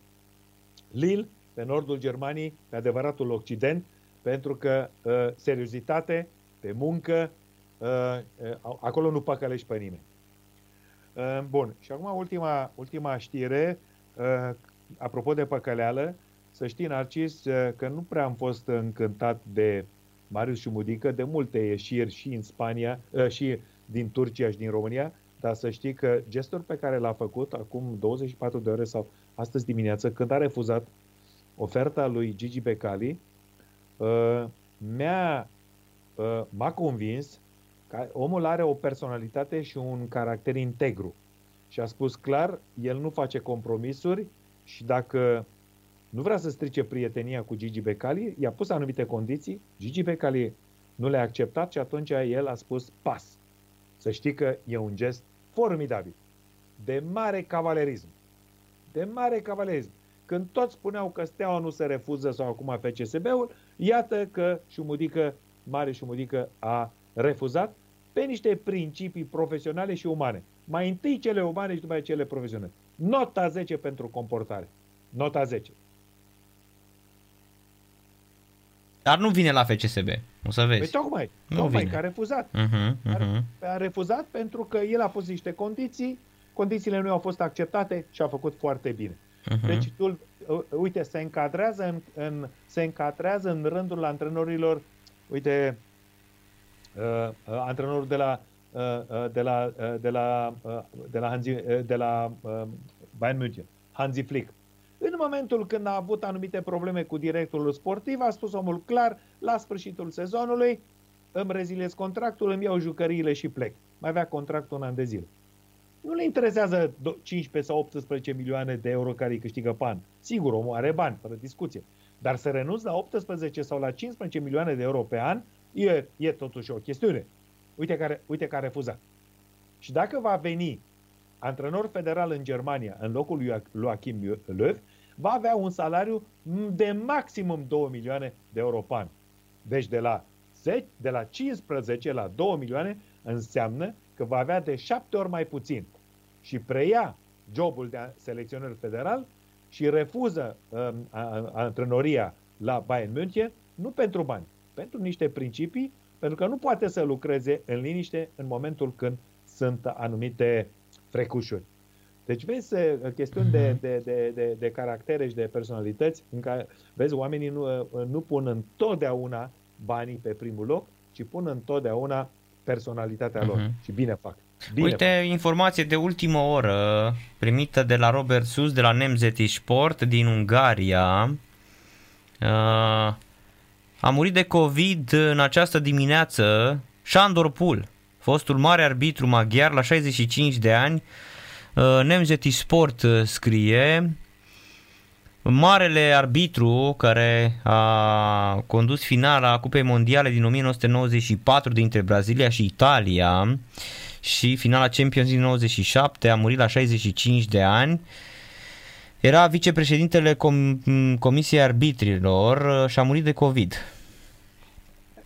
Lille, pe nordul Germaniei, pe adevăratul Occident, pentru că uh, seriozitate, pe muncă, uh, uh, acolo nu păcălești pe nimeni. Uh, bun, și acum ultima, ultima știre, uh, apropo de păcăleală, să știi, Narcis, uh, că nu prea am fost încântat de Marius Șumudică, de multe ieșiri și în Spania, uh, și din Turcia și din România, dar să știi că gestul pe care l-a făcut acum 24 de ore sau astăzi dimineață, când a refuzat oferta lui Gigi Becali, uh, mi-a, uh, m-a convins că omul are o personalitate și un caracter integru. Și a spus clar, el nu face compromisuri și dacă nu vrea să strice prietenia cu Gigi Becali, i-a pus anumite condiții, Gigi Becali nu le-a acceptat și atunci el a spus pas. Să știi că e un gest formidabil, de mare cavalerism. De mare cavalerism. Când toți spuneau că Steaua nu se refuză sau acum FCSB-ul, iată că Șumudică, mare Șumudică, a refuzat pe niște principii profesionale și umane. Mai întâi cele umane și după aceea cele profesionale. Nota 10 pentru comportare. Nota 10. Dar nu vine la FCSB, o să Păi vezi. tocmai, Nu tocmai vine. că a refuzat. Uh-huh, uh-huh. A refuzat pentru că el a pus niște condiții, condițiile nu au fost acceptate și a făcut foarte bine. uh-huh. Deci, tu, uh, uite, se încadrează în, în, se încadrează în rândul antrenorilor, uite, uh, uh, antrenorul de la de la, de la, de la, Hansi, de la Bayern München, Hansi Flick. În momentul când a avut anumite probleme cu directorul sportiv, a spus omul clar, la sfârșitul sezonului, îmi reziliez contractul, îmi iau jucăriile și plec. Mai avea contractul un an de zile. Nu le interesează 15 sau 18 milioane de euro care îi câștigă pan. Sigur, omul are bani, fără discuție. Dar să renunți la 18 sau la 15 milioane de euro pe an e, e totuși o chestiune. Uite care, uite care a refuzat. Și dacă va veni antrenor federal în Germania în locul lui Joachim Löw, va avea un salariu de maximum 2 milioane de euro pe an. Deci de la, 10, de la 15 la 2 milioane înseamnă că va avea de 7 ori mai puțin. Și preia jobul de selecționer federal și refuză um, antrenoria la Bayern München, nu pentru bani, pentru niște principii, pentru că nu poate să lucreze în liniște în momentul când sunt anumite frecușuri. Deci vezi chestiuni de, mhm. de, de, de, de caractere și de personalități în care, vezi, oamenii nu, nu pun întotdeauna banii pe primul loc, ci pun întotdeauna personalitatea lor. Uh-huh. Și bine fac. Bine Uite, fac. informație de ultimă oră primită de la Robert Sus de la Nemzeti Sport din Ungaria. Uh, a murit de COVID în această dimineață Sandor Pul, fostul mare arbitru maghiar la 65 de ani. Uh, Nemzeti Sport uh, scrie Marele arbitru care a condus finala Cupei Mondiale din 1994 dintre Brazilia și Italia și finala Champions din 97 a murit la 65 de ani. Era vicepreședintele Com- Comisiei Arbitrilor și a murit de COVID.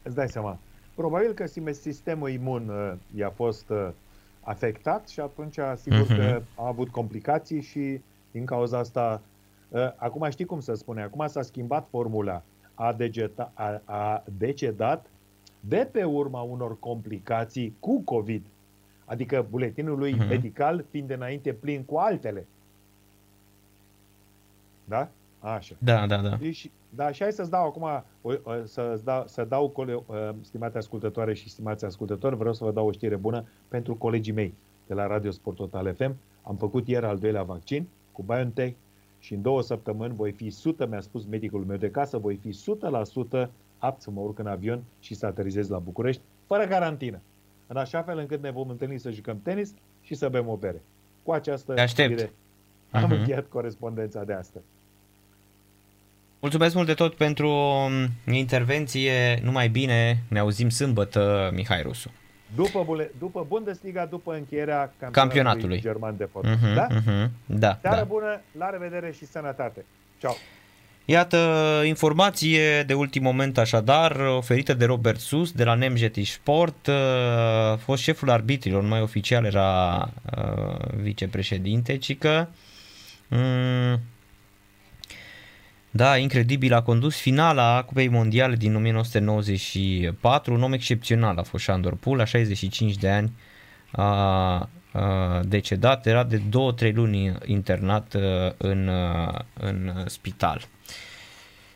Îți dai seama. Probabil că sistemul imun uh, i-a fost uh, afectat și atunci sigur uh-huh. că a avut complicații și din cauza asta uh, acum știi cum să spune, acum s-a schimbat formula a, degeta, a, a decedat de pe urma unor complicații cu COVID. Adică buletinul lui uh-huh. medical fiind înainte plin cu altele. Da? Așa. Da, da, da. Și, da, și hai să-ți dau acum, să dau, să dau, uh, stimate ascultătoare și stimați ascultători, vreau să vă dau o știre bună pentru colegii mei de la Radio Sport Total FM. Am făcut ieri al doilea vaccin cu BioNTech și în două săptămâni voi fi 100, mi-a spus medicul meu de casă, voi fi 100% apt să mă urc în avion și să aterizez la București, fără carantină. În așa fel încât ne vom întâlni să jucăm tenis și să bem o bere. Cu această știre am uh-huh. încheiat corespondența de astăzi. Mulțumesc mult de tot pentru um, intervenție. Numai bine, ne auzim sâmbătă, Mihai Rusu. După, bule, după Bundesliga, după încheierea campionatului, campionatului. german de fotbal. Uh-huh, da? Uh-huh, da, Seară da. bună, la revedere și sănătate. Ciao. Iată, informație de ultim moment așadar, oferită de Robert Sus de la Nemjeti Sport, a fost șeful arbitrilor, mai oficial era uh, vicepreședinte, ci că um, da, incredibil, a condus finala Cupei Mondiale din 1994, un om excepțional a fost Șandor Pul, la 65 de ani a, a decedat, era de 2-3 luni internat în, în spital.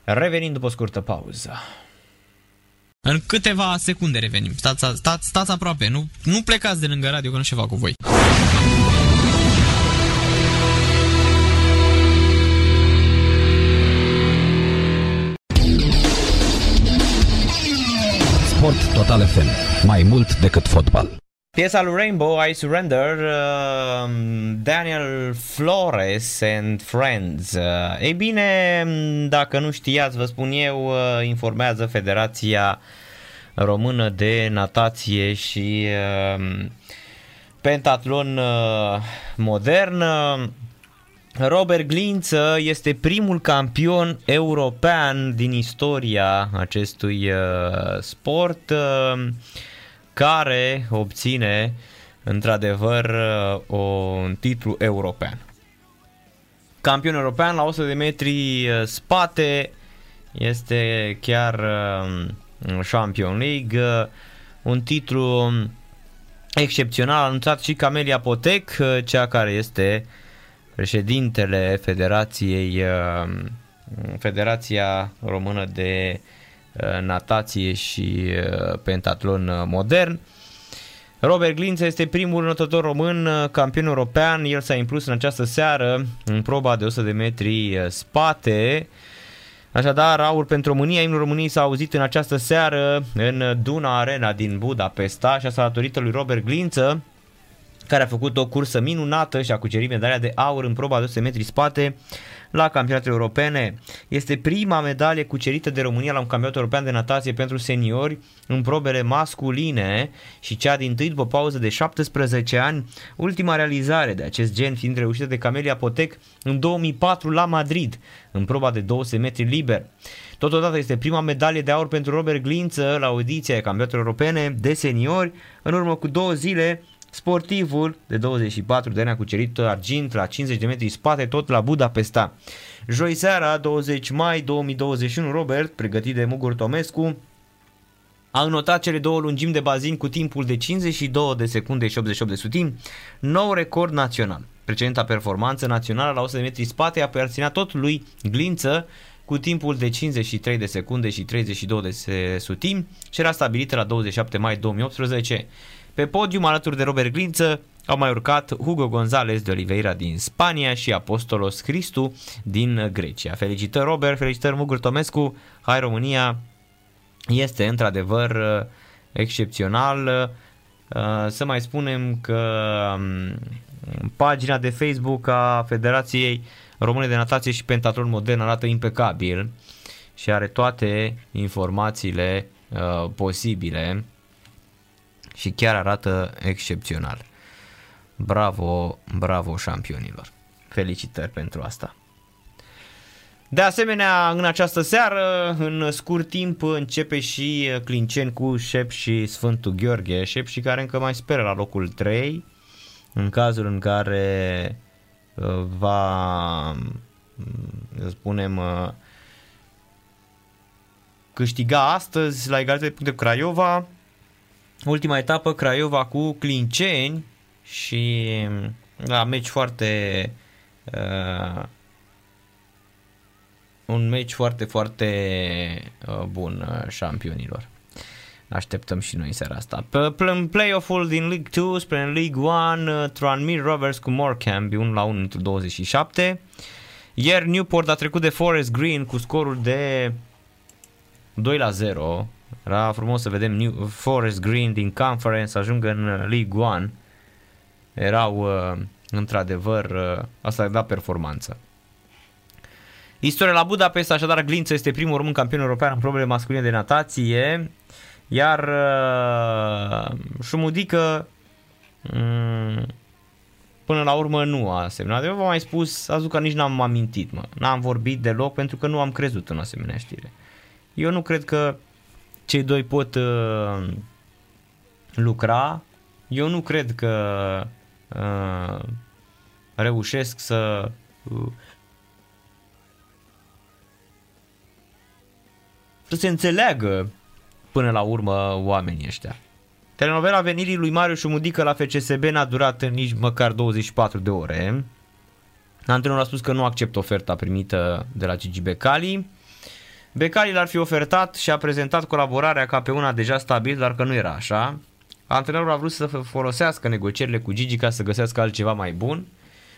Revenind după o scurtă pauză. În câteva secunde revenim. Stați, stați, stați aproape, nu, nu plecați de lângă radio că nu ceva cu voi. Total FM. Mai mult decât fotbal. Piesa lui Rainbow, I Surrender, uh, Daniel Flores and Friends. Uh, ei bine, dacă nu știați, vă spun eu, uh, informează Federația Română de Natație și uh, Pentatlon uh, Modern. Robert Glință este primul campion european din istoria acestui uh, sport uh, care obține într-adevăr uh, un titlu european. Campion european la 100 de metri spate este chiar Champion League, un titlu excepțional anunțat și Camelia Potec, cea care este uh, președintele Federației uh, Federația Română de uh, Natație și uh, Pentatlon Modern. Robert Glință este primul notător român uh, campion european. El s-a impus în această seară în proba de 100 de metri uh, spate. Așadar, aur pentru România, imnul României s-a auzit în această seară în Duna Arena din Budapesta și asta datorită lui Robert Glință, care a făcut o cursă minunată și a cucerit medalia de aur în proba de 100 metri spate la campionatele europene. Este prima medalie cucerită de România la un campionat european de natație pentru seniori în probele masculine și cea din tâi după pauză de 17 ani, ultima realizare de acest gen fiind reușită de Camelia Potec în 2004 la Madrid, în proba de 200 metri liber. Totodată este prima medalie de aur pentru Robert Glință la audiția campionatelor europene de seniori. În urmă cu două zile, Sportivul de 24 de ani a cucerit argint la 50 de metri spate tot la Budapesta. Joi seara, 20 mai 2021, Robert, pregătit de Mugur Tomescu, a înotat cele două lungimi de bazin cu timpul de 52 de secunde și 88 de sutimi, nou record național. Precedenta performanță națională la 100 de metri spate aparținea tot lui Glință cu timpul de 53 de secunde și 32 de sutimi și era stabilită la 27 mai 2018. Pe podium, alături de Robert Glință, au mai urcat Hugo González de Oliveira din Spania și Apostolos Christu din Grecia. Felicitări Robert, felicitări Mugur Tomescu, hai România, este într-adevăr uh, excepțional. Uh, să mai spunem că um, pagina de Facebook a Federației Române de Natație și Pentatlon Modern arată impecabil și are toate informațiile uh, posibile și chiar arată excepțional. Bravo, bravo șampionilor. Felicitări pentru asta. De asemenea, în această seară, în scurt timp, începe și Clinceni cu Șep și Sfântul Gheorghe. Șep și care încă mai speră la locul 3, în cazul în care uh, va, să spunem, uh, câștiga astăzi la egalitate de puncte cu Craiova, ultima etapă Craiova cu Clinceni și la meci foarte uh, un meci foarte, foarte uh, bun uh, șampionilor. Așteptăm și noi în seara asta. Pe în play-off-ul din League 2 spre League 1, uh, Tranmere Rovers cu Morecambe 1 la 1 într 27. Ieri Newport a trecut de Forest Green cu scorul de 2 la 0 era frumos să vedem New Forest Green din Conference să ajungă în uh, League One. Erau uh, într-adevăr, uh, asta a dat performanță. Istoria la Budapest, așadar Glință este primul român campion european în probele masculine de natație, iar uh, Șumudică um, până la urmă nu a semnat. Eu v-am mai spus, azi că nici n-am amintit, mă. N-am vorbit deloc pentru că nu am crezut în asemenea știre. Eu nu cred că cei doi pot uh, lucra. Eu nu cred că uh, reușesc să uh, să se înțeleagă până la urmă oamenii ăștia. Telenovela venirii lui Mariu Șumudică la FCSB n-a durat nici măcar 24 de ore. Antrenorul a spus că nu acceptă oferta primită de la Gigi Becali. Becali l-ar fi ofertat și a prezentat colaborarea ca pe una deja stabil, dar că nu era așa. Antrenorul a vrut să folosească negocierile cu Gigi ca să găsească altceva mai bun.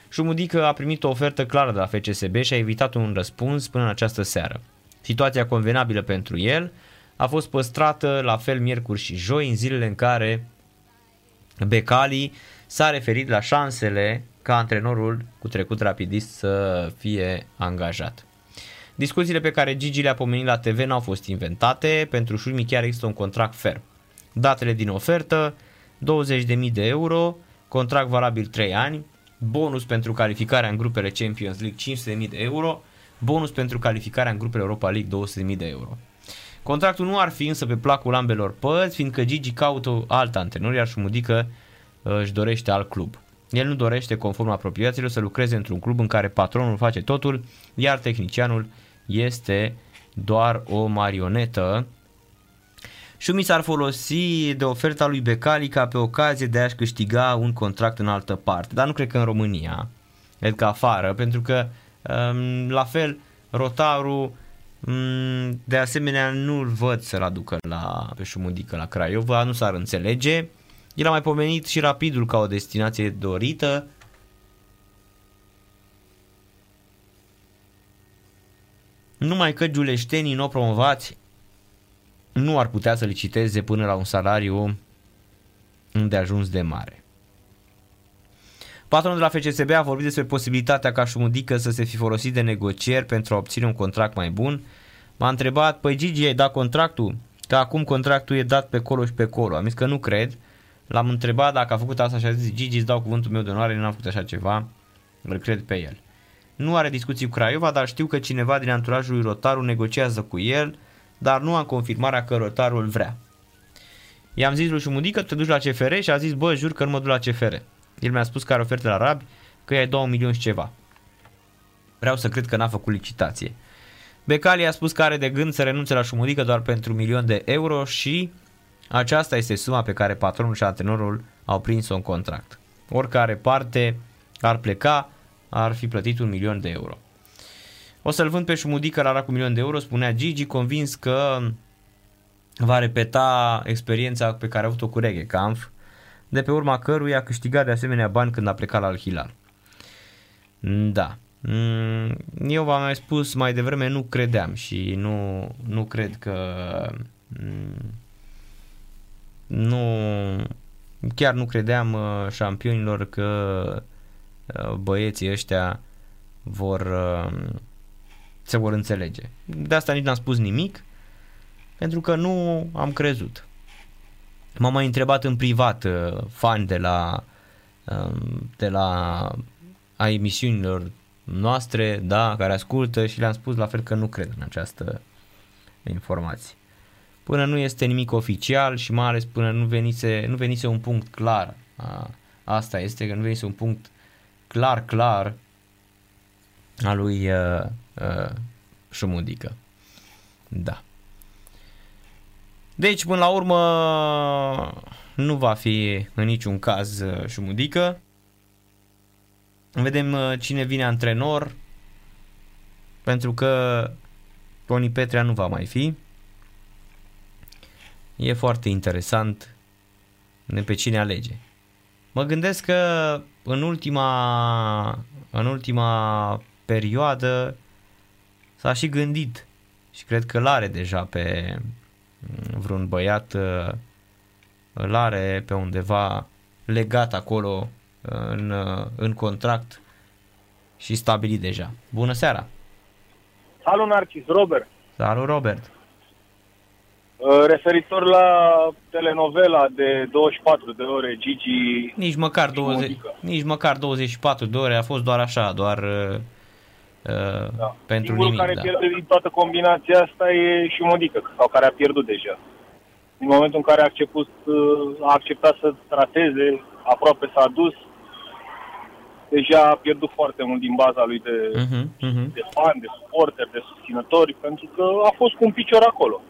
Șumudică a primit o ofertă clară de la FCSB și a evitat un răspuns până în această seară. Situația convenabilă pentru el a fost păstrată la fel miercuri și joi în zilele în care Becali s-a referit la șansele ca antrenorul cu trecut rapidist să fie angajat. Discuțiile pe care Gigi le-a pomenit la TV n-au fost inventate, pentru Șurmi chiar există un contract ferm. Datele din ofertă, 20.000 de euro, contract valabil 3 ani, bonus pentru calificarea în grupele Champions League 500.000 de euro, bonus pentru calificarea în grupele Europa League 200.000 de euro. Contractul nu ar fi însă pe placul ambelor părți, fiindcă Gigi caută alt antrenor, iar Șumudică uh, își dorește alt club. El nu dorește, conform apropiațiilor, să lucreze într-un club în care patronul face totul, iar tehnicianul este doar o marionetă. Șumiț s-ar folosi de oferta lui Becali ca pe ocazie de a-și câștiga un contract în altă parte, dar nu cred că în România, cred că afară, pentru că um, la fel Rotaru um, de asemenea nu-l văd să-l aducă la, pe Șumudică la Craiova, nu s-ar înțelege. El a mai pomenit și Rapidul ca o destinație dorită. Numai că giuleștenii nou promovați nu ar putea să liciteze până la un salariu unde ajuns de mare. Patronul de la FCSB a vorbit despre posibilitatea ca Șumudică să se fi folosit de negocieri pentru a obține un contract mai bun. M-a întrebat, păi Gigi, ai dat contractul? Că acum contractul e dat pe colo și pe colo. Am zis că nu cred. L-am întrebat dacă a făcut asta și a zis, Gigi, îți dau cuvântul meu de onoare, nu am făcut așa ceva. Îl cred pe el. Nu are discuții cu Craiova, dar știu că cineva din anturajul lui Rotaru negociază cu el, dar nu am confirmarea că Rotarul vrea. I-am zis lui Șumudică, te duci la CFR și a zis, bă, jur că nu mă duc la CFR. El mi-a spus că are oferte la Rabi, că e 2 milioni și ceva. Vreau să cred că n-a făcut licitație. Becali a spus că are de gând să renunțe la Șumudică doar pentru un milion de euro și aceasta este suma pe care patronul și antrenorul au prins-o în contract. Oricare parte ar pleca, ar fi plătit un milion de euro. O să-l vând pe Șumudică la cu milion de euro, spunea Gigi, convins că va repeta experiența pe care a avut-o cu Reghe Kampf, de pe urma căruia a câștigat de asemenea bani când a plecat la Al Hilal. Da. Mm, eu v-am mai spus mai devreme, nu credeam și nu, nu cred că mm, nu chiar nu credeam uh, șampionilor că uh, băieții ăștia vor uh, se vor înțelege. De asta nici n-am spus nimic pentru că nu am crezut. M-am mai întrebat în privat uh, fani de la, uh, de la a emisiunilor noastre, da, care ascultă și le-am spus la fel că nu cred în această informație. Până nu este nimic oficial și mai ales până nu venise, nu venise un punct clar. A, asta este că nu venise un punct clar, clar a lui uh, uh, Șumudică. Da. Deci, până la urmă, nu va fi în niciun caz uh, șumudică. Vedem uh, cine vine antrenor, pentru că Toni Petrea nu va mai fi. E foarte interesant de pe cine alege. Mă gândesc că în ultima, în ultima perioadă s-a și gândit și cred că l-are deja pe, vreun băiat uh, îl are pe undeva legat acolo uh, în, uh, în contract și stabilit deja. Bună seara! Salut Narcis, Robert! Salut Robert! Referitor la telenovela de 24 de ore, Gigi... Nici măcar, 20, nici măcar 24 de ore, a fost doar așa, doar uh, da. pentru Singurul nimic. care da. pierde din toată combinația asta e și Modică, sau care a pierdut deja. În momentul în care a acceptat, a acceptat să trateze, aproape s-a dus, deja a pierdut foarte mult din baza lui de, uh-huh, uh-huh. de fani, de suporteri, de susținători, pentru că a fost cu un picior acolo.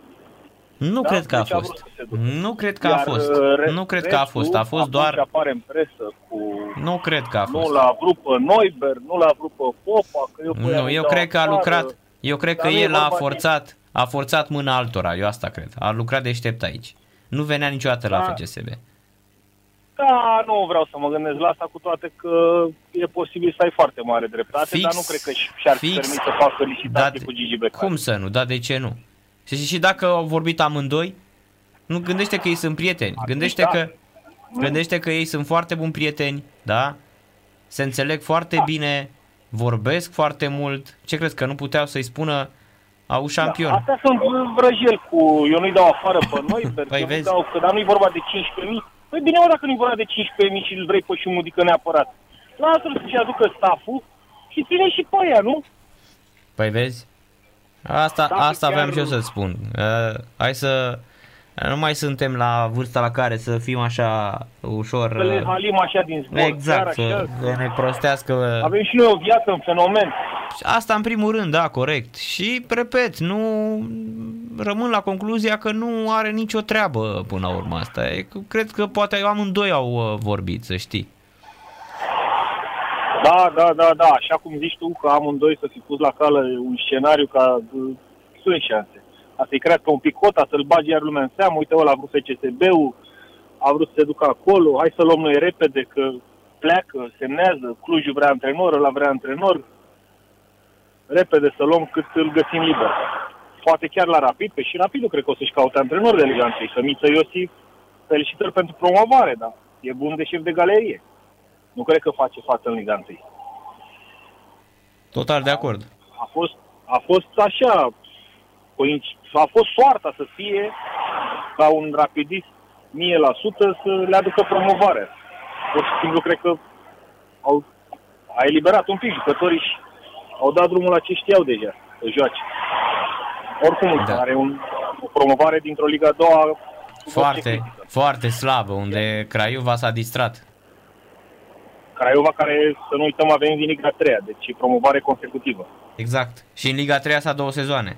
Nu Da? cred că a Deci a fost. vrut să se ducă. Nu cred că a Iar, fost. uh, re- Nu cred că a restul, fost. A fost acum doar... ce apare în presă cu... Nu cred că a Nu fost. l-a vrut pe Neuber, nu l-a vrut pe Popa, că eu pe ea Nu, îi eu dau cred că a afară. lucrat, eu cred că Dar nu e el a vorba de- forțat, a forțat mâna altora, eu asta cred. A lucrat deștept aici. Nu venea niciodată la Da. FCSB. Da, nu vreau să mă gândesc la asta, cu toate că e posibil să ai foarte mare dreptate, Fix- dar nu cred că și- și-ar fix- permit să facă licitație Da, cu Gigi Becali. Cum să nu? Da, de ce nu? Și, și, și dacă au vorbit amândoi, nu gândește că ei sunt prieteni. Gândește da. că, gândește că ei sunt foarte buni prieteni, da? Se înțeleg foarte Da. bine, vorbesc foarte mult. Ce crezi că nu puteau să-i spună au șampion? Da, astea sunt vrăjeli cu... Eu nu-i dau afară pe noi, [LAUGHS] Păi păi eu vezi. nu dau, că, dar nu-i vorba de 15.000. Păi bine, mă, dacă nu-i vorba de 15.000 și îl vrei pe Șumudică neapărat. Lasă-l să-și aducă staful și ține și pe aia, nu? Păi vezi? Asta, Dacă asta chiar- aveam și eu să-ți spun. Uh, hai să... Nu mai suntem la vârsta la care să fim așa ușor... Să le uh, halim așa din zbor. Exact, chiar să, așa. să ne prostească... Avem și noi o viață în fenomen. Asta în primul rând, da, corect. Și, repet, nu rămân la concluzia că nu are nicio treabă până la urmă asta. E, cred că poate amândoi au uh, vorbit, să știi. Da, da, da, da. Așa cum zici tu că amândoi să fi pus la cală un scenariu ca uh, sunt șanse. A să-i crească un pic cota, să-l bagi iar lumea în seamă. Uite, ăla a vrut FCSB-ul, a vrut să se ducă acolo, hai să luăm noi repede că pleacă, semnează, Clujul vrea antrenor, ăla vrea antrenor, repede să luăm cât îl găsim liber. Poate chiar la Rapid, pe și Rapidul cred că o să-și caute antrenor de Liga 1. Sămiță Iosif, felicitări pentru promovare, dar e bun de șef de galerie. Nu cred că face față în Liga 1. Total de acord. A fost, a fost așa, coinci- a fost soarta să fie ca un rapidist 1000% să le aducă promovarea. Pur și simplu cred că au, a eliberat un pic jucătorii și au dat drumul la ce știau deja să joace. Oricum, Da. da. are un, o promovare dintr-o Liga a doua cu orice Foarte, critică. foarte slabă, unde Craiova s-a distrat. Craiova care, să nu uităm, a venit din Liga 3 deci e promovare consecutivă. Exact. Și în Liga 3 sa două sezoane.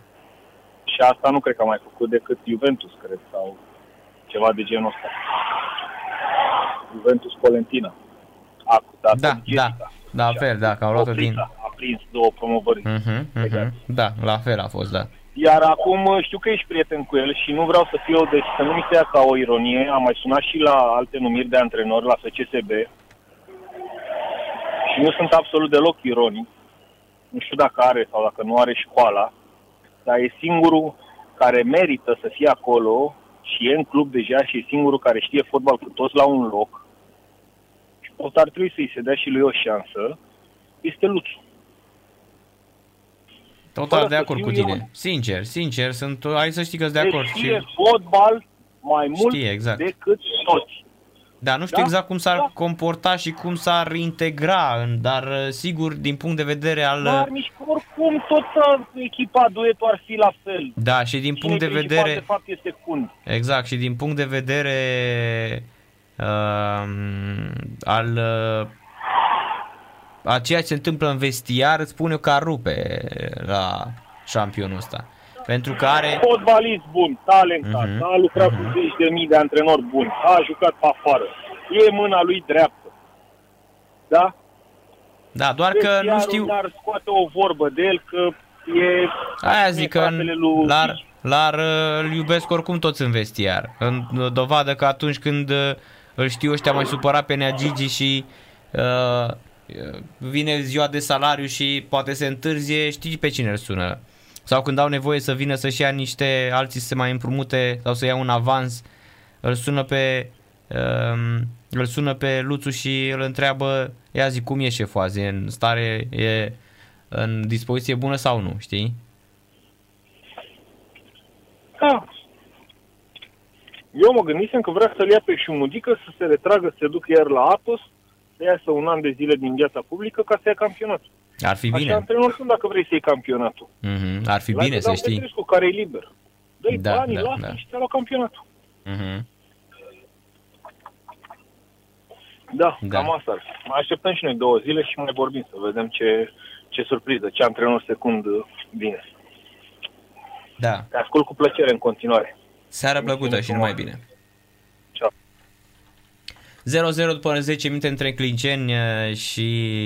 Și asta nu cred că a mai făcut decât Juventus, cred, sau ceva de genul ăsta. Juventus Colentina. A, da, Da, Jessica. da. La Și fel, da, că au luat-o din... Oprita, A prins două promovări. Mhm, mhm. Da, la fel a fost, da. Iar acum știu că ești prieten cu el și nu vreau să fiu, deci să nu mi se ia ca o ironie. Am mai sunat și la alte numiri de antrenori, la FCSB. Și nu sunt absolut deloc ironic. Nu știu dacă are sau dacă nu are școala, dar e singurul care merită să fie acolo și e în club deja și e singurul care știe fotbal cu toți la un loc. Și pot ar trebui să-i se dea și lui o șansă. Este Luțu. Total Fără de să acord fiu cu tine. ironic. Sincer, sincer, sunt, hai să știi că sunt de acord. Deci știe Și, fotbal mai mult Știe, exact. decât toți. Da, nu știu Da? exact cum s-ar Da. comporta și cum s-ar integra, în- dar uh, sigur, din punct de vedere al... Dar nici oricum tot uh, echipa duetul ar fi la fel. Da, și din punct de Cine e principal, vedere... De fapt este Cund. Exact, și din punct de vedere uh, al uh, a ceea ce se întâmplă în vestiar, îți spun eu că ar rupe la șampionul ăsta. Pentru că are... Fotbalist bun, talentat, Mhm, a lucrat cu zeci de mii de antrenori buni, a jucat pe afară. E mâna lui dreaptă. Da? Da, doar că nu Vestiarul știu... Dar scoate o vorbă de el că e... Aia zic că fratele lui l-ar, Cici. l-ar, uh, îl iubesc oricum toți în vestiar. În dovadă că atunci când uh, îl știu ăștia mai supărat pe Nea Gigi și uh, vine ziua de salariu și poate se întârzie, știi pe cine îl sună. Sau când au nevoie să vină să-și ia niște, alții să se mai împrumute sau să ia un avans, îl sună pe uh, îl sună pe Luțu și îl întreabă, ia zi cum e șeful azi, e în stare, e în dispoziție bună sau nu, știi? Da. Eu mă gândisem că vrea să-l ia pe Șumudică să se retragă, să se ducă iar la Atos, să iasă un an de zile din viața publică ca să ia campionatul. Ar fi Așa bine. antrenor sunt dacă vrei să iei campionatul. Mhm, Ar fi Lasă bine să Dan știi. Petrescu, care e liber. Dă-i Da, banii, da, lasă da. și ți-a luat campionatul. Mhm. Da, Da. cam asta ar fi. Mai așteptăm și noi două zile și mai vorbim să vedem ce, ce surpriză, ce antrenor secund uh, vine. Da. Te ascult cu plăcere în continuare. Seară plăcută și numai bine. Ciao. 0-0 după 10 minute între Clinceni uh, și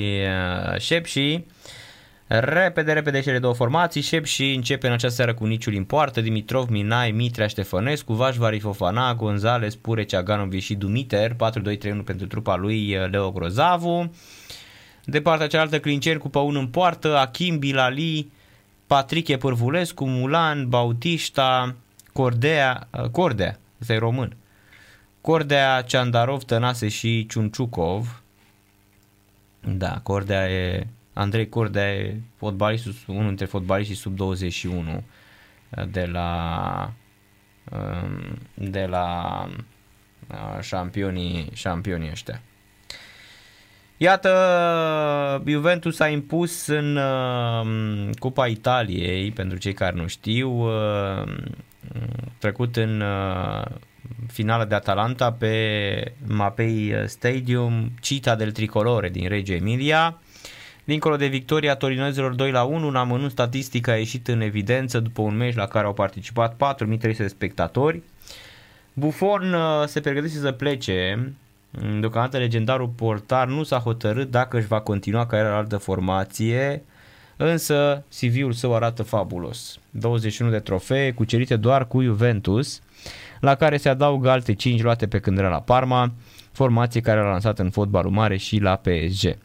uh, Șep și repede, repede cele două formații. Șep și începe în această seară cu Niciul în poartă, Dimitrov, Minai, Mitrea, Ștefănescu, Vașvari, Fofana, Gonzales, Pure, Ceaganovi și Dumiter, 4-2-3-1 pentru trupa lui uh, Leo Grozavu. De partea cealaltă Clinceni cu Păun în poartă, Achim, Bilali, Patrick Pârvulescu, Mulan, Bautista, Cordea, uh, Cordea, ăsta e român, Cordea, Ciandarov, Tănase și Ciunciucov. Da, Cordea e... Andrei Cordea e fotbalistul, unul dintre fotbaliștii sub 21 de la um, de la uh, șampionii, șampionii ăștia. Iată, Juventus a impus în uh, Cupa Italiei, pentru cei care nu știu, uh, trecut în uh, finală de Atalanta pe Mapei Stadium, Cita del Tricolore din Reggio Emilia. Dincolo de victoria torinezilor 2 la 1, un amănunt statistic a ieșit în evidență după un meci la care au participat 4300 de spectatori. Buffon uh, se pregătește să plece, Deocamdată legendarul portar nu s-a hotărât dacă își va continua cariera în altă formație. însă CV-ul său arată fabulos. 21 de trofee cucerite doar cu Juventus, la care se adaugă alte 5 luate pe când era la Parma, formație care a lansat în fotbalul mare și la PSG.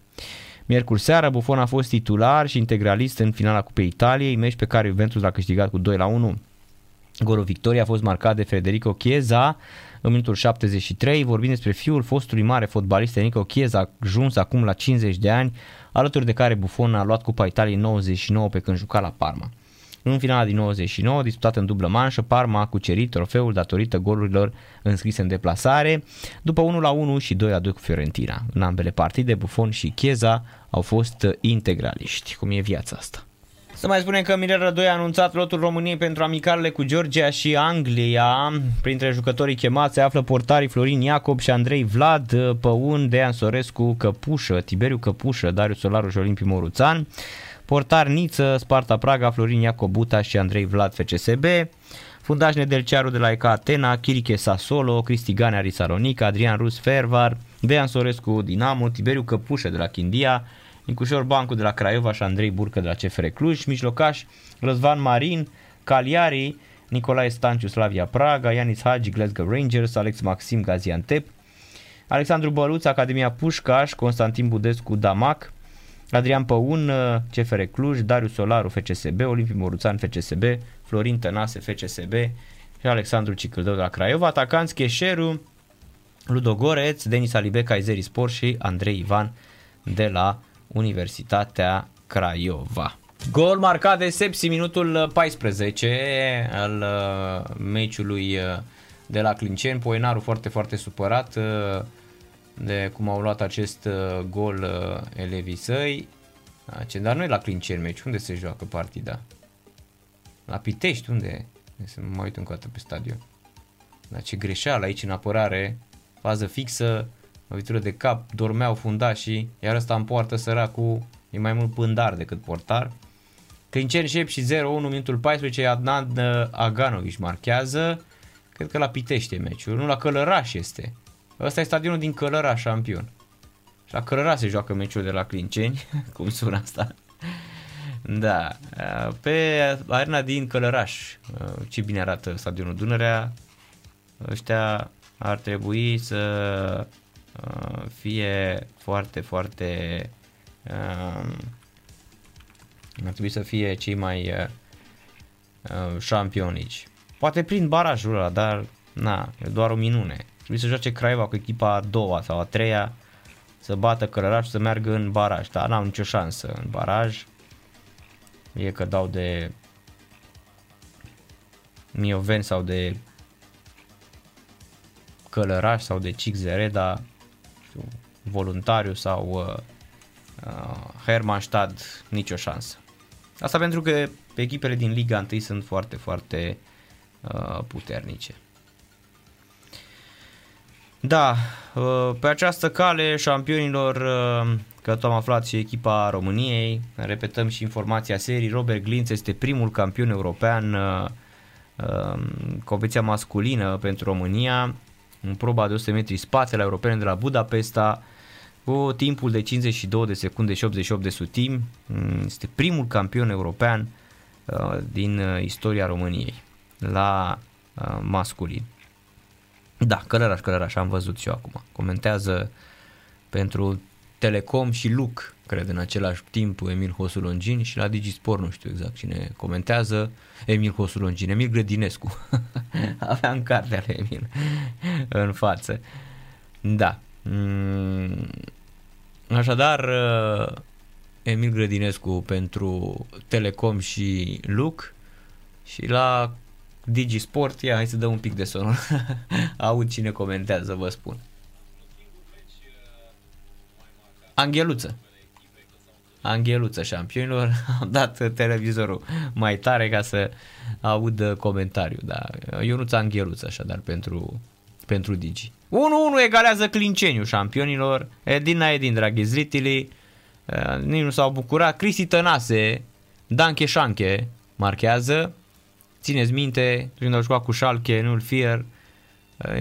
Miercuri seara, Buffon a fost titular și integralist în finala Cupei Italiei, meci pe care Juventus l-a câștigat cu 2 la 1. Golul victoriei a fost marcat de Federico Chiesa în minutul 73. Vorbim despre fiul fostului mare fotbalist Enrico Chiesa, ajuns acum la 50 de ani, alături de care Buffon a luat Cupa Italiei 99 pe când juca la Parma. În finala din 99, disputată în dublă manșă, Parma a cucerit trofeul datorită golurilor înscrise în deplasare, după 1 la 1 și 2 la 2 cu Fiorentina. În ambele partide, Buffon și Chiesa au fost integraliști. Cum e viața asta? Să mai spunem că Mirel Rădoi a anunțat lotul României pentru amicalele cu Georgia și Anglia. Printre jucătorii chemați se află portarii Florin Iacob și Andrei Vlad, Păun, Dean Sorescu, Căpușă, Tiberiu Căpușă, Darius Solaru și Olimpiu Moruțan, portar Niță, Sparta Praga, Florin Iacob Buta și Andrei Vlad FCSB, fundaș Nedelcearu de la ECA Atena, Chiriche Sasolo, Cristi Ganea Risaronic, Adrian Rus Fervar, Dean Sorescu Dinamo, Tiberiu Căpușă de la Chindia, Nicușor Bancu de la Craiova și Andrei Burcă de la CFR Cluj, mijlocaș Răzvan Marin, Caliari, Nicolae Stanciu Slavia Praga, Ianis Hagi Glasgow Rangers, Alex Maxim Gaziantep, Alexandru Băluț, Academia Pușcaș, Constantin Budescu Damac, Adrian Păun, CFR Cluj, Darius Solaru FCSB, Olimpiu Moruțan FCSB, Florin Tănase FCSB și Alexandru Cicâldău de la Craiova, atacanți Cheșeru, Ludo Goreț, Denis Alibe, Kaizeri Sport și Andrei Ivan de la Universitatea Craiova. Gol marcat de Sepsi, minutul 14 al uh, meciului uh, de la Clinceni. Poenaru foarte, foarte supărat uh, de cum au luat acest gol elevii săi. Ce, dar nu e la Clinceni meci, unde se joacă partida? La Pitești, unde? Să mă uit încă o dată pe stadion. Dar ce greșeală aici în apărare, fază fixă, lovitură de cap, dormeau fundașii, iar ăsta în poartă săracul e mai mult pândar decât portar. Clinceni șep și 0-1 minutul 14, Adnan uh, Aganovici marchează, cred că la Pitește meciul, nu la Călăraș este. Ăsta e stadionul din Călăraș, șampion. Și la Călăraș se joacă meciul de la Clinceni, [LAUGHS] cum sună asta. Da, uh, pe arena din Călăraș, uh, ce bine arată stadionul Dunărea, ăștia ar trebui să Uh, fie foarte, foarte uh, ar trebui să fie cei mai uh, uh, șampionici. Poate prin barajul ăla, dar na, e doar o minune. Trebuie să joace Craiova cu echipa a doua sau a treia, să bată Călăraș să meargă în baraj, dar n-au nicio șansă în baraj. E că dau de Mioveni sau de Călăraș sau de Cixere, dar știu, voluntariu sau uh, uh, Hermannstad, nicio șansă. Asta pentru că echipele din Liga 1 sunt foarte, foarte uh, puternice. Da, uh, pe această cale șampionilor, uh, că tot am aflat și echipa României, repetăm și informația serii, Robert Glinț este primul campion european uh, competiția masculină pentru România, în proba de 100 metri spațiale europene de la Budapesta cu timpul de 52 de secunde și 88 de sutim. Mm, este primul campion european uh, din uh, istoria României la uh, masculin. Da, Călăraș, Călăraș, am văzut și eu acum. Comentează pentru Telecom și Luc, cred, în același timp, Emil Hosu Longin și la Digisport, nu știu exact cine comentează, Emil Hosu Longin, Emil Grădinescu. [LAUGHS] Aveam cartea lui Emil [LAUGHS] în față. Da. Mm. Așadar, uh, Emil Grădinescu pentru Telecom și Luc și la Digisport, ia, hai să dăm un pic de sonor. [LAUGHS] Aud cine comentează, vă spun. Angheluță. Angheluță șampionilor, [LAUGHS] am dat televizorul mai tare ca să aud comentariu, da. Ionuț Angheluță așadar pentru, pentru Digi. 1-1 egalează Clinceniu șampionilor, Edina Edin Draghezritili, nici nu s-au bucurat, Cristi Tănase, Danche Șanche marchează, țineți minte, când au jucat cu Schalke, nu-l fier,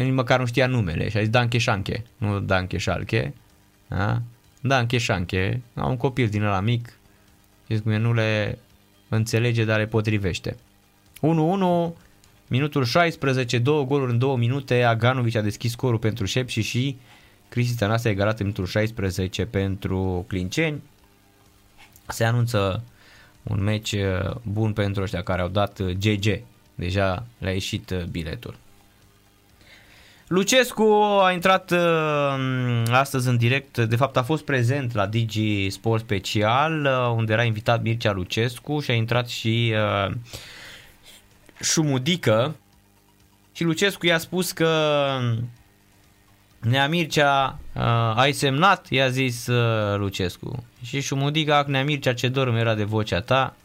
nici măcar nu știa numele și a zis Danche Șanche, nu Danche Schalke, da? Da, în Cheșanche, am un copil din ăla mic, Știți cum e, nu le înțelege, dar le potrivește. 1-1, minutul 16, două goluri în două minute, Aganovic a deschis scorul pentru Șepși și Cristi Tănase a egalat în minutul 16 pentru Clinceni. Se anunță un meci uh, bun pentru ăștia care au dat GG. Uh, Deja le-a ieșit uh, biletul. Lucescu a intrat astăzi în direct, de fapt a fost prezent la Digi Sport Special, unde era invitat Mircea Lucescu și a intrat și uh, Șumudică și Lucescu i-a spus că Nea Mircea, uh, ai semnat? I-a zis uh, Lucescu. Și Șumudica, Nea Mircea, ce dorm era de vocea ta.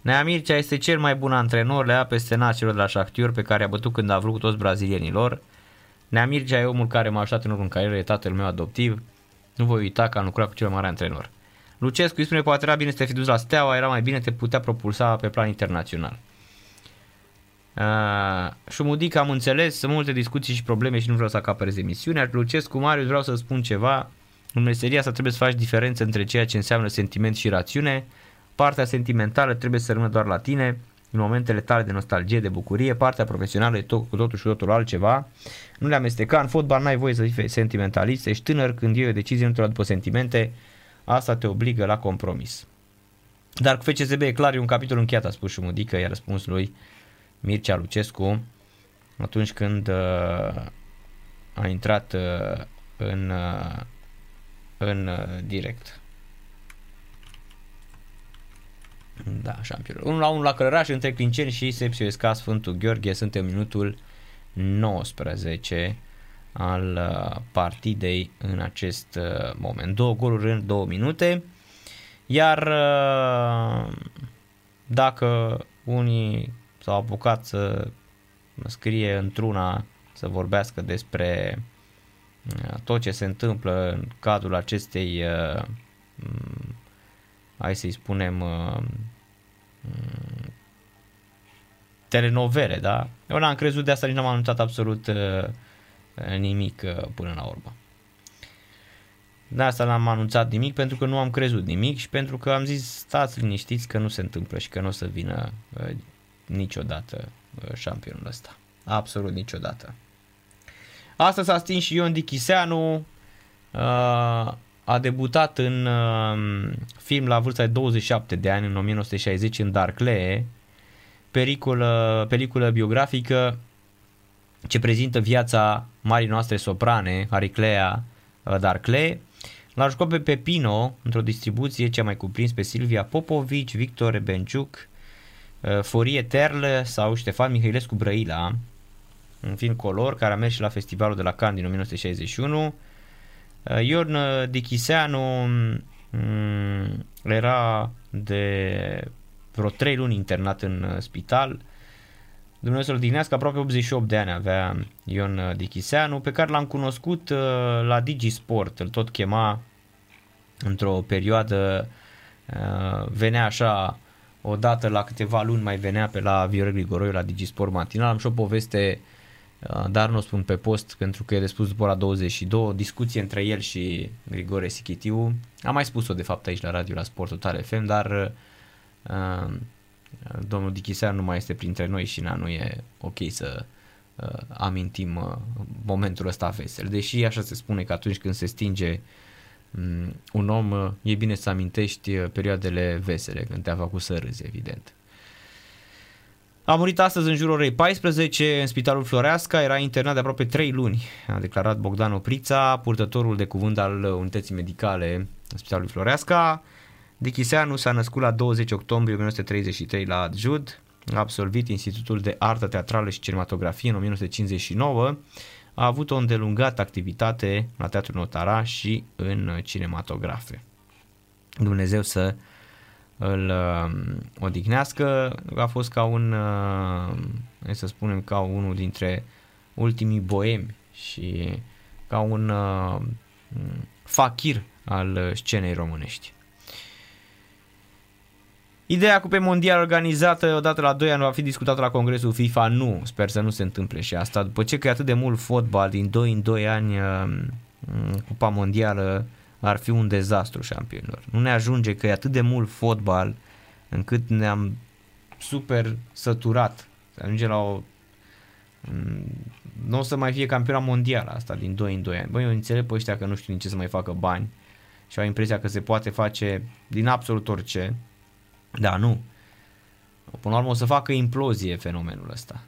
Nea Mircea este cel mai bun antrenor, le-a peste naților de la Shakhtyor pe care a bătut când a vrut cu toți brazilienilor. Nea Mircea e omul care m-a ajutat în urmă în carieră, e tatăl meu adoptiv. Nu voi uita că am lucrat cu cel mai mare antrenor. Lucescu îi spune, poate era bine să te fi dus la Steaua, era mai bine, te putea propulsa pe plan internațional. Uh, Șumudic am înțeles, sunt multe discuții și probleme și nu vreau să acaperez emisiunea. Lucescu Marius vreau să spun ceva. În meseria asta trebuie să faci diferență între ceea ce înseamnă sentiment și rațiune. Partea sentimentală trebuie să rămână doar la tine, în momentele tale de nostalgie, de bucurie. Partea profesională e tot, cu totul și totul altceva. Nu le amesteca. În fotbal n-ai voie să fii sentimentalist. Ești tânăr când iei o decizie, nu te după sentimente. Asta te obligă la compromis. Dar cu FCSB e clar, e un capitol încheiat, a spus Șumudică, i-a răspuns lui Mircea Lucescu atunci când uh, a intrat uh, în, uh, în uh, direct. Da, șampionul. 1 la 1 la Călăraș între Clinceni și Sepsiu Sfântul Gheorghe. Suntem minutul 19 al uh, partidei în acest uh, moment. Două goluri în două minute. Iar uh, dacă unii s-au apucat să scrie într-una, să vorbească despre uh, tot ce se întâmplă în cadrul acestei, uh, mm, hai să-i spunem, uh, mm, telenovele, da? Eu n-am crezut de asta, nici n-am anunțat absolut nimic până la urmă. De asta n-am anunțat nimic pentru că nu am crezut nimic și pentru că am zis stați liniștiți că nu se întâmplă și că nu o să vină niciodată uh, șampionul ăsta. Absolut niciodată. Astăzi s-a stins și Ion Dichiseanu, uh, a debutat în uh, film la vârsta de 27 de ani, în 1960, în Darklee, periculă, peliculă biografică ce prezintă viața marii noastre soprane, Hariclea Darklee. L-a jucat pe Pepino într-o distribuție ce a mai cuprins pe Silvia Popovici, Victor Benciuc, Uh, Forie Terlă sau Ștefan Mihailescu Brăila, un film color care a mers și la festivalul de la Cannes din 1961. Uh, Ion uh, Dichiseanu mm, era de vreo 3 luni internat în spital. Dumnezeu să-l dignească, aproape 88 de ani avea Ion Dichiseanu, pe care l-am cunoscut la Digisport, îl tot chema într-o perioadă, venea așa o dată la câteva luni mai venea pe la Viorel Grigoroiu la Digisport Matinal. Am și o poveste, uh, dar nu o spun pe post pentru că e de spus după la 22, discuție între el și Grigore Sichitiu. Am mai spus-o de fapt aici la radio la Sport Total FM, dar uh, domnul Dichisean nu mai este printre noi și na, nu e ok să uh, amintim uh, momentul ăsta vesel. Deși așa se spune că atunci când se stinge uh, Mm, un om, uh, e bine să amintești uh, perioadele vesele, când te-a făcut să râzi, evident. A murit astăzi în jurul orei 14 în spitalul Floreasca, era internat de aproape 3 luni, a declarat Bogdan Oprița, purtătorul de cuvânt al unității medicale în spitalul Floreasca. Dichiseanu s-a născut la 20 octombrie 1933 la Jud, a absolvit Institutul de Artă Teatrală și Cinematografie în 1959 a avut o îndelungată activitate la Teatrul Notara și în cinematografe. Dumnezeu să îl uh, odihnească, a fost ca un, uh, să spunem, ca unul dintre ultimii boemi și ca un uh, fakir al scenei românești. Ideea Cupei Mondial organizată odată la 2 ani va fi discutată la Congresul FIFA? Nu, sper să nu se întâmple și asta. După ce că e atât de mult fotbal, din 2 în 2 ani um, Cupa Mondială ar fi un dezastru șampionilor. Nu ne ajunge că e atât de mult fotbal încât ne-am super săturat. Se ajunge la o... Mm, nu o să mai fie campionat mondial asta din 2 în 2 ani. Băi, eu înțeleg pe ăștia că nu știu din ce să mai facă bani și au impresia că se poate face din absolut orice. Da, nu. Până la urmă o să facă implozie fenomenul ăsta.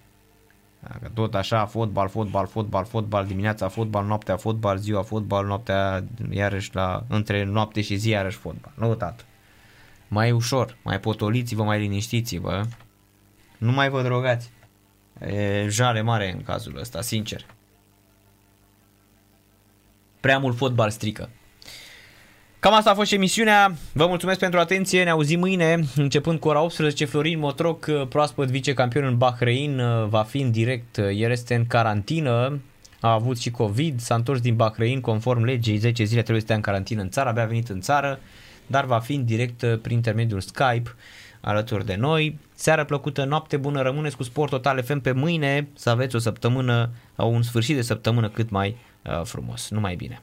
Dacă tot așa, fotbal, fotbal, fotbal, fotbal, dimineața fotbal, noaptea fotbal, ziua fotbal, noaptea iarăși la, între noapte și zi iarăși fotbal. Nu, tată. Mai ușor, mai potoliți-vă, mai liniștiți-vă. Nu mai vă drogați. E jale mare în cazul ăsta, sincer. Prea mult fotbal strică. Cam asta a fost și emisiunea. Vă mulțumesc pentru atenție. Ne auzim mâine, începând cu ora 18. Florin Motroc, proaspăt vicecampion în Bahrein, va fi în direct. El este în carantină, a avut și COVID, s-a întors din Bahrein conform legii, 10 zile trebuie să stea în carantină în țară, abia a venit în țară, dar va fi în direct prin intermediul Skype alături de noi. Seară plăcută, noapte bună, rămâneți cu Sport Total FM pe mâine, să aveți o săptămână, un sfârșit de săptămână cât mai uh, frumos. Numai bine!